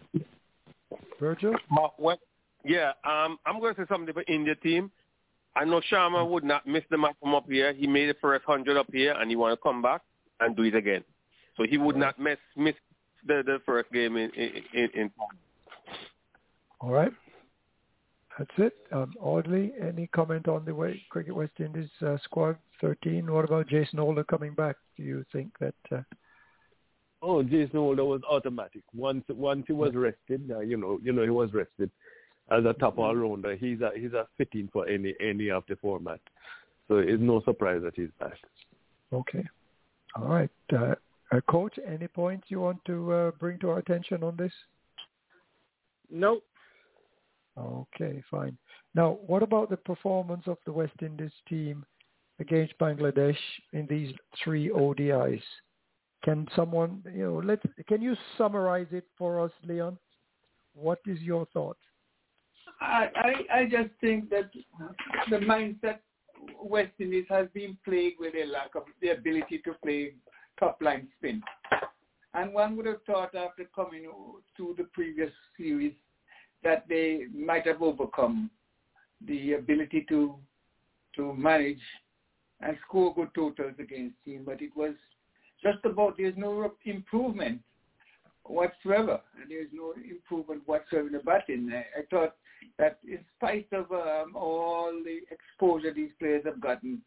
Virgil? Ma- what- Yeah, um, I'm going to say something about India team. I know Sharma would not miss the match from up here. He made the first hundred up here, and he want to come back and do it again. So he would not miss miss the the first game in in. in, in All right. That's it. Um, Audley, any comment on the way Cricket West Indies uh, squad 13? What about Jason Holder coming back? Do you think that... Uh, Oh, Jason Holder was automatic. Once once he was rested, uh, you know, you know he was rested as a top all rounder. He's a he's a fitting for any any of the format. So it's no surprise that he's back. okay. All right. Uh, uh, Coach, any points you want to uh, bring to our attention on this? No. Okay, fine. Now, what about the performance of the West Indies team against Bangladesh in these three ODIs? Can someone, you know, let can you summarize it for us, Leon? What is your thought? I, I I just think that the mindset West Indies has been plagued with a lack of the ability to play top line spin. And one would have thought after coming to the previous series that they might have overcome the ability to to manage and score good totals against team, but it was just about there's no improvement whatsoever, and there's no improvement whatsoever in the batting. I, I thought that in spite of um, all the exposure these players have gotten,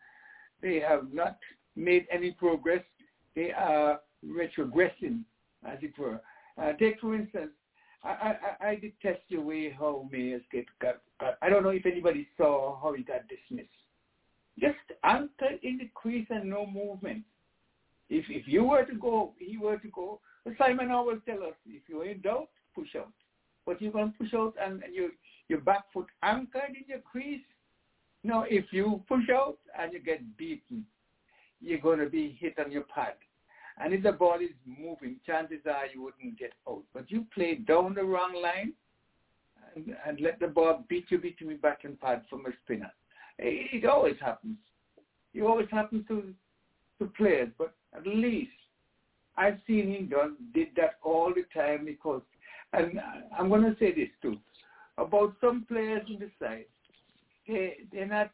they have not made any progress. They are retrogressing, as it were. Uh, take for instance, I, I, I detest the way how Mayers get got. I don't know if anybody saw how he got dismissed. Just anchored in the crease and no movement. If if you were to go, he were to go. Simon always tell us, if you're in doubt, push out. But going to push out and you your back foot anchored in your crease. Now, if you push out and you get beaten, you're going to be hit on your pad. And if the ball is moving, chances are you wouldn't get out. But you play down the wrong line and, and let the ball beat you between the back and pad from a spinner. It, it always happens. It always happens to to players, but at least I've seen him done did that all the time because, and I'm going to say this too about some players in the side. They they're not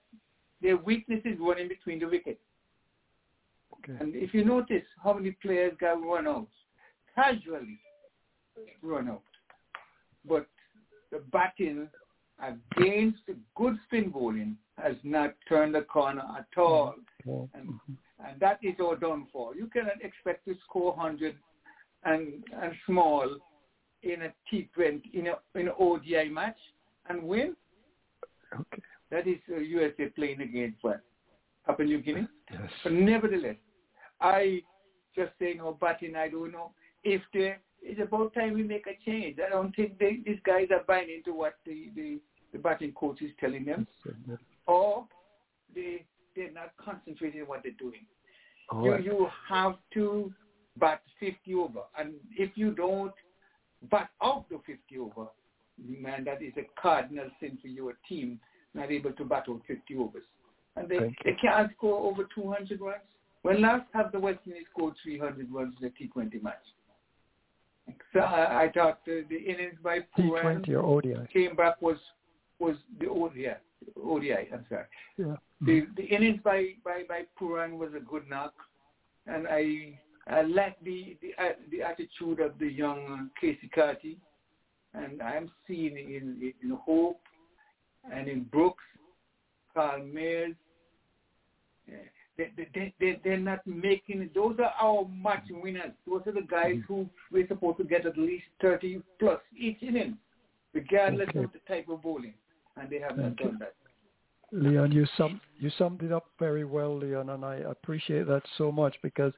their weakness is running between the wickets. Okay. And if you notice how many players got run out, casually run out. But the batting against the good spin bowling has not turned the corner at all. Well, And, and that is all done for. You cannot expect to score 100 and, and small in a T20, in a in an ODI match and win. Okay. That is uh, USA playing against what? Papua New Guinea? Yes. But nevertheless, I just say no batting. I don't know if they. It's about time we make a change. I don't think they, these guys are buying into what the, the, the batting coach is telling them, or they they're not concentrating on what they're doing. All you right. you have to bat 50 over, and if you don't bat out the 50 over, man, that is a cardinal sin for your team not able to bat out 50 overs, and they they can't score over 200 runs. When last have the West Indies scored 300 runs in a T20 match? So I, I thought the, the innings by Pooran T20 or ODI. came back was was the ODI. ODI, I'm sorry. Yeah. The the innings by by by Pooran was a good knock, and I I like the the uh, the attitude of the young Keacy Carty, and I'm seeing in in Hope and in Brooks, Kyle Mayers. They, they, they, they're not making it. Those are our match winners. Those are the guys who we're supposed to get at least 30 plus each inning, regardless Okay. of the type of bowling. And they have not you. done that. Leon, you sum you summed it up very well, Leon, and I appreciate that so much because.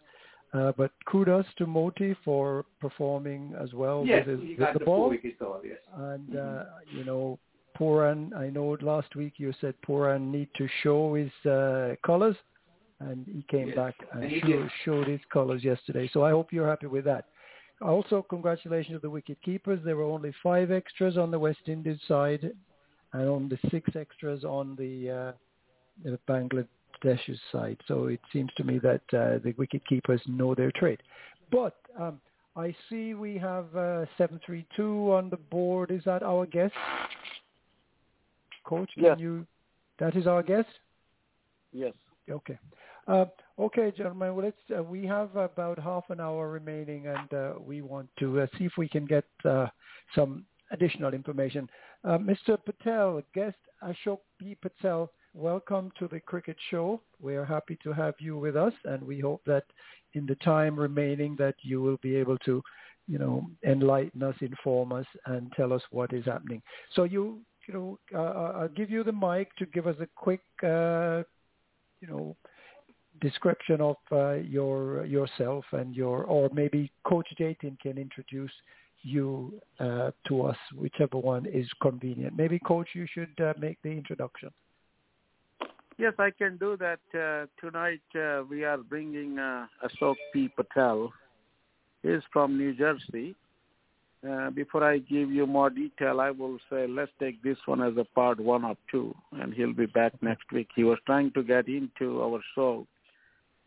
Uh, but kudos to Motie for performing as well yes, with, he his, got with the the ball. four wickets all, yes. And uh, you know, Pooran, I know last week you said Pooran need to show his uh, colors, and he came Yes, back and, and he showed his colors yesterday. So I hope you're happy with that. Also, congratulations to the wicket keepers. There were only five extras on the West Indies side, and only six extras on the, uh, the Bangladesh's side. So it seems to me that uh, the wicket keepers know their trade. But um, I see we have uh, 732 on the board. Is that our guest? Coach, can Yes. you? That is our guest. Yes. Okay. Uh, okay, gentlemen. Well, let's. Uh, we have about half an hour remaining, and uh, we want to uh, see if we can get uh, some additional information. Uh, Mr. Patel, guest Ashok P. Patel, welcome to the Cricket Show. We are happy to have you with us, and we hope that in the time remaining that you will be able to, you know, enlighten us, inform us, and tell us what is happening. So you, you know, I'll give you the mic to give us a quick, you know, description of uh, your yourself and your, or maybe Coach Jatin can introduce you uh, to us, whichever one is convenient. Maybe Coach, you should uh, make the introduction. Yes, I can do that. Uh, tonight uh, we are bringing uh, Ashok P. Patel. He's from New Jersey. Uh, before I give you more detail, I will say let's take this one as a part one of two, and he'll be back next week. He was trying to get into our show,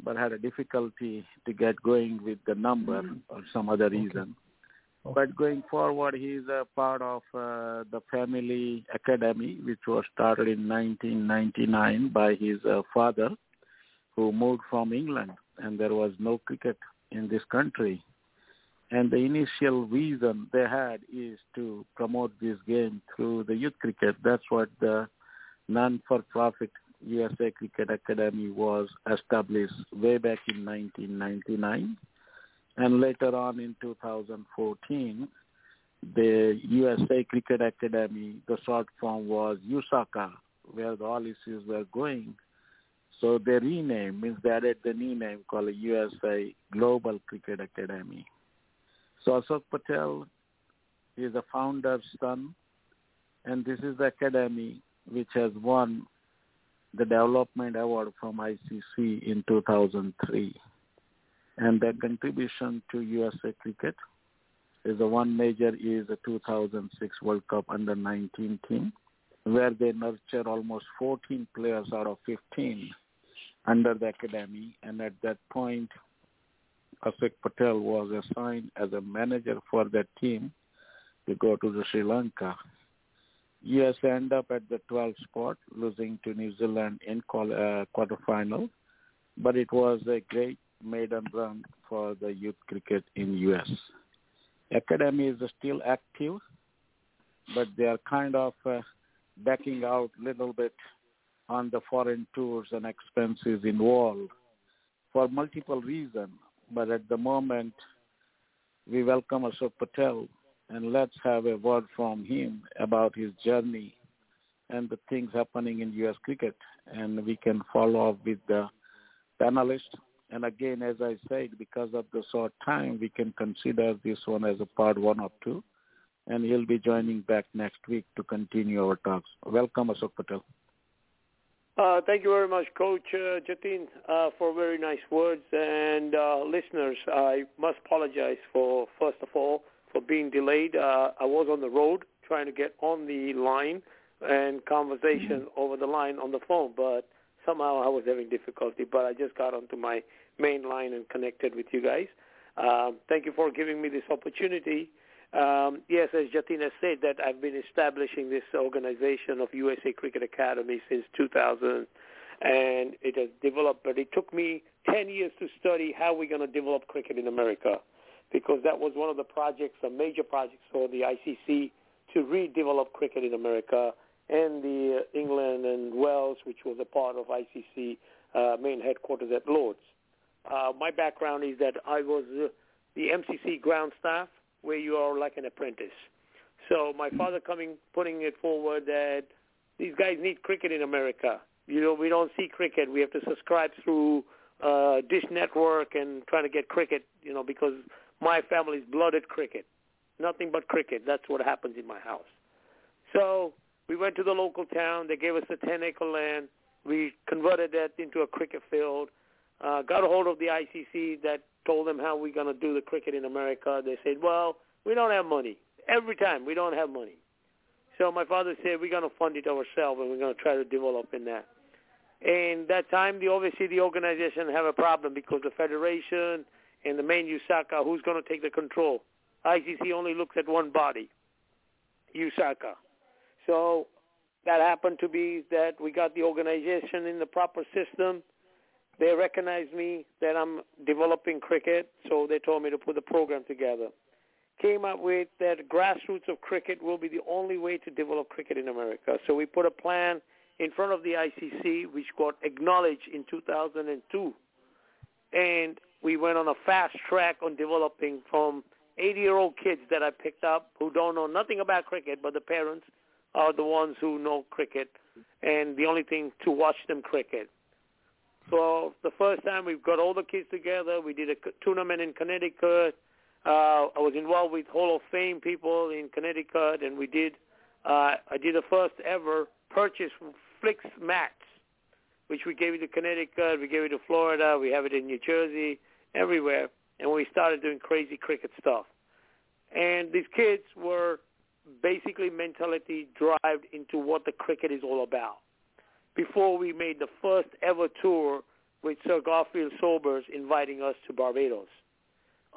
but had a difficulty to get going with the number or some other reason. But going forward, he's a part of uh, the Family Academy, which was started in 1999 by his uh, father, who moved from England, and there was no cricket in this country. And the initial reason they had is to promote this game through the youth cricket. That's what the non-for-profit USA Cricket Academy was established way back in 1999 and later on in 2014, the USA Cricket Academy, the short form was USACA, where the all issues were going. So they renamed, means they added the new name called USA Global Cricket Academy. So Ashok Patel is the founder's son, and this is the academy which has won the Development Award from ICC in 2003 and their contribution to USA cricket is the one major is the 2006 World Cup under 19 team, where they nurture almost 14 players out of 15 under the academy, and at that point, Ashok Patel was assigned as a manager for that team to go to the Sri Lanka. U.S. end up at the 12th spot, losing to New Zealand in qual- uh, quarterfinal. But it was a great maiden run for the youth cricket in U.S. Academy is still active, but they are kind of uh, backing out a little bit on the foreign tours and expenses involved for multiple reasons. But at the moment, we welcome Ashok Patel and let's have a word from him about his journey and the things happening in U.S. cricket. And we can follow up with the panelists. And again, as I said, because of the short time, we can consider this one as a part one or two. And he'll be joining back next week to continue our talks. Welcome, Ashok Patel. Uh, thank you very much, Coach uh, Jatin, uh, for very nice words. And uh, listeners, I must apologize for, first of all, for being delayed. Uh, I was on the road trying to get on the line and conversation mm-hmm. over the line on the phone, but somehow I was having difficulty. But I just got onto my main line and connected with you guys. Um, thank you for giving me this opportunity. Um, yes, as Jatina said, that I've been establishing this organization of USA Cricket Academy since 2000, and it has developed. But it took me 10 years to study how we're going to develop cricket in America, because that was one of the projects, a major projects for the ICC to redevelop cricket in America, and the uh, England and Wales, which was a part of ICC uh, main headquarters at Lords. Uh, my background is that I was uh, the MCC ground staff where you are like an apprentice. So my father coming, putting it forward that these guys need cricket in America. You know, we don't see cricket. We have to subscribe through uh, Dish Network and trying to get cricket, you know, because my family's blooded cricket. Nothing but cricket. That's what happens in my house. So we went to the local town. They gave us a 10-acre land. We converted that into a cricket field. Uh, got a hold of the ICC that told them how we're going to do the cricket in America. They said, well, we don't have money. Every time we don't have money. So my father said, we're going to fund it ourselves and we're going to try to develop in that. And that time, the obviously the organization have a problem because the federation and the main USACA, who's going to take the control? ICC only looks at one body, USACA. So that happened to be that we got the organization in the proper system they recognized me that I'm developing cricket, so they told me to put the program together. Came up with that grassroots of cricket will be the only way to develop cricket in America. So we put a plan in front of the ICC, which got acknowledged in 2002. And we went on a fast track on developing from 80-year-old kids that I picked up who don't know nothing about cricket, but the parents are the ones who know cricket, and the only thing to watch them cricket. So the first time we got all the kids together, we did a tournament in Connecticut. Uh, I was involved with Hall of Fame people in Connecticut, and we did. Uh, I did the first ever purchase Flicx mats, which we gave it to Connecticut, we gave it to Florida, we have it in New Jersey, everywhere, and we started doing crazy cricket stuff. And these kids were basically mentality drive into what the cricket is all about before we made the first ever tour with Sir Garfield Sobers inviting us to Barbados,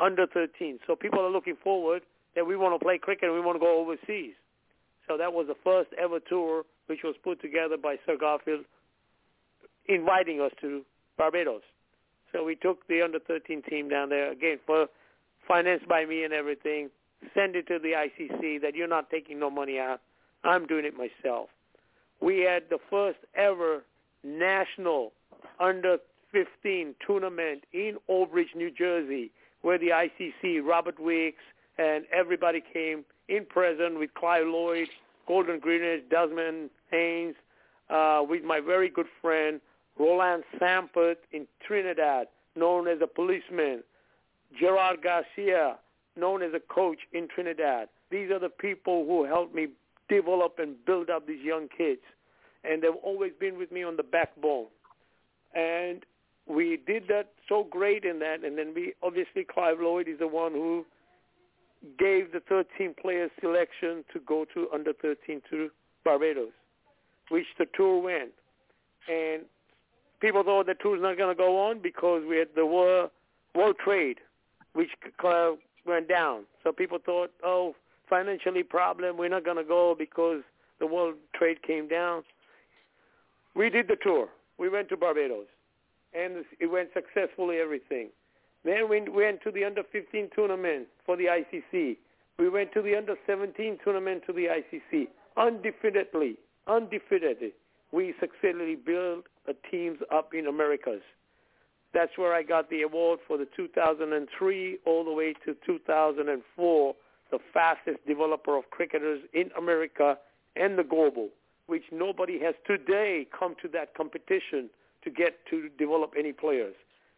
under 13. So people are looking forward that we want to play cricket and we want to go overseas. So that was the first ever tour which was put together by Sir Garfield inviting us to Barbados. So we took the under 13 team down there again for financed by me and everything. Send it to the ICC that you're not taking no money out. I'm doing it myself we had the first ever national under 15 tournament in Old Bridge, New Jersey, where the ICC, Robert Weeks, and everybody came in present with Clive Lloyd, Gordon Greenidge, Desmond Haynes, uh, with my very good friend Roland Sampert in Trinidad, known as a policeman, Gerard Garcia, known as a coach in Trinidad. These are the people who helped me develop and build up these young kids. And they've always been with me on the backbone. And we did that so great in that. And then we, obviously, Clive Lloyd is the one who gave the 13 players selection to go to under 13 to Barbados, which the tour went. And people thought the tour tour's not going to go on because we had the war, world trade, which went down. So people thought, oh, financially problem, we're not going to go because the World Trade came down, we did the tour. We went to Barbados, and it went successfully. Everything. Then we went to the under 15 tournament for the ICC. We went to the under 17 tournament to the ICC undefeatedly, undefeatedly. We successfully built the teams up in Americas. That's where I got the award for the 2003 all the way to 2004, the fastest developer of cricketers in America and the global, which nobody has today come to that competition to get to develop any players.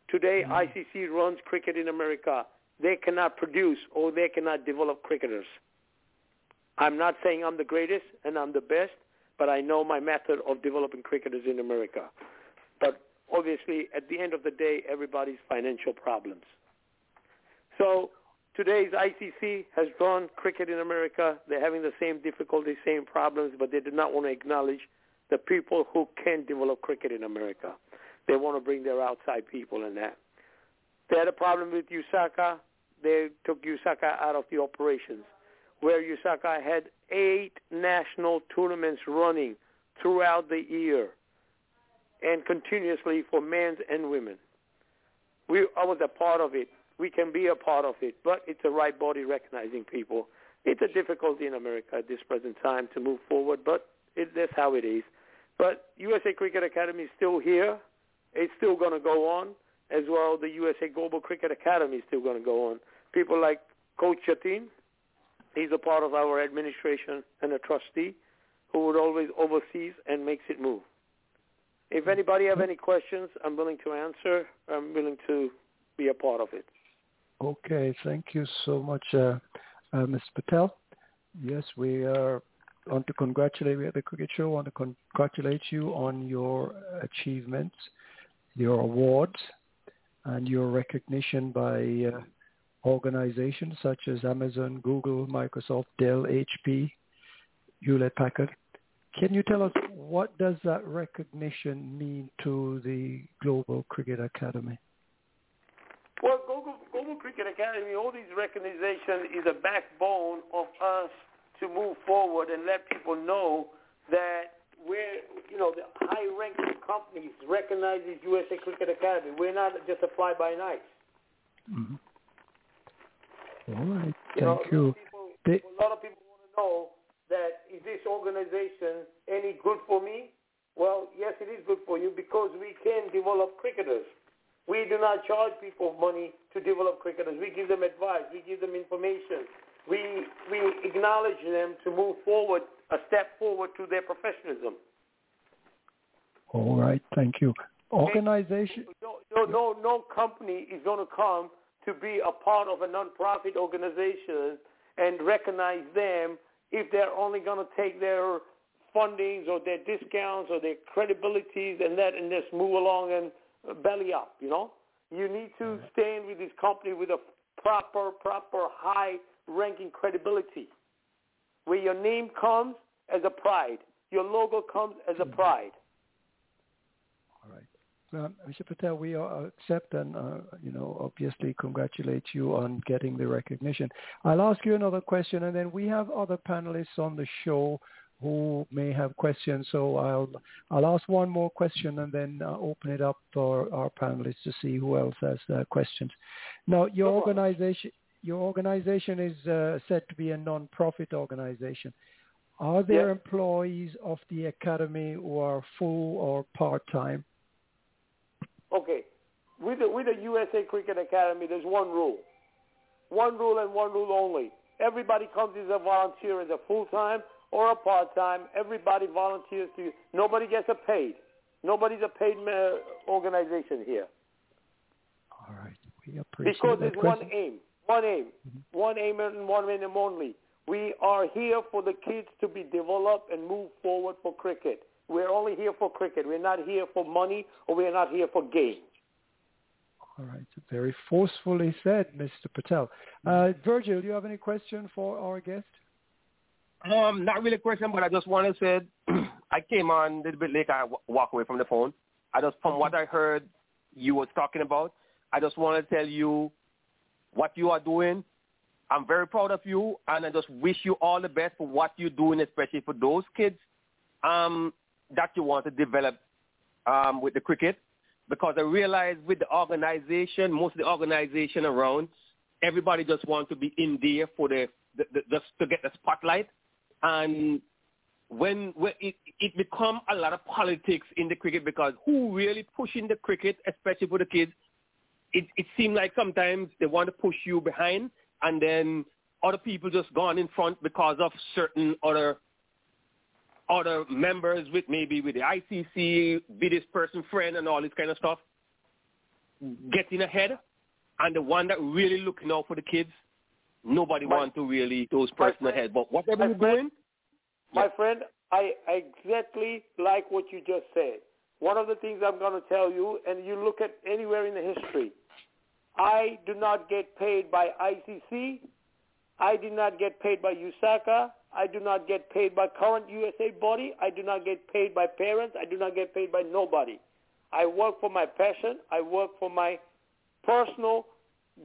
Today, mm-hmm. ICC runs cricket in America. They cannot produce or they cannot develop cricketers. I'm not saying I'm the greatest and I'm the best, but I know my method of developing cricketers in America. But obviously, at the end of the day, everybody's financial problems. So today's ICC has drawn cricket in America. They're having the same difficulties, same problems, but they do not want to acknowledge the people who can develop cricket in America. They want to bring their outside people in that. They had a problem with USACA. They took USACA out of the operations, where USACA had eight national tournaments running throughout the year and continuously for men and women. We, I was a part of it. We can be a part of it, but it's a right body recognizing people. It's a difficulty in America at this present time to move forward, but it, that's how it is. But USA Cricket Academy is still here. It's still going to go on as well. The USA Global Cricket Academy is still going to go on. People like Coach Jatin, he's a part of our administration and a trustee who would always oversees and makes it move. If anybody have any questions, I'm willing to answer. I'm willing to be a part of it. Okay, thank you so much, uh, uh, Mr. Patel. Yes, we are want to congratulate you at the Cricket Show. Want to congratulate you on your achievements, your awards, and your recognition by uh, organizations such as Amazon, Google, Microsoft, Dell, HP, Hewlett Packard. Can you tell us what does that recognition mean to the Global Cricket Academy? Well, Global, Global Cricket Academy, all these recognition is a backbone of us to move forward and let people know that we're, you know, the high-ranking companies recognize the USA Cricket Academy. We're not just a fly-by-night. Mm-hmm. All right, you thank know, you. People, they, a lot of people want to know that is this organization any good for me? Well, yes, it is good for you because we can develop cricketers. We do not charge people money to develop cricketers. We give them advice. We give them information. We, we acknowledge them to move forward, a step forward to their professionalism. All right, thank you. Organization. No, no, no, no company is going to come to be a part of a non-profit organization and recognize them if they're only going to take their fundings or their discounts or their credibilities and that and just move along and belly up, you know? You need to stand with this company with a proper, proper high ranking credibility where your name comes as a pride. Your logo comes as a hmm. pride. Right. Um, Mr. Patel, we accept and, uh, you know, obviously congratulate you on getting the recognition. I'll ask you another question, and then we have other panelists on the show who may have questions. So I'll I'll ask one more question and then uh, open it up for our panelists to see who else has uh, questions. Now, your organization your organization is uh, said to be a non-profit organization. Are there yes. employees of the academy who are full or part-time? Okay, with the, with the USA Cricket Academy, there's one rule. One rule and one rule only. Everybody comes as a volunteer, as a full-time or a part-time. Everybody volunteers to. Nobody gets a paid. Nobody's a paid organization here. All right, we appreciate because that. Because there's one aim, one aim, mm-hmm. one aim and one aim only. We are here for the kids to be developed and move forward for cricket. We're only here for cricket. We're not here for money or we're not here for games. All right. Very forcefully said, Mr. Patel. Uh, Virgil, do you have any question for our guest? Um, not really a question, but I just want to say I came on a little bit late. I w- walk away from the phone. I just, from what I heard you was talking about, I just want to tell you what you are doing. I'm very proud of you, and I just wish you all the best for what you're doing, especially for those kids um, that you want to develop um, with the cricket. Because I realize with the organization, most of the organization around, everybody just wants to be in there for the, the, the just to get the spotlight, and when, when it, it become a lot of politics in the cricket because who really pushing the cricket, especially for the kids, it, it seems like sometimes they want to push you behind and then other people just gone in front because of certain other other members with maybe with the ICC, be this person friend and all this kind of stuff, getting ahead. And the one that really looking out for the kids, nobody My- want to really those person ahead. But whatever you're doing, My friend, I exactly like what you just said. One of the things I'm going to tell you, and you look at anywhere in the history, I do not get paid by ICC. I did not get paid by USACA. I do not get paid by current USA body. I do not get paid by parents. I do not get paid by nobody. I work for my passion. I work for my personal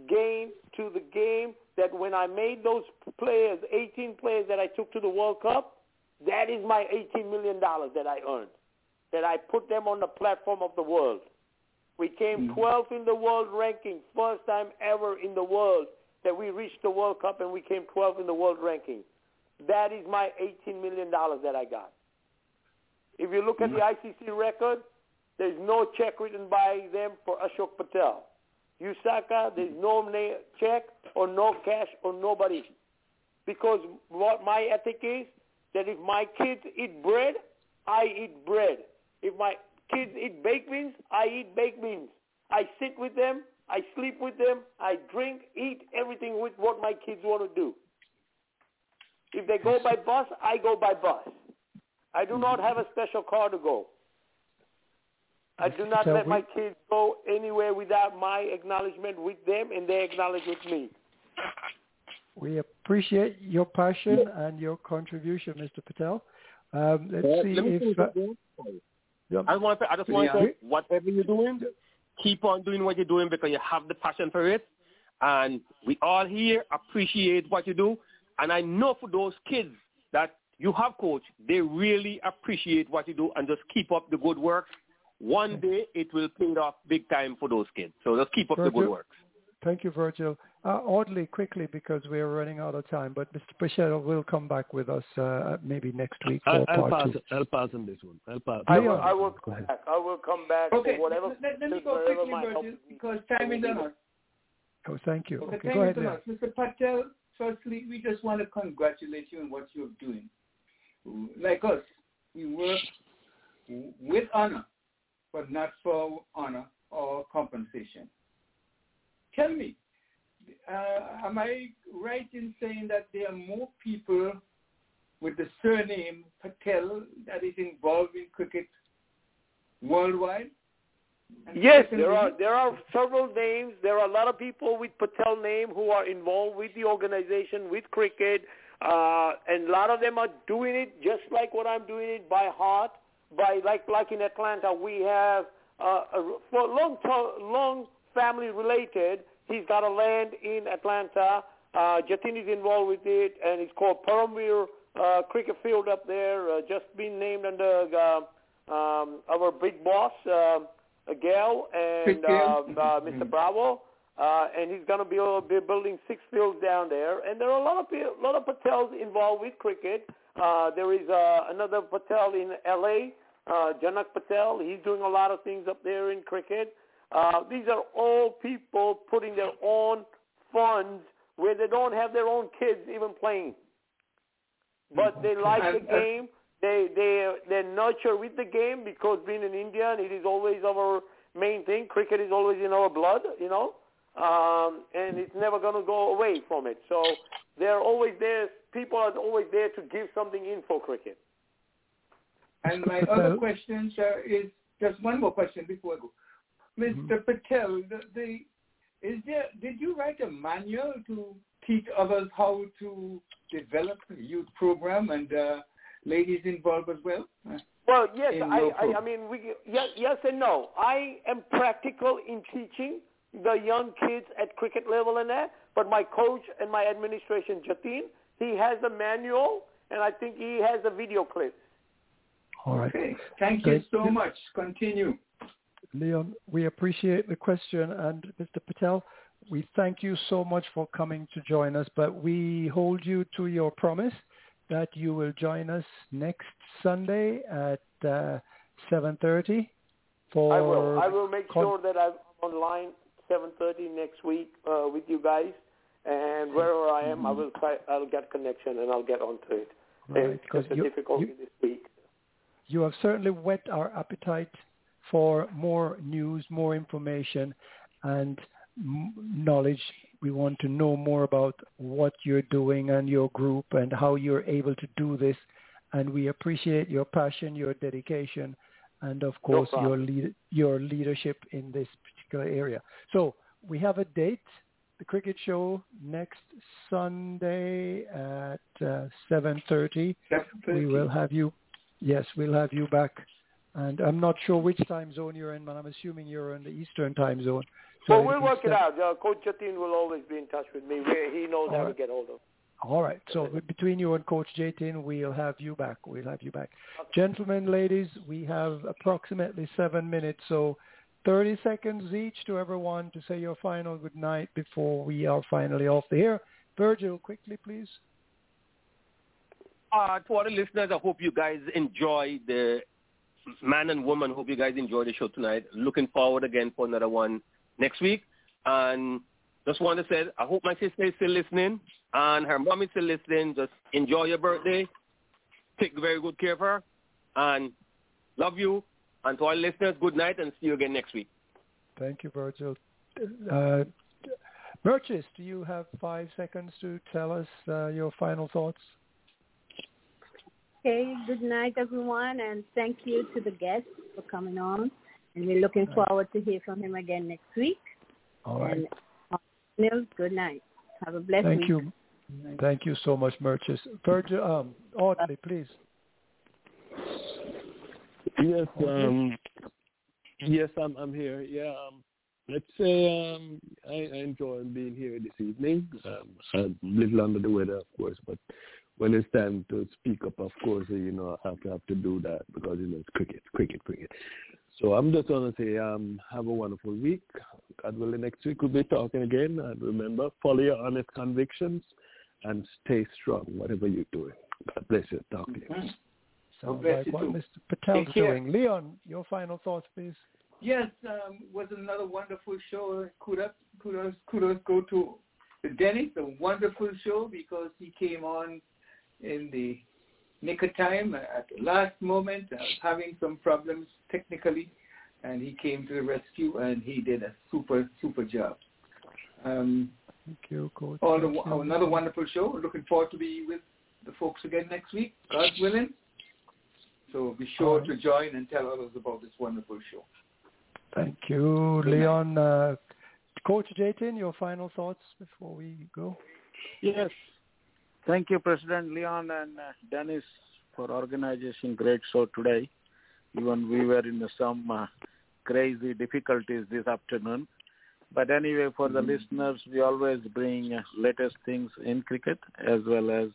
gain to the game that when I made those players, 18 players that I took to the World Cup, that is my $18 million that I earned, that I put them on the platform of the world. We came mm-hmm. 12th in the world ranking, first time ever in the world that we reached the World Cup and we came 12th in the world ranking. That is my $18 million that I got. If you look at the mm-hmm. ICC record, there's no check written by them for Ashok Patel. USACA, there's no check or no cash or nobody. Because what my ethic is, that if my kids eat bread, I eat bread. If my kids eat baked beans, I eat baked beans. I sit with them, I sleep with them, I drink, eat everything with what my kids want to do. If they go by bus, I go by bus. I do not have a special car to go. I do not So let we- my kids go anywhere without my acknowledgement with them and they acknowledge with me. We appreciate your passion and your contribution, Mr. Patel. Um, let's Uh, see let if. Uh, yeah. I want to, I just want to say, whatever you're doing, keep on doing what you're doing because you have the passion for it. And we all here appreciate what you do. And I know for those kids that you have coached, they really appreciate what you do and just keep up the good work. One day it will pay off big time for those kids. So just keep up the good work. Thank you, Virgil. Uh, oddly, quickly, because we're running out of time, but Mr. Patel will come back with us uh, maybe next week for I'll, I'll part pass. two. I'll pass on this one. I'll pass. I will, I will Go come ahead. back. I will come back Okay, for whatever. let, let, let me go quickly, Virgil, because time is on us. Oh, thank you. Okay, Okay, go ahead. so Leon. much. Mr. Patel, firstly, we just want to congratulate you on what you're doing. Like us, we work with honor, but not for honor or compensation. Tell me, uh, am I right in saying that there are more people with the surname Patel that is involved in cricket worldwide? Yes, there are there are several names. There are a lot of people with Patel name who are involved with the organization, with cricket, uh, and a lot of them are doing it just like what I'm doing it by heart. By like like in Atlanta, we have uh, a, for long to- long family related. He's got a land in Atlanta. Uh, Jatin is involved with it, and it's called Paramveer uh, Cricket Field up there. Uh, just been named under uh, um, our big boss. Uh, Gayle and Gayle. uh, Mr. Bravo, uh, and he's going to be, uh, be building six fields down there. And there are a lot of pe- lot of Patels involved with cricket. Uh, there is uh, another Patel in L.A., uh, Janak Patel. He's doing a lot of things up there in cricket. Uh, these are all people putting their own funds where they don't have their own kids even playing, but they like the game. They they they nurture with the game because being an Indian, it is always our main thing. Cricket is always in our blood, you know, um, and it's never going to go away from it. So they're always there. People are always there to give something in for cricket. And my Mr. other question, sir, is just one more question before I go. mister Patel, the, the, is there, did you write a manual to teach others how to develop a youth program and uh, ladies involved as well? Well, yes, I, I, I mean, we, yes, yes and no. I am practical in teaching the young kids at cricket level and that, but my coach and my administration, Jatin, he has the manual, and I think he has a video clip. All right. Okay. Thank you so much. Continue. Leon, we appreciate the question. And Mr. Patel, we thank you so much for coming to join us, but we hold you to your promise that you will join us next Sunday at uh, 7.30 for... I will. I will make con- sure that I'm online 7.30 next week uh, with you guys. And wherever I am, I will try. I'll get connection and I'll get onto it. Right, it's because you- difficulty you- this week. you have certainly whet our appetite for more news, more information, and m- knowledge. We want to know more about what you're doing and your group and how you're able to do this. And we appreciate your passion, your dedication, and of course your lead- your leadership in this particular area. So we have a date, the cricket show next Sunday at uh, 7:30. We will have you Yes, we'll have you back. And I'm not sure which time zone you're in, but I'm assuming you're in the Eastern time zone. So it'll we'll be work it out. Uh, Coach Jatin will always be in touch with me. Where he knows how to get hold of. All right. So between you and Coach Jatin, we'll have you back. We'll have you back. Gentlemen, ladies, we have approximately seven minutes. So 30 seconds each to everyone to say your final good night before we are finally off the air. Virgil, quickly, please. Uh, to all the listeners, I hope you guys enjoy the man and woman. Hope you guys enjoy the show tonight. Looking forward again for another one next week. And just want to say, I hope my sister is still listening and her mom is still listening. Just enjoy your birthday. Take very good care of her. And love you. And to all listeners, good night and see you again next week. Thank you, Virgil. Uh, Murchis, do you have five seconds to tell us uh, your final thoughts? Okay, good night, everyone, and thank you to the guests for coming on. And we're looking forward to hear from him again next week. All right. And uh, good night. Have a blessed Thank week. you. Thank you so much, Murchis. Virgil, um, Audley, please. Yes, um, yes, I'm I'm here. Yeah, um, let's say um, I, I enjoy being here this evening. Um, I'm a little under the weather, of course, but when it's time to speak up, of course, you know, I have to have to do that because you know it's cricket, cricket, cricket. So I'm just gonna say, um, have a wonderful week. God willing, next week we'll be talking again. And remember, follow your honest convictions and stay strong, whatever you're doing. God bless you. Talk to you. Sounds bless like you what too. Mr. Patel's doing. Leon, your final thoughts, please. Yes, um, was another wonderful show. Kudos, kudos, kudos go to Dennis. A wonderful show because he came on in the nick of time at the last moment, uh, having some problems technically, and he came to the rescue and he did a super, super job. Um, Thank you, Coach. all the, you. another wonderful show. Looking forward to be with the folks again next week, God willing. So be sure All to join and tell others about this wonderful show. Thank you, Good. Leon. Uh, Coach Jatin, your final thoughts before we go? Yes. Thank you, President Leon and uh, Dennis, for organizing great show today. Even we were in some uh, crazy difficulties this afternoon. But anyway, for the listeners, we always bring uh, latest things in cricket as well as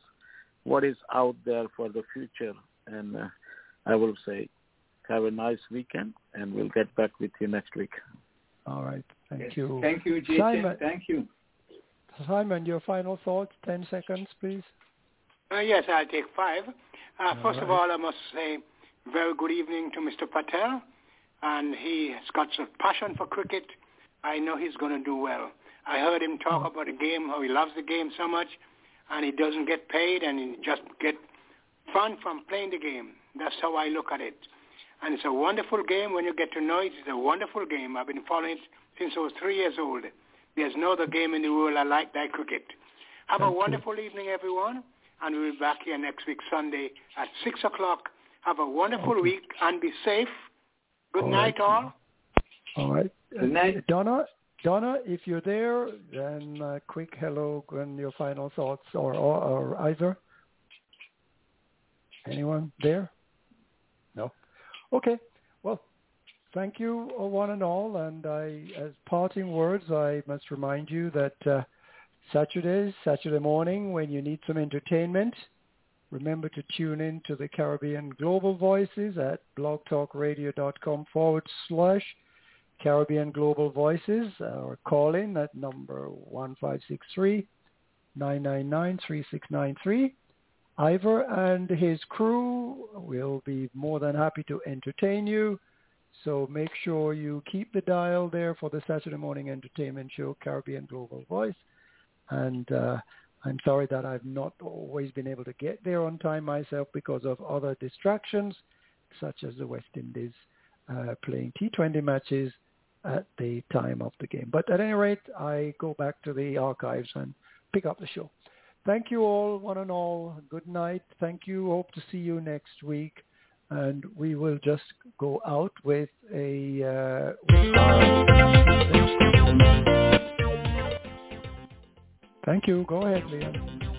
what is out there for the future. And uh, I will say, have a nice weekend, and we'll get back with you next week. All right. Thank Yes. you. Thank you, Jason. Simon. Thank you. Simon, your final thoughts, 10 seconds, please. Uh, yes, I'll take five. Uh, first of all, I must say very good evening to Mr. Patel, and he has got some passion for cricket. I know he's going to do well. I heard him talk about the game, how he loves the game so much, and he doesn't get paid, and he just get fun from playing the game. That's how I look at it. And it's a wonderful game when you get to know it. It's a wonderful game. I've been following it since I was three years old. There's no other game in the world I like like cricket. Have a Thank you. wonderful evening, everyone, and we'll be back here next week, Sunday at 6 o'clock. Have a wonderful week and be safe. Good All night, right. all. All right. Good night. Donna, Donna, if you're there, then uh, quick hello and your final thoughts, or, or, or either. Anyone there? No. Okay. Well, thank you, uh, one and all. And I, as parting words, I must remind you that uh, Saturdays, Saturday morning, when you need some entertainment, remember to tune in to the Caribbean Global Voices at blogtalkradio.com forward slash Caribbean Global Voices or call in at number 1563 999 3693. Ivor and his crew will be more than happy to entertain you. So make sure you keep the dial there for the Saturday morning entertainment show, Caribbean Global Voice. And uh, I'm sorry that I've not always been able to get there on time myself because of other distractions, such as the West Indies uh, playing T20 matches at the time of the game. But at any rate, I go back to the archives and pick up the show. Thank you all, one and all. Good night. Thank you. Hope to see you next week. And we will just go out with a... Uh, Thank you. Go ahead, Liam.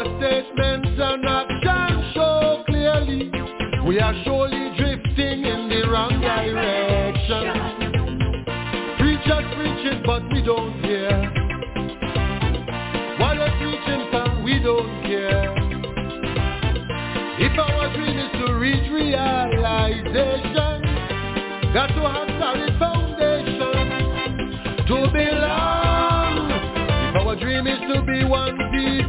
Our statements and actions show clearly we are surely drifting in the wrong direction. Preachers preach it, but we don't hear. What they're preaching for, we don't care. If our dream is to reach realization, got to have solid foundation to belong. If our dream is to be one people,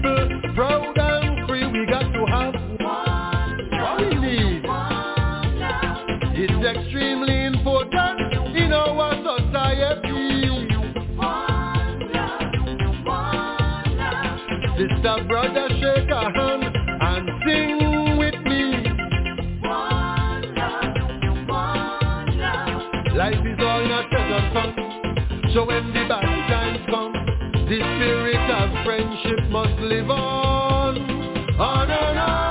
Sister, brother, shake a hand and sing with me. Life is all not and fun. So when the bad times come, the spirit of friendship must live on, oh, on and on.